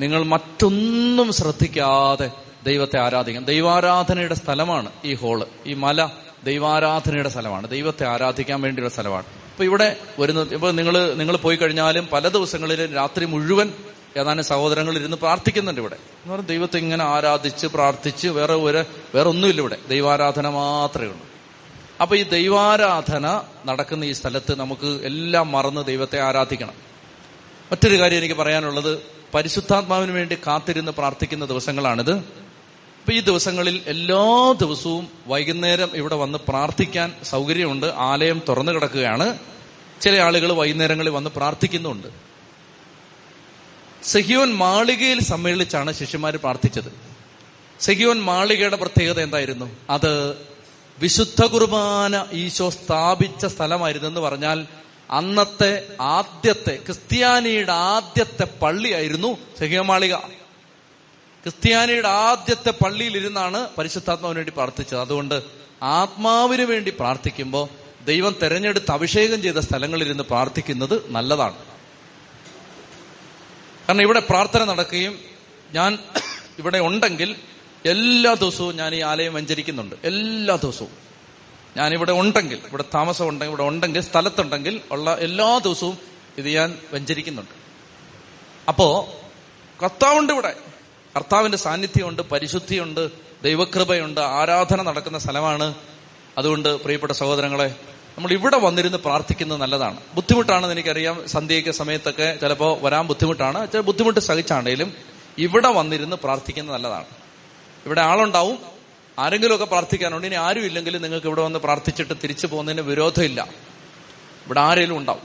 നിങ്ങൾ മറ്റൊന്നും ശ്രദ്ധിക്കാതെ ദൈവത്തെ ആരാധിക്കാം. ദൈവാരാധനയുടെ സ്ഥലമാണ് ഈ ഹോൾ. ഈ മല ദൈവാരാധനയുടെ സ്ഥലമാണ്. ദൈവത്തെ ആരാധിക്കാൻ വേണ്ടിയുള്ള സ്ഥലമാണ്. അപ്പൊ ഇവിടെ വരുന്നത് ഇപ്പൊ നിങ്ങൾ നിങ്ങൾ പോയി കഴിഞ്ഞാലും പല ദിവസങ്ങളിലും രാത്രി മുഴുവൻ ഏതാനും സഹോദരങ്ങൾ ഇരുന്ന് പ്രാർത്ഥിക്കുന്നുണ്ട് ഇവിടെ. എന്ന് പറഞ്ഞാൽ ദൈവത്തെ ഇങ്ങനെ ആരാധിച്ച് പ്രാർത്ഥിച്ച് വേറെ ഒരു വേറെ ഒന്നുമില്ല ഇവിടെ. ദൈവാരാധന മാത്രമേ ഉള്ളൂ. അപ്പൊ ഈ ദൈവാരാധന നടക്കുന്ന ഈ സ്ഥലത്ത് നമുക്ക് എല്ലാം മറന്ന് ദൈവത്തെ ആരാധിക്കണം. മറ്റൊരു കാര്യം എനിക്ക് പറയാനുള്ളത്. പരിശുദ്ധാത്മാവിന് വേണ്ടി കാത്തിരുന്ന് പ്രാർത്ഥിക്കുന്ന ദിവസങ്ങളാണിത്. അപ്പൊ ഈ ദിവസങ്ങളിൽ എല്ലാ ദിവസവും വൈകുന്നേരം ഇവിടെ വന്ന് പ്രാർത്ഥിക്കാൻ സൗകര്യമുണ്ട്. ആലയം തുറന്നു കിടക്കുകയാണ്. ചില ആളുകൾ വൈകുന്നേരങ്ങളിൽ വന്ന് പ്രാർത്ഥിക്കുന്നുണ്ട്. സെഹിയോൻ മാളികയിൽ സമ്മേളിച്ചാണ് ശിഷ്യന്മാർ പ്രാർത്ഥിച്ചത്. സെഹിയോൻ മാളികയുടെ പ്രത്യേകത എന്തായിരുന്നു? അത് വിശുദ്ധ കുർബാന ഈശോ സ്ഥാപിച്ച സ്ഥലമായിരുന്നെന്ന് പറഞ്ഞാൽ അന്നത്തെ ആദ്യത്തെ ക്രിസ്ത്യാനിയുടെ ആദ്യത്തെ പള്ളിയായിരുന്നു സെഹിയോൻ മാളിക. ക്രിസ്ത്യാനിയുടെ ആദ്യത്തെ പള്ളിയിൽ ഇരുന്നാണ് പരിശുദ്ധാത്മാവിന് വേണ്ടി പ്രാർത്ഥിച്ചത്. അതുകൊണ്ട് ആത്മാവിന് വേണ്ടി പ്രാർത്ഥിക്കുമ്പോൾ ദൈവം തെരഞ്ഞെടുത്ത് അഭിഷേകം ചെയ്ത സ്ഥലങ്ങളിലിരുന്ന് പ്രാർത്ഥിക്കുന്നത് നല്ലതാണ്. കാരണം ഇവിടെ പ്രാർത്ഥന നടക്കുകയും ഞാൻ ഇവിടെ ഉണ്ടെങ്കിൽ എല്ലാ ദിവസവും ഞാൻ ഈ ആലയം വഞ്ചരിക്കുന്നുണ്ട്. എല്ലാ ദിവസവും. ഇവിടെ ഉണ്ടെങ്കിൽ ഇവിടെ താമസം ഉണ്ടെങ്കിൽ ഇവിടെ ഉണ്ടെങ്കിൽ സ്ഥലത്തുണ്ടെങ്കിൽ ഉള്ള എല്ലാ ദിവസവും ഇത് ഞാൻ വഞ്ചരിക്കുന്നുണ്ട്. അപ്പോ കർത്താവുണ്ട് ഇവിടെ. കർത്താവിന്റെ സാന്നിധ്യമുണ്ട് പരിശുദ്ധിയുണ്ട് ദൈവകൃപയുണ്ട് ആരാധന നടക്കുന്ന സ്ഥലമാണ്. അതുകൊണ്ട് പ്രിയപ്പെട്ട സഹോദരങ്ങളെ നമ്മൾ ഇവിടെ വന്നിരുന്ന് പ്രാർത്ഥിക്കുന്നത് നല്ലതാണ്. ബുദ്ധിമുട്ടാണെന്ന് എനിക്കറിയാം. സന്ധ്യയ്ക്ക് സമയത്തൊക്കെ ചിലപ്പോൾ വരാൻ ബുദ്ധിമുട്ടാണ്. ചില ബുദ്ധിമുട്ട് സഹിച്ചാണേലും ഇവിടെ വന്നിരുന്ന് പ്രാർത്ഥിക്കുന്നത് നല്ലതാണ്. ഇവിടെ ആളുണ്ടാവും. ആരെങ്കിലുമൊക്കെ പ്രാർത്ഥിക്കാനുണ്ട്. ഇനി ആരും ഇല്ലെങ്കിലും നിങ്ങൾക്ക് ഇവിടെ വന്ന് പ്രാർത്ഥിച്ചിട്ട് തിരിച്ചു പോകുന്നതിന് വിരോധമില്ല. ഇവിടെ ആരെങ്കിലും ഉണ്ടാവും.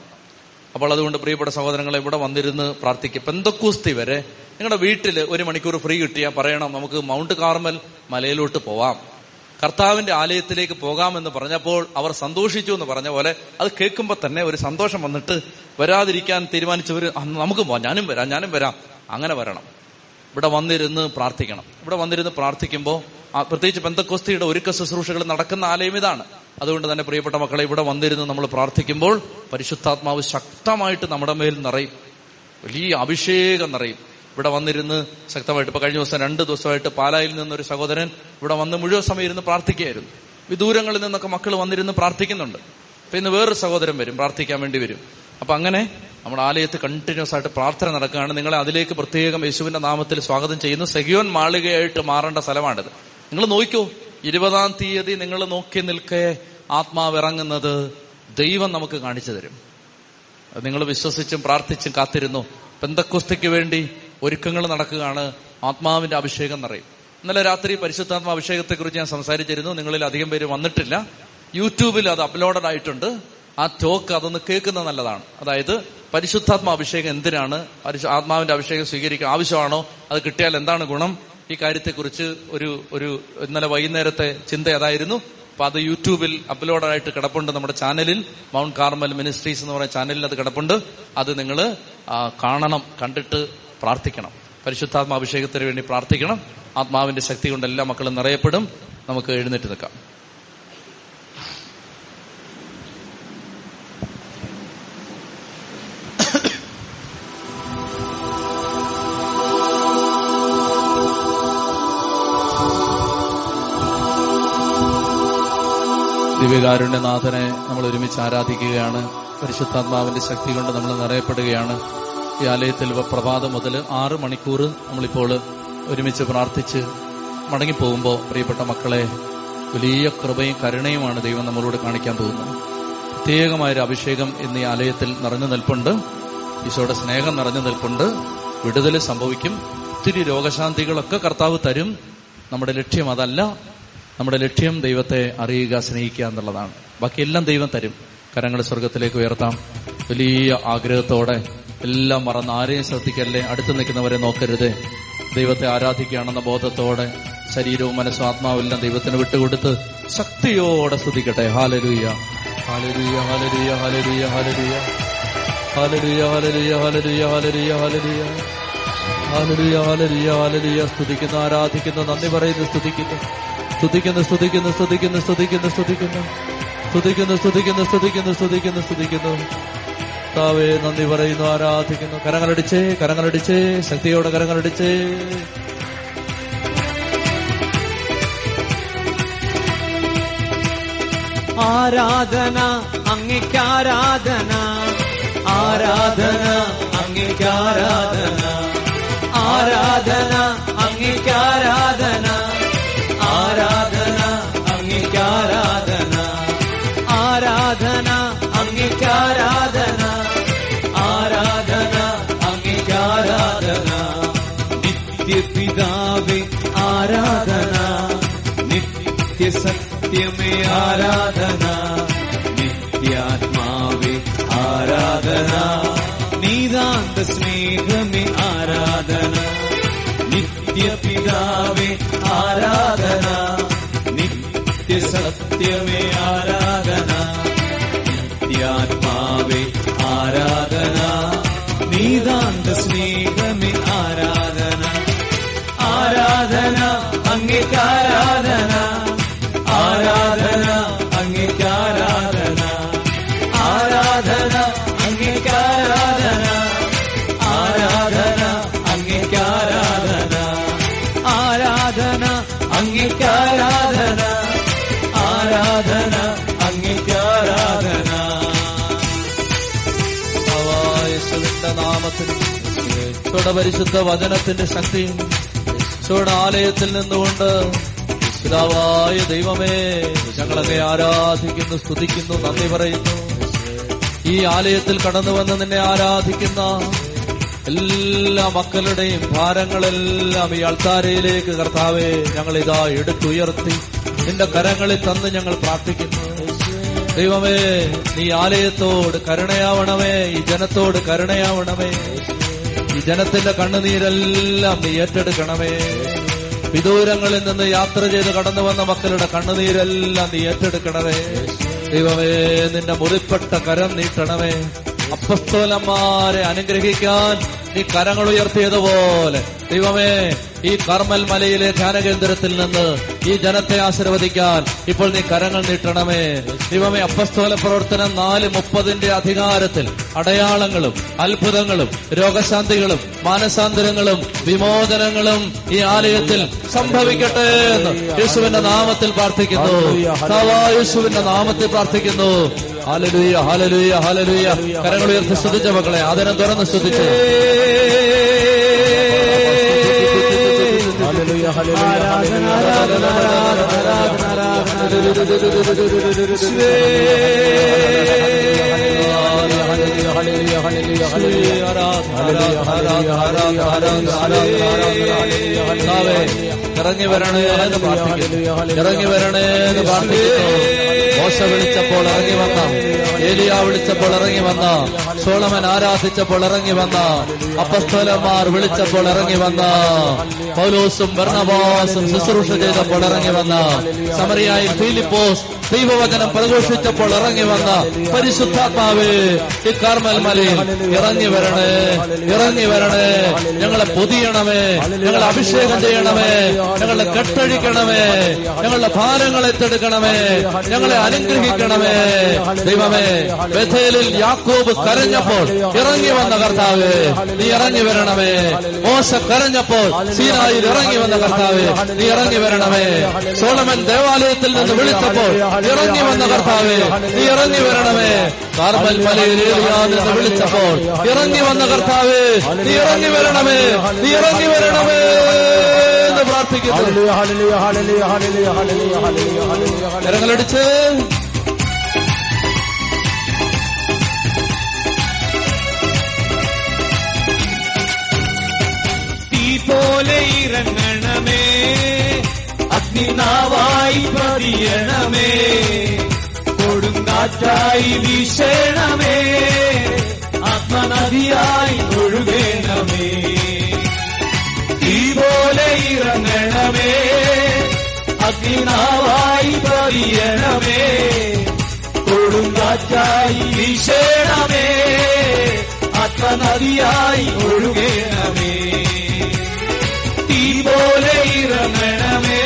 അപ്പോൾ അതുകൊണ്ട് പ്രിയപ്പെട്ട സഹോദരങ്ങളെ ഇവിടെ വന്നിരുന്ന് പ്രാർത്ഥിക്കുക പെന്തക്കൂസ്തി വരെ? നിങ്ങളുടെ വീട്ടിൽ ഒരു മണിക്കൂർ ഫ്രീ കിട്ടിയാൽ പറയണം. നമുക്ക് മൗണ്ട് കാർമൽ മലയിലോട്ട് പോവാം. കർത്താവിന്റെ ആലയത്തിലേക്ക് പോകാമെന്ന് പറഞ്ഞപ്പോൾ അവർ സന്തോഷിച്ചു എന്ന് പറഞ്ഞ പോലെ അത് കേൾക്കുമ്പോൾ തന്നെ ഒരു സന്തോഷം വന്നിട്ട് വരാതിരിക്കാൻ തീരുമാനിച്ചവർ "അന്ന് നമുക്ക് പോവാം ഞാനും വരാം ഞാനും വരാം. അങ്ങനെ വരണം. ഇവിടെ വന്നിരുന്ന് പ്രാർത്ഥിക്കണം. ഇവിടെ വന്നിരുന്ന് പ്രാർത്ഥിക്കുമ്പോൾ പ്രത്യേകിച്ച് ബന്ധക്കോസ്തിയുടെ ഒരുക്ക ശുശ്രൂഷകൾ നടക്കുന്ന ആലയം ഇതാണ്. അതുകൊണ്ട് തന്നെ പ്രിയപ്പെട്ട മക്കളെ ഇവിടെ വന്നിരുന്ന് നമ്മൾ പ്രാർത്ഥിക്കുമ്പോൾ പരിശുദ്ധാത്മാവ് ശക്തമായിട്ട് നമ്മുടെ മേൽ നിറയും. വലിയ അഭിഷേകം നിറയും. ഇവിടെ വന്നിരുന്ന് ശക്തമായിട്ട്. ഇപ്പൊ കഴിഞ്ഞ ദിവസം രണ്ട് ദിവസമായിട്ട് പാലായിൽ നിന്നൊരു സഹോദരൻ ഇവിടെ വന്ന് മുഴുവൻ സമയം ഇരുന്ന് പ്രാർത്ഥിക്കുകയായിരുന്നു. വിദൂരങ്ങളിൽ നിന്നൊക്കെ മക്കൾ വന്നിരുന്ന് പ്രാർത്ഥിക്കുന്നുണ്ട്. അപ്പൊ ഇന്ന് വേറൊരു സഹോദരൻ വരും പ്രാർത്ഥിക്കാൻ വേണ്ടി വരും. അപ്പൊ അങ്ങനെ നമ്മുടെ ആലയത്ത് കണ്ടിന്യൂസ് ആയിട്ട് പ്രാർത്ഥന നടക്കുകയാണ്. നിങ്ങളെ അതിലേക്ക് പ്രത്യേകം യേശുവിന്റെ നാമത്തിൽ സ്വാഗതം ചെയ്യുന്നു. സെഗിയോൻ മാളികയായിട്ട് മാറേണ്ട സ്ഥലമാണിത്. നിങ്ങൾ നോക്കൂ ഇരുപതാം തീയതി നിങ്ങൾ നോക്കി നിൽക്കേ ആത്മാവ് ഇറങ്ങുന്നത് ദൈവം നമുക്ക് കാണിച്ചു തരും. നിങ്ങൾ വിശ്വസിച്ചും പ്രാർത്ഥിച്ചും കാത്തിരുന്നു. പെന്തക്കുസ്തിക്ക് വേണ്ടി ഒരുക്കങ്ങൾ നടക്കുകയാണ് ആത്മാവിന്റെ അഭിഷേകം നിറയും ഇന്നലെ രാത്രി പരിശുദ്ധാത്മ അഭിഷേകത്തെക്കുറിച്ച് ഞാൻ സംസാരിച്ചിരുന്നു. നിങ്ങളിൽ അധികം പേര് വന്നിട്ടില്ല. യൂട്യൂബിൽ അത് അപ്ലോഡഡ് ആയിട്ടുണ്ട്. ആ ടോക്ക് അതൊന്ന് കേൾക്കുന്നത് നല്ലതാണ്. അതായത് പരിശുദ്ധാത്മ അഭിഷേകം എന്തിനാണ്? ആത്മാവിന്റെ അഭിഷേകം സ്വീകരിക്കാൻ ആവശ്യമാണോ? അത് കിട്ടിയാൽ എന്താണ് ഗുണം? ഈ കാര്യത്തെക്കുറിച്ച് ഒരു ഒരു ഇന്നലെ വൈകുന്നേരത്തെ ചിന്ത അതായിരുന്നു അപ്പൊ അത് യൂട്യൂബിൽ അപ്ലോഡ് ആയിട്ട് കിടപ്പുണ്ട് നമ്മുടെ ചാനലിൽ. മൗണ്ട് കാർമൽ മിനിസ്ട്രീസ് എന്ന് പറയുന്ന ചാനലിൽ അത് കിടപ്പുണ്ട്. അത് നിങ്ങൾ കാണണം കണ്ടിട്ട് പ്രാർത്ഥിക്കണം. പരിശുദ്ധാത്മാഭിഷേകത്തിന് വേണ്ടി പ്രാർത്ഥിക്കണം. ആത്മാവിന്റെ ശക്തി കൊണ്ട് എല്ലാ മക്കളും നിറയപ്പെടും. നമുക്ക് എഴുന്നേറ്റ് നിൽക്കാം. ദിവ്യകാരുണ്യനാഥനെ നമ്മൾ ഒരുമിച്ച് ആരാധിക്കുകയാണ്. പരിശുദ്ധാത്മാവിന്റെ ശക്തി കൊണ്ട് നമ്മൾ നിറയപ്പെടുകയാണ്. ഈ ആലയത്തിൽ പ്രഭാതം മുതൽ ആറ് മണിക്കൂർ നമ്മളിപ്പോൾ ഒരുമിച്ച് പ്രാർത്ഥിച്ച് മടങ്ങിപ്പോകുമ്പോൾ പ്രിയപ്പെട്ട മക്കളെ വലിയ കൃപയും കരുണയുമാണ് ദൈവം നമ്മളോട് കാണിക്കാൻ പോകുന്നത്. പ്രത്യേകമായൊരു അഭിഷേകം ഇന്ന് ഈ ആലയത്തിൽ നിറഞ്ഞു നിൽപ്പുണ്ട്. ഈശോയുടെ സ്നേഹം നിറഞ്ഞു നിൽപ്പുണ്ട്. വിടുതൽ സംഭവിക്കും. ഒത്തിരി രോഗശാന്തികളൊക്കെ കർത്താവ് തരും. നമ്മുടെ ലക്ഷ്യം അതല്ല. നമ്മുടെ ലക്ഷ്യം ദൈവത്തെ അറിയുക സ്നേഹിക്കുക എന്നുള്ളതാണ്. ബാക്കിയെല്ലാം ദൈവം തരും. കരങ്ങൾ സ്വർഗത്തിലേക്ക് ഉയർത്താം. വലിയ ആഗ്രഹത്തോടെ എല്ലാം മറന്ന് ആരെയും ശ്രദ്ധിക്കല്ലേ? അടുത്ത് നിൽക്കുന്നവരെ നോക്കരുത്. ദൈവത്തെ ആരാധിക്കുകയാണെന്ന ബോധത്തോടെ ശരീരവും മനസ്സും ആത്മാവെല്ലാം ദൈവത്തിന് വിട്ടുകൊടുത്ത് ശക്തിയോടെ സ്തുതിക്കട്ടെ. ഹാലരുയ്യ ഹാലരുയ്യ ഹാലരുയ്യ ഹാലരുയ്യ ഹാലരുയ്യ ഹാലരുയ്യ ഹാലരുയ്യ ഹാലരുയ്യ ഹാലരുയ്യ ഹാലരുയ്യ ഹാലരുയ്യ ഹാലരുയ്യ ഹാലരുയ്യ സ്തുതിക്കുന്നു ആരാധിക്കുന്നു നന്ദി പറയുന്നു സ്തുതിക്കുന്നു. സ്തുതിക്കുന്നു സ്തുതിക്കുന്നു സ്തുതിക്കുന്നു സ്തുതിക്കുന്നു സ്തുതിക്കുന്നു. സ്തുതിക്കുന്നു സ്തുതിക്കുന്നു സ്തുതിക്കുന്നു സ്തുതിക്കുന്നു സ്തുതിക്കുന്നു. താവേ നന്ദി പറയുന്നു ആരാധിക്കുന്നു. കരങ്ങളടിച്ച് കരങ്ങളടിച്ച് ശക്തിയോടെ കരങ്ങളടിച്ച്. ആരാധന അങ്ങേക്കാരാധന ആരാധന. ആരാധന അങ്ങേക്കാരാധന ആരാധന. അങ്ങേക്കാരാധന ஆராதனா நித்யாத்மாவே ஆராதனா நீதாந்த ஸ்நேகமே ஆராதனா நித்ய பிதாவே ஆராதனா நித்ய சத்தியமே ஆராதனா நித்யாத்மாவே ஆராधना नीदान्त स्नेहमे आराधना आराधना अङ्गिकाराधना യേശുയുടെ പരിശുദ്ധ വചനത്തിന്റെ ശക്തിയും യേശുയുടെ ആലയത്തിൽ നിന്നുകൊണ്ട് പിതാവായ ദൈവമേ ഞങ്ങളൊക്കെ ആരാധിക്കുന്നു സ്തുതിക്കുന്നു നന്ദി പറയുന്നു. ഈ ആലയത്തിൽ കടന്നു വന്ന് നിന്നെ ആരാധിക്കുന്ന എല്ലാ മക്കളുടെയും ഭാരങ്ങളെല്ലാം ഈ അൾത്താരയിലേക്ക് കർത്താവെ ഞങ്ങൾ ഇതാ എടുത്തുയർത്തി നിന്റെ കരങ്ങളിൽ തന്ന് ഞങ്ങൾ പ്രാർത്ഥിക്കുന്നു. ദൈവമേ നീ ആലയത്തോട് കരുണയാവണമേ ഈ ജനത്തോട് കരുണയാവണമേ. ഈ ജനത്തിന്റെ കണ്ണുനീരെല്ലാം നീ ഏറ്റെടുക്കണമേ. വിദൂരങ്ങളിൽ നിന്ന് യാത്ര ചെയ്ത് കടന്നു വന്ന മക്കളുടെ കണ്ണുനീരെല്ലാം നീ ഏറ്റെടുക്കണമേ. ദൈവമേ നിന്റെ മുറിപ്പെട്ട കരം നീട്ടണമേ. അപ്പസ്തോലന്മാരെ അനുഗ്രഹിക്കാൻ നീ കരങ്ങൾ ഉയർത്തിയതുപോലെ. ദൈവമേ ഈ കർമ്മൽ മലയിലെ ധ്യാനകേന്ദ്രത്തിൽ നിന്ന് ഈ ജനത്തെ ആശീർവദിക്കാൻ ഇപ്പോൾ നീ കരങ്ങൾ നീട്ടണമേ. ദൈവമേ അപ്പസ്തോല പ്രവർത്തനം നാല് മുപ്പതിന്റെ അധികാരത്തിൽ അടയാളങ്ങളും അത്ഭുതങ്ങളും രോഗശാന്തികളും മാനസാന്തരങ്ങളും വിമോചനങ്ങളും ഈ ആലയത്തിൽ സംഭവിക്കട്ടെ എന്ന് യേശുവിന്റെ നാമത്തിൽ പ്രാർത്ഥിക്കുന്നു. യേശുവിന്റെ നാമത്തിൽ പ്രാർത്ഥിക്കുന്നു. ഹാലലുയ ഹാലലുയ ഹാലലുയ കരങ്ങൾ ഉയർത്തി ശ്രദ്ധിച്ച മക്കളെ ആദരം തുറന്ന് ശ്രദ്ധിച്ചു കർത്താവേ, ഇറങ്ങി വരണേ എന്ന് പ്രാർത്ഥിക്കുന്നു ഇറങ്ങി വരണേ എന്ന് പ്രാർത്ഥിക്കുന്നു മോശ വിളിച്ചപ്പോൾ ഇറങ്ങി വന്ന. ഏലിയ വിളിച്ചപ്പോൾ ഇറങ്ങി വന്ന. സോളമൻ ആരാധിച്ചപ്പോൾ ഇറങ്ങി വന്ന. അപ്പസ്തോലന്മാർ വിളിച്ചപ്പോൾ ഇറങ്ങി വന്ന. പൗലോസും ഭരണവാസും ശുശ്രൂഷ ചെയ്തപ്പോൾ ഇറങ്ങി വന്ന. സമറിയായി ഫിലിപ്പോസ് ദൈവവചനം പ്രഘോഷിച്ചപ്പോൾ ഇറങ്ങി വന്ന. പരിശുദ്ധാത്മാവ് ഈ കാർമൽ മലയിൽ ഇറങ്ങി വരണേ ഇറങ്ങി വരണേ. ഞങ്ങളെ പൊതിയണമേ ഞങ്ങളെ അഭിഷേകം ചെയ്യണമേ ഞങ്ങളെ കെട്ടഴിക്കണമേ ഞങ്ങളുടെ ഭാരങ്ങൾ ഏറ്റെടുക്കണമേ ഞങ്ങളെ അനുഗ്രഹിക്കണമേ ദൈവമേ ബഥേലിൽ യാക്കോബ് കരഞ്ഞപ്പോൾ ഇറങ്ങി വന്ന കർത്താവ് നീ ഇറങ്ങി വരണമേ. മോശ കരഞ്ഞപ്പോൾ സീനായിൽ ഇറങ്ങി വന്ന കർത്താവ് നീ ഇറങ്ങി വരണമേ. സോളമൻ ദേവാലയത്തിൽ നിന്ന് വിളിച്ചപ്പോൾ ഇറങ്ങി വന്ന കർത്താവ് നീ ഇറങ്ങി വരണമേ. കാർമൽ മലയിൽ ഏലിയാന്ന് വിളിച്ചപ്പോൾ ഇറങ്ങി വന്ന കർത്താവ് നീ ഇറങ്ങി വരണമേ നീ ഇറങ്ങി വരണമേ എന്ന് പ്രാർത്ഥിക്കുന്നു. കരങ്ങളടിച്ച്. തീ പോലെ ഇറങ്ങണമേ. അഗ്നിനാവായി പതിയണമേ. കൊടുങ്കാറ്റായി വീശണമേ. ആത്മനദിയായി ഒഴുകണമേ. തീ പോലെ ഇറങ്ങണമേ. അഗ്നിനാവായി പതിയണമേ കൊടുങ്കാറ്റായി വീശണമേ. ആത്മനദിയായി ഒഴുകേണമേ. തീ പോലെ ഇറങ്ങണമേ.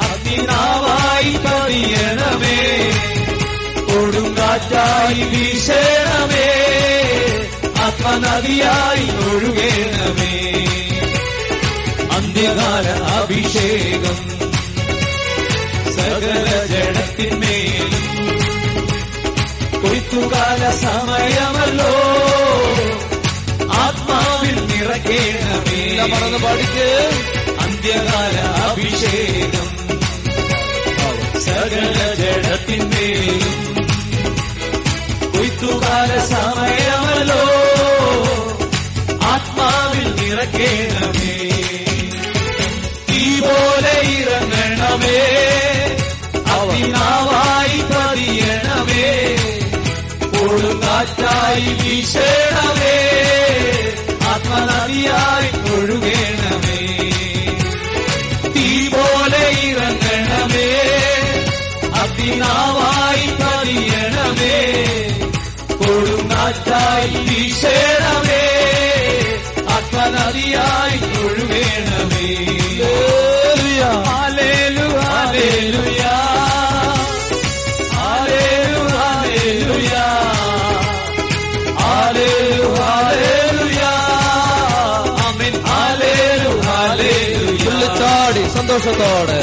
അഗ്നിനാവായി പതിയണമേ കൊടുങ്കാറ്റായി വീശണമേ. ആത്മനദിയായി ഒഴുകണമേ. അന്ത്യകാല അഭിഷേകം. സകല ജഡത്തിന്മേലും കൊയ്ത്തുകാല സമയമല്ലോ. ആത്മാവിൽ നിറയ്ക്കണമേ മറന്ന് പാടിക്ക്. അന്ത്യകാല അഭിഷേകം. സകല ജഡത്തിന്മേലും കൊയ്ത്തുകാല സമയമല്ലോ. ആത്മാവിൽ നിറയ്ക്കണമേ തീ പോലെ ഇറങ്ങണമേ. അവിനാവായി പതിയണമേ. കൊടുങ്കാറ്റായി വീശണമേ. ആത്മനദിയായി ഒഴുകണമേ. തീ പോലെ ഇറങ്ങണമേ. അഗ്നിനാവായി പതിയണമേ. കൊടുങ്കാറ്റായി സന്തോഷത്തോടെ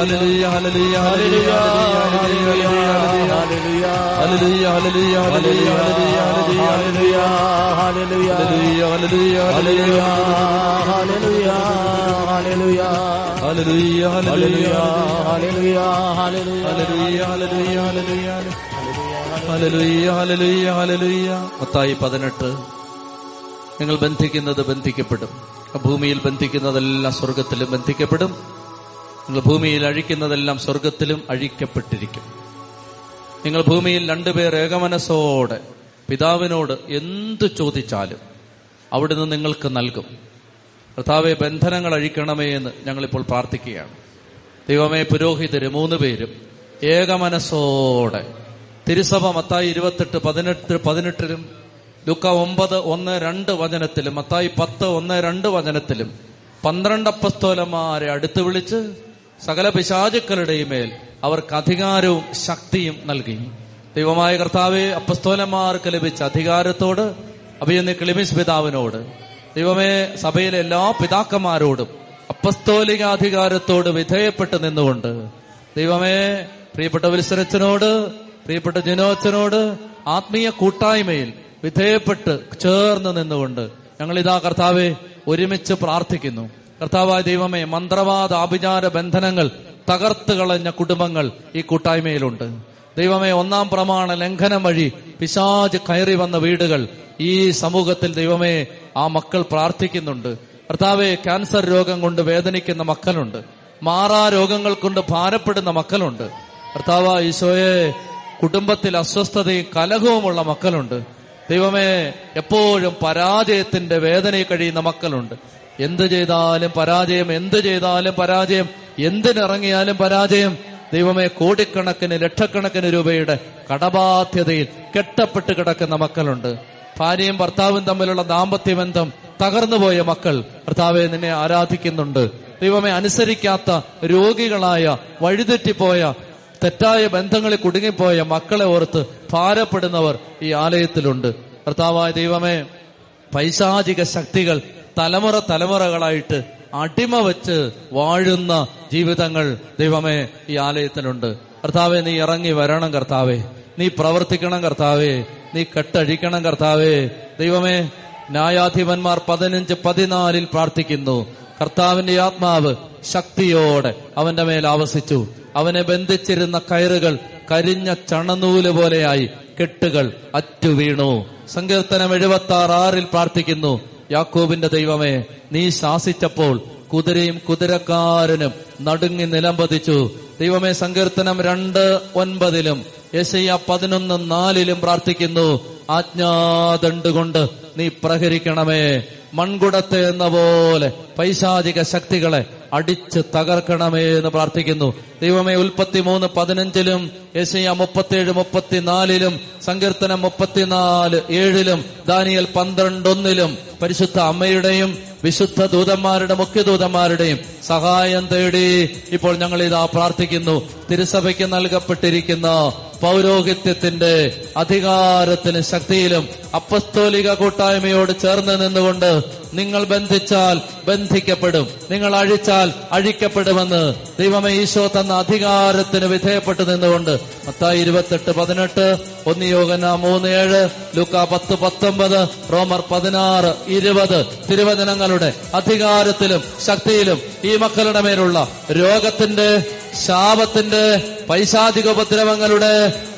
hallelujah, hallelujah, hallelujah, hallelujah, hallelujah, hallelujah, hallelujah, hallelujah, hallelujah, hallelujah, hallelujah, hallelujah, hallelujah, hallelujah, hallelujah, hallelujah, hallelujah, hallelujah. Mathai പതിനെട്ട് നിങ്ങൾ ബന്ധിക്കുന്നത് ബന്ധിക്കപ്പെടും ഭൂമിയിൽ ബന്ധിക്കുന്നതെല്ലാം സ്വർഗത്തിലും ബന്ധിക്കപ്പെടും ഭൂമിയിൽ അഴിക്കുന്നതെല്ലാം സ്വർഗത്തിലും അഴിക്കപ്പെട്ടിരിക്കും. നിങ്ങൾ ഭൂമിയിൽ രണ്ടുപേർ ഏകമനസ്സോടെ പിതാവിനോട് എന്തു ചോദിച്ചാലും അവിടുന്ന് നിങ്ങൾക്ക് നൽകും. കർത്താവെ ബന്ധനങ്ങൾ അഴിക്കണമേ എന്ന് ഞങ്ങളിപ്പോൾ പ്രാർത്ഥിക്കുകയാണ്. ദൈവമേ പുരോഹിതര് മൂന്ന് പേരും ഏകമനസ്സോടെ തിരുസഭ മത്തായി ഇരുപത്തെട്ട് പതിനെട്ട് പതിനെട്ടിലും ലുക്ക ഒമ്പത് ഒന്ന് രണ്ട് വചനത്തിലും മത്തായി പത്ത് ഒന്ന് രണ്ട് വചനത്തിലും പന്ത്രണ്ട് അപ്പസ്തോലന്മാരെ അടുത്ത് വിളിച്ച് സകല പിശാചുക്കളുടെയും മേൽ അവർക്ക് അധികാരവും ശക്തിയും നൽകി. ദൈവമായ കർത്താവെ അപ്പസ്തോലന്മാർക്ക് ലഭിച്ച അധികാരത്തോട് അഭിയന്ന് ക്ലിമിസ് പിതാവിനോട് ദൈവമേ സഭയിലെ എല്ലാ പിതാക്കന്മാരോടും അപ്പസ്തോലിക അധികാരത്തോട് വിധേയപ്പെട്ട് നിന്നുകൊണ്ട് ദൈവമേ പ്രിയപ്പെട്ട വിൽസരച്ചനോട് പ്രിയപ്പെട്ട ജിനോച്ചനോട് ആത്മീയ കൂട്ടായ്മയിൽ വിധേയപ്പെട്ട് ചേർന്ന് നിന്നുകൊണ്ട് ഞങ്ങളിതാ കർത്താവെ ഒരുമിച്ച് പ്രാർത്ഥിക്കുന്നു. കർത്താവായ ദൈവമേ മന്ത്രവാദ ആഭിചാര ബന്ധനങ്ങൾ തകർത്ത് കളഞ്ഞ കുടുംബങ്ങൾ ഈ കൂട്ടായ്മയിലുണ്ട്. ദൈവമേ ഒന്നാം പ്രമാണ ലംഘനം വഴി പിശാജ് കയറി വന്ന വീടുകൾ ഈ സമൂഹത്തിൽ ദൈവമേ ആ മക്കൾ പ്രാർത്ഥിക്കുന്നുണ്ട്. കർത്താവെ ക്യാൻസർ രോഗം കൊണ്ട് വേദനിക്കുന്ന മക്കളുണ്ട്. മാറാ രോഗങ്ങൾ കൊണ്ട് ഭാരപ്പെടുന്ന മക്കളുണ്ട്. കർത്താവ് ഈശോയെ കുടുംബത്തിൽ അസ്വസ്ഥതയും കലഹവുമുള്ള മക്കളുണ്ട്. ദൈവമേ എപ്പോഴും പരാജയത്തിന്റെ വേദനയിൽ കഴിയുന്ന മക്കളുണ്ട്. എന്ത് ചെയ്താലും പരാജയം എന്ത് ചെയ്താലും പരാജയം എന്തിനിറങ്ങിയാലും പരാജയം. ദൈവമേ കോടിക്കണക്കിന് ലക്ഷക്കണക്കിന് രൂപയുടെ കടബാധ്യതയിൽ കെട്ടപ്പെട്ട് കിടക്കുന്ന മക്കളുണ്ട്. ഭാര്യയും ഭർത്താവും തമ്മിലുള്ള ദാമ്പത്യ ബന്ധം തകർന്നുപോയ മക്കൾ ഭർത്താവെ നിന്നെ ആരാധിക്കുന്നുണ്ട്. ദൈവമേ അനുസരിക്കാത്ത രോഗികളായ വഴിതെറ്റിപ്പോയ തെറ്റായ ബന്ധങ്ങളിൽ കുടുങ്ങിപ്പോയ മക്കളെ ഓർത്ത് ഭാരപ്പെടുന്നവർ ഈ ആലയത്തിലുണ്ട്. ഭർത്താവായ ദൈവമേ പൈശാചിക ശക്തികൾ തലമുറ തലമുറകളായിട്ട് അടിമ വെച്ച് വാഴുന്ന ജീവിതങ്ങൾ ദൈവമേ ഈ ആലയത്തിലുണ്ട്. കർത്താവെ നീ ഇറങ്ങി വരണം കർത്താവെ. നീ പ്രവർത്തിക്കണം കർത്താവെ. നീ കെട്ടഴിക്കണം കർത്താവെ. ദൈവമേ ന്യായാധിപന്മാർ പതിനഞ്ച് പതിനാലിൽ പ്രാർത്ഥിക്കുന്നു. കർത്താവിന്റെ ആത്മാവ് ശക്തിയോടെ അവന്റെ മേൽ ആവസിച്ചു. അവനെ ബന്ധിച്ചിരുന്ന കയറുകൾ കരിഞ്ഞ ചണനൂൽ പോലെയായി കെട്ടുകൾ അറ്റു വീണു സങ്കീർത്തനം എഴുപത്തി ആറ് ആറിൽ പ്രാർത്ഥിക്കുന്നു. യാക്കോബിന്റെ ദൈവമേ നീ ശാസിച്ചപ്പോൾ കുതിരയും കുതിരക്കാരനും നടുങ്ങി നിലംപതിച്ചു. ദൈവമേ സങ്കീർത്തനം രണ്ട് ഒൻപതിലും യശയ്യ പതിനൊന്ന് നാലിലും പ്രാർത്ഥിക്കുന്നു. ആജ്ഞാദണ്ടുകൊണ്ട് നീ പ്രഹരിക്കണമേ. മൺകുടത്തെ എന്ന പോലെ പൈശാചിക ശക്തികളെ അടിച്ച് തകർക്കണമേ എന്ന് പ്രാർത്ഥിക്കുന്നു. ദൈവമേ ഉൽപ്പത്തി മൂന്ന് പതിനഞ്ചിലും യശയ മുപ്പത്തിയേഴ് മുപ്പത്തിനാലിലും സങ്കീർത്തനം മുപ്പത്തിനാല് ഏഴിലും ദാനിയൽ പന്ത്രണ്ടൊന്നിലും പരിശുദ്ധ അമ്മയുടെയും വിശുദ്ധ ദൂതന്മാരുടെ മുഖ്യദൂതന്മാരുടെയും സഹായം തേടി ഇപ്പോൾ ഞങ്ങൾ ഇതാ പ്രാർത്ഥിക്കുന്നു. തിരുസഭയ്ക്ക് നൽകപ്പെട്ടിരിക്കുന്ന പൗരോഹിത്യത്തിന്റെ അധികാരത്തിന് ശക്തിയിലും അപ്പസ്തോലിക കൂട്ടായ്മയോട് ചേർന്ന് നിന്നുകൊണ്ട് നിങ്ങൾ ബന്ധിച്ചാൽ ബന്ധിക്കപ്പെടും. നിങ്ങൾ അഴിച്ചാൽ അഴിക്കപ്പെടുമെന്ന് ദൈവമേ ഈശോ തന്ന അധികാരത്തിന് വിധേയപ്പെട്ട് നിന്നുകൊണ്ട് മത്തായി ഇരുപത്തെട്ട് പതിനെട്ട് ഒന്ന് യോഗന മൂന്ന് ഏഴ് ലുക്ക പത്ത് പത്തൊമ്പത് റോമർ പതിനാറ് ഇരുപത് തിരുവചനങ്ങളുടെ അധികാരത്തിലും ശക്തിയിലും ഈ മക്കളുടെ മേലുള്ള രോഗത്തിന്റെ ശാപത്തിന്റെ പൈശാചിക ഉപദ്രവങ്ങളുടെ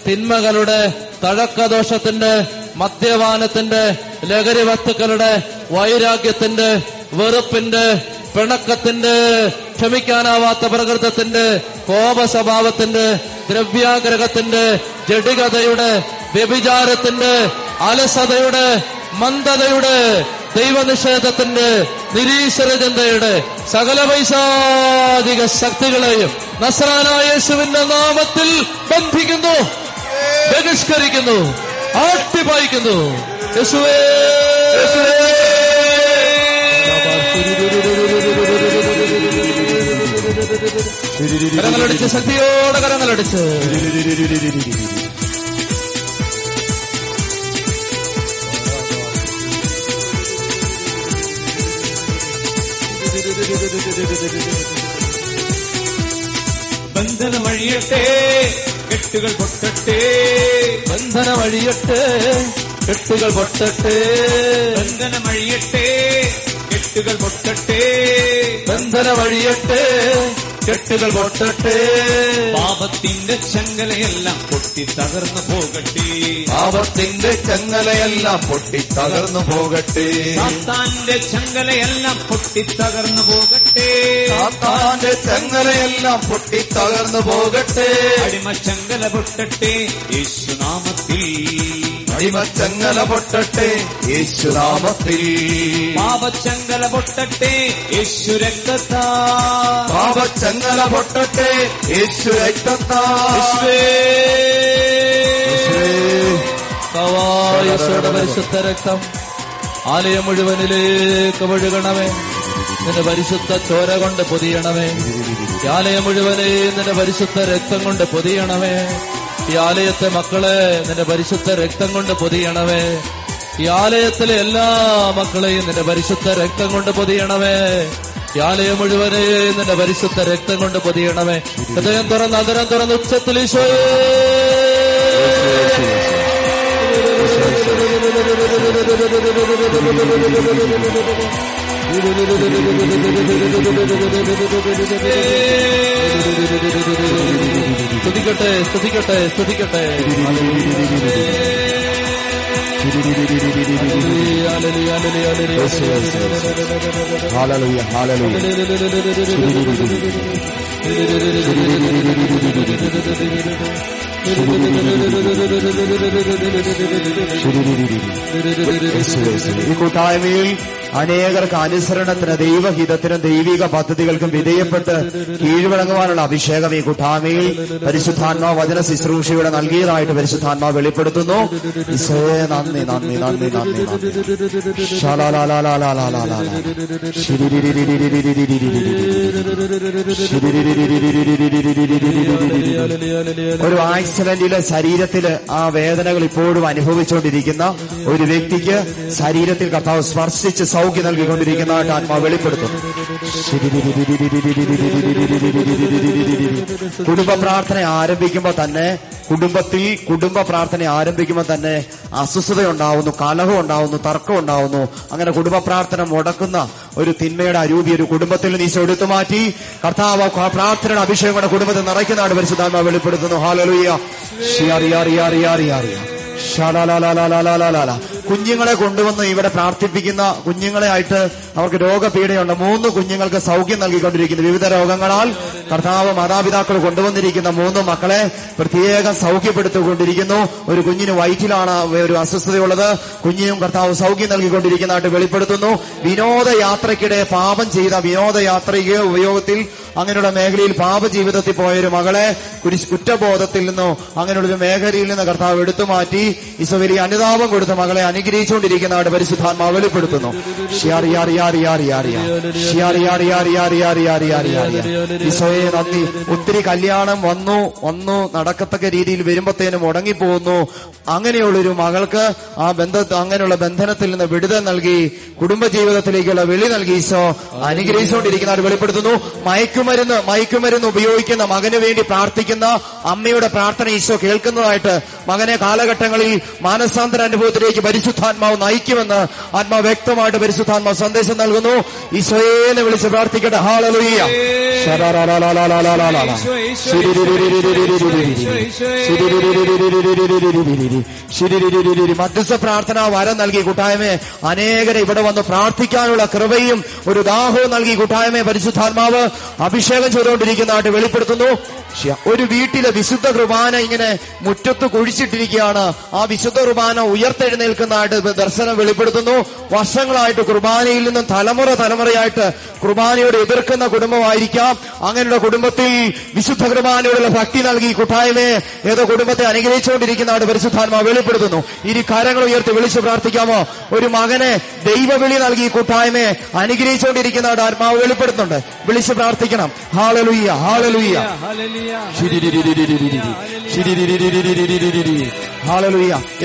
തിന്മകളുടെ തഴക്കദോഷത്തിന്റെ മദ്യപാനത്തിന്റെ ലഹരി വസ്തുക്കളുടെ വൈരാഗ്യത്തിന്റെ വെറുപ്പിന്റെ പിണക്കത്തിന്റെ ക്ഷമിക്കാനാവാത്ത പ്രകൃതത്തിന്റെ കോപ സ്വഭാവത്തിന്റെ ദ്രവ്യാഗ്രഹത്തിന്റെ ജഡികതയുടെ വ്യഭിചാരത്തിന്റെ അലസതയുടെ മന്ദതയുടെ ദൈവനിഷേധത്തിന്റെ നിരീശ്വര ചിന്തയുടെ സകല പൈശാചിക ശക്തികളെയും നസ്രാനായ യേശുവിന്റെ നാമത്തിൽ ബന്ധിക്കുന്നു ബഹിഷ്കരിക്കുന്നു. ആട്ടിപ്പായിക്കുന്നു. യേശുവേ. കരങ്ങളടിച്ച് ശക്തിയോടെ കരങ്ങളടിച്ച്. ബന്ധനം അഴിയട്ടെ കെട്ടുകൾ പൊട്ടട്ടെ ബന്ധന വഴിയട്ടെ കെട്ടുകൾ പൊട്ടട്ടെ ബന്ധനം അഴിയട്ടെ കെട്ടുകൾ പൊട്ടട്ടെ ബന്ധന കെട്ടുകൾ പൊട്ടട്ടെ. പാപത്തിന്റെ ചങ്ങലയെല്ലാം പൊട്ടി തകർന്നു പോകട്ടെ. പാപത്തിന്റെ ചങ്ങലയെല്ലാം പൊട്ടി തകർന്നു പോകട്ടെ. സാത്താന്റെ ചങ്ങലയെല്ലാം പൊട്ടി തകർന്നു പോകട്ടെ. സാത്താന്റെ ചങ്ങലയെല്ലാം പൊട്ടി തകർന്നു പോകട്ടെ. അടിമ ചങ്ങല പൊട്ടട്ടെ. യേശുനാമത്തിൽ അടിമച്ചങ്ങല പൊട്ടട്ടെ യേശുനാമത്തിൽ. പാപച്ചങ്ങല പൊട്ടട്ടെ യേശു രക്തത്താ പാപച്ചങ്ങല പൊട്ടട്ടെ യേശു രക്തത്താ കവായസോടെ പരിശുദ്ധ രക്തം ആലയം മുഴുവനിലേക്ക് ഒഴുകണമേ. നിന്റെ പരിശുദ്ധ ചോര കൊണ്ട് പൊതിയണമേ. ആലയം മുഴുവനെ നിന്റെ പരിശുദ്ധ രക്തം കൊണ്ട് പൊതിയണമേ. ഈ ആലയത്തെ മക്കളെ നിന്റെ പരിശുദ്ധ രക്തം കൊണ്ട് പൊതിയണമേ. ഈ ആലയത്തിലെ എല്ലാ മക്കളെയും നിന്റെ പരിശുദ്ധ രക്തം കൊണ്ട് പൊതിയണമേ. ഈ ആലയം മുഴുവനെയും നിന്റെ പരിശുദ്ധ രക്തം കൊണ്ട് പൊതിയണമേ. ഹൃദയം തുറന്ന് അതരം തുറന്ന് ഉച്ചത്തിൽ ഈശോയേ. സ്തുതിക്കട്ടെ സ്തുതിക്കട്ടെ സ്തുതിക്കട്ടെ. ഈ കൂട്ടായ്മയിൽ അനേകർക്ക് അനുസരണത്തിന് ദൈവഹിതത്തിനും ദൈവിക പദ്ധതികൾക്കും വിധേയപ്പെട്ട് കീഴ്വഴങ്ങുവാനുള്ള അഭിഷേകം ഈ കുട്ടാമയിൽ പരിശുദ്ധാത്മാ വചന ശുശ്രൂഷയുടെ നൽകിയതായിട്ട് പരിശുദ്ധാത്മാ വെളിപ്പെടുത്തുന്നു. നന്ദി നന്ദി നന്ദി നന്ദി ഒരു ആക്സിഡന്റിലെ ശരീരത്തിൽ ആ വേദനകൾ ഇപ്പോഴും അനുഭവിച്ചുകൊണ്ടിരിക്കുന്ന ഒരു വ്യക്തിക്ക് ശരീരത്തിൽ കർത്താവ് സ്പർശിച്ച് സൗഖ്യം നൽകിക്കൊണ്ടിരിക്കുന്നതായിട്ട് ആത്മാ വെളിപ്പെടുത്തും കുടുംബ പ്രാർത്ഥന ആരംഭിക്കുമ്പോൾ തന്നെ കുടുംബത്തിൽ കുടുംബ പ്രാർത്ഥന ആരംഭിക്കുമ്പോൾ തന്നെ അസ്വസ്ഥത ഉണ്ടാവുന്നു കലഹം ഉണ്ടാവുന്നു തർക്കം ഉണ്ടാവുന്നു. അങ്ങനെ കുടുംബ പ്രാർത്ഥന മുടക്കുന്ന ഒരു തിന്മയുടെ അരൂപി ഒരു കുടുംബത്തിൽ നീശ എടുത്തു മാറ്റി. കർത്താവ് പ്രാർത്ഥനയുടെ അഭിഷേകം കൂടെ കുടുംബത്തിൽ നിറയ്ക്കുന്നതാണ് പരിശുദ്ധാത്മ വെളിപ്പെടുത്തുന്നു. ഹാലലുയ്യ കുഞ്ഞുങ്ങളെ കൊണ്ടുവന്ന് ഇവിടെ പ്രാർത്ഥിപ്പിക്കുന്ന കുഞ്ഞുങ്ങളെ ആയിട്ട് അവർക്ക് രോഗപീഠയുണ്ട്. മൂന്ന് കുഞ്ഞുങ്ങൾക്ക് സൗഖ്യം നൽകിക്കൊണ്ടിരിക്കുന്നു. വിവിധ രോഗങ്ങളാൽ കർത്താവ് മാതാപിതാക്കൾ കൊണ്ടുവന്നിരിക്കുന്ന മൂന്ന് മക്കളെ പ്രത്യേകം സൗഖ്യപ്പെടുത്തിക്കൊണ്ടിരിക്കുന്നു. ഒരു കുഞ്ഞിന് വയറ്റിലാണ് ഒരു അസ്വസ്ഥതയുള്ളത്. കുഞ്ഞിനും കർത്താവ് സൗഖ്യം നൽകിക്കൊണ്ടിരിക്കുന്നതായിട്ട് വെളിപ്പെടുത്തുന്നു. വിനോദയാത്രയ്ക്കിടെ പാപം ചെയ്ത വിനോദയാത്രയ്ക്ക് ഉപയോഗത്തിൽ അങ്ങനെയുള്ള മേഖലയിൽ പാപജീവിതത്തിൽ പോയൊരു മകളെ കുറ്റബോധത്തിൽ നിന്നോ അങ്ങനെയുള്ള ഒരു മേഖലയിൽ നിന്ന് കർത്താവ് എടുത്തു മാറ്റി ഈശോ അനുതാപം കൊടുത്ത മകളെ അനുഗ്രഹിച്ചുകൊണ്ടിരിക്കുന്നതായിട്ട് പരിശുദ്ധാത്മാവ് വെളിപ്പെടുത്തുന്നു ഈശോയെ നന്ദി ഒത്തിരി കല്യാണം വന്നു വന്നു നടക്കത്തക്ക രീതിയിൽ വരുമ്പത്തേനും മുടങ്ങിപ്പോകുന്നു അങ്ങനെയുള്ളൊരു മകൾക്ക് ആ ബന്ധ അങ്ങനെയുള്ള ബന്ധനത്തിൽ നിന്ന് വിടുതൽ നൽകി കുടുംബജീവിതത്തിലേക്കുള്ള വെളി നൽകി ഈശോ അനുഗ്രഹിച്ചുകൊണ്ടിരിക്കുന്നതായിട്ട് വെളിപ്പെടുത്തുന്നു മയക്കുമരുന്ന് മയക്കുമരുന്ന് ഉപയോഗിക്കുന്ന മകന് വേണ്ടി പ്രാർത്ഥിക്കുന്ന അമ്മയുടെ പ്രാർത്ഥന ഈശോ കേൾക്കുന്നതായിട്ട് മകനെ കാലഘട്ടങ്ങളിൽ മാനസാന്തര അനുഭവത്തിലേക്ക് പരിശുദ്ധാത്മാവ് നയിക്കുമെന്ന് ആത്മാവ് വ്യക്തമായിട്ട് പരിശുദ്ധാത്മാവ് സന്ദേശം നൽകുന്നു. ഈശോയെന്ന് വിളിച്ച് പ്രാർത്ഥിക്കട്ടെ. ഹാളലുയ്യ മധ്യസ്ഥ പ്രാർത്ഥന വരം നൽകി കൂട്ടായ്മയെ അനേകരെ ഇവിടെ വന്ന് പ്രാർത്ഥിക്കാനുള്ള കൃപയും ഒരു ദാഹവും നൽകി കൂട്ടായ്മയെ പരിശുദ്ധാത്മാവ് അഭിഷേകം ചെയ്തുകൊണ്ടിരിക്കുന്നതായിട്ട് വെളിപ്പെടുത്തുന്നു. ഒരു വീട്ടിലെ വിശുദ്ധ കുർബാന ഇങ്ങനെ മുറ്റത്ത് കുഴിച്ചിട്ടിരിക്കുകയാണ്. ആ വിശുദ്ധ കുർബാന ഉയർത്തെഴുന്നേൽക്കുന്നതായിട്ട് ദർശനം വെളിപ്പെടുത്തുന്നു. വർഷങ്ങളായിട്ട് കുർബാനയിൽ നിന്നും തലമുറ തലമുറയായിട്ട് കുർബാനയോട് എതിർക്കുന്ന കുടുംബമായിരിക്കാം. അങ്ങനെയുള്ള കുടുംബത്തിൽ വിശുദ്ധ കുർബാനയോടുള്ള ഭക്തി നൽകി കൂട്ടായ്മയെ ഏതോ കുടുംബത്തെ അനുഗ്രഹിച്ചുകൊണ്ടിരിക്കുന്നതായിട്ട് പരിശുദ്ധാത്മ വെളിപ്പെടുത്തുന്നു. ഇനി കരങ്ങൾ ഉയർത്തി വിളിച്ചു പ്രാർത്ഥിക്കാമോ? ഒരു മകനെ ദൈവവിളി നൽകി കൂട്ടായ്മയെ അനുഗ്രഹിച്ചുകൊണ്ടിരിക്കുന്നതായിട്ട് ആത്മാവ് വെളിപ്പെടുത്തുന്നുണ്ട്. വിളിച്ചു പ്രാർത്ഥിക്കണം. ഹാളലുയ്യ ഹാളലുയ്യ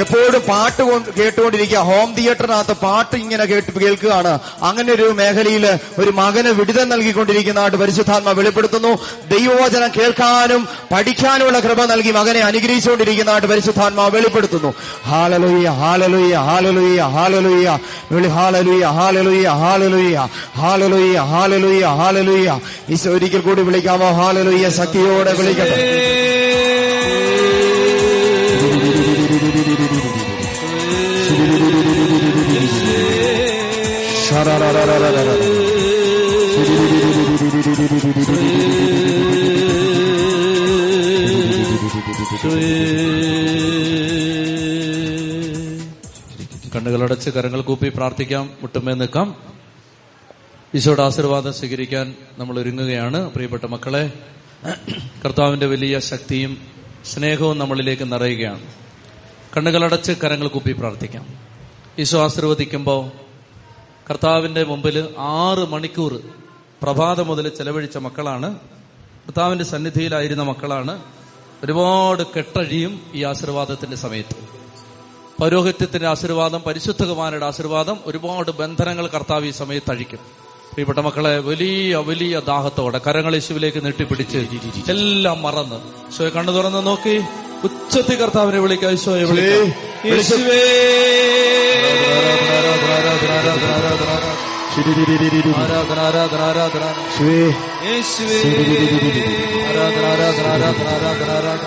എപ്പോഴും പാട്ട് കൊണ്ട് കേട്ടുകൊണ്ടിരിക്കുക. ഹോം തിയേറ്ററിനകത്ത് പാട്ട് ഇങ്ങനെ കേട്ട് കേൾക്കുകയാണ്. അങ്ങനെ ഒരു മേഖലയിൽ ഒരു മകന് വിടുതം നൽകിക്കൊണ്ടിരിക്കുന്നതായിട്ട് പരിശുദ്ധാത്മ വെളിപ്പെടുത്തുന്നു. ദൈവവചനം കേൾക്കാനും പഠിക്കാനുമുള്ള കൃപ നൽകി മകനെ അനുഗ്രഹിച്ചുകൊണ്ടിരിക്കുന്നതായിട്ട് പരിശുദ്ധാത്മ വെളിപ്പെടുത്തുന്നു. ഹാലലുയ്യ ഹാലലുയ്യ ഹാലലുയ്യ ഹാലലുയ്യ വിളി ഹാലലുയ്യ ഹാലലുയ്യ ഹാലലുയ്യ ഹാലലുയ്യ ഹാലലുയ്യ ഹാലലുയ്യ ഈശോ ഒരിക്കൽ കൂടി വിളിക്കാമോ? ഹാലലുയ്യ ശക്തിയോടെ വിളിക്കട്ടെ. കണ്ണുകളടച്ച് കരങ്ങൾ കൂപ്പി പ്രാർത്ഥിക്കാം. മുട്ടുമേ നിൽക്കാം. ഈശോയുടെ ആശീർവാദം സ്വീകരിക്കാൻ നമ്മൾ ഒരുങ്ങുകയാണ്. പ്രിയപ്പെട്ട മക്കളെ കർത്താവിന്റെ വലിയ ശക്തിയും സ്നേഹവും നമ്മളിലേക്ക് നിറയുകയാണ്. കണ്ണുകളടച്ച് കരങ്ങൾ കൂപ്പി പ്രാർത്ഥിക്കാം. ഈശോ ആശീർവദിക്കുമ്പോൾ കർത്താവിന്റെ മുമ്പിൽ ആറ് മണിക്കൂർ പ്രഭാതം മുതൽ ചെലവഴിച്ച മക്കളാണ്. കർത്താവിന്റെ സന്നിധിയിലായിരുന്ന മക്കളാണ്. ഒരുപാട് കെട്ടഴിയും ഈ ആശീർവാദത്തിന്റെ സമയത്ത്. പൗരോഹിത്യത്തിന്റെ ആശീർവാദം പരിശുദ്ധ കുമാരയുടെ ആശീർവാദം ഒരുപാട് ബന്ധനങ്ങൾ കർത്താവ് ഈ സമയത്ത് അഴിക്കും. പ്രിയപ്പെട്ട മക്കളെ വലിയ വലിയ ദാഹത്തോടെ കരങ്ങൾ യേശുവിലേക്ക് നീട്ടിപ്പിടിച്ച് എല്ലാം മറന്ന് ഈശോയെ കണ്ണു തുറന്ന് നോക്കി. ഉച്ചത്തി കർത്താവിനെ വിളിക്കാം. ഈശോയെ വിളിക്കാം. ആരാധന ആരാധന ആരാധന ആരാധന ആരാധന ആരാധന ആരാധന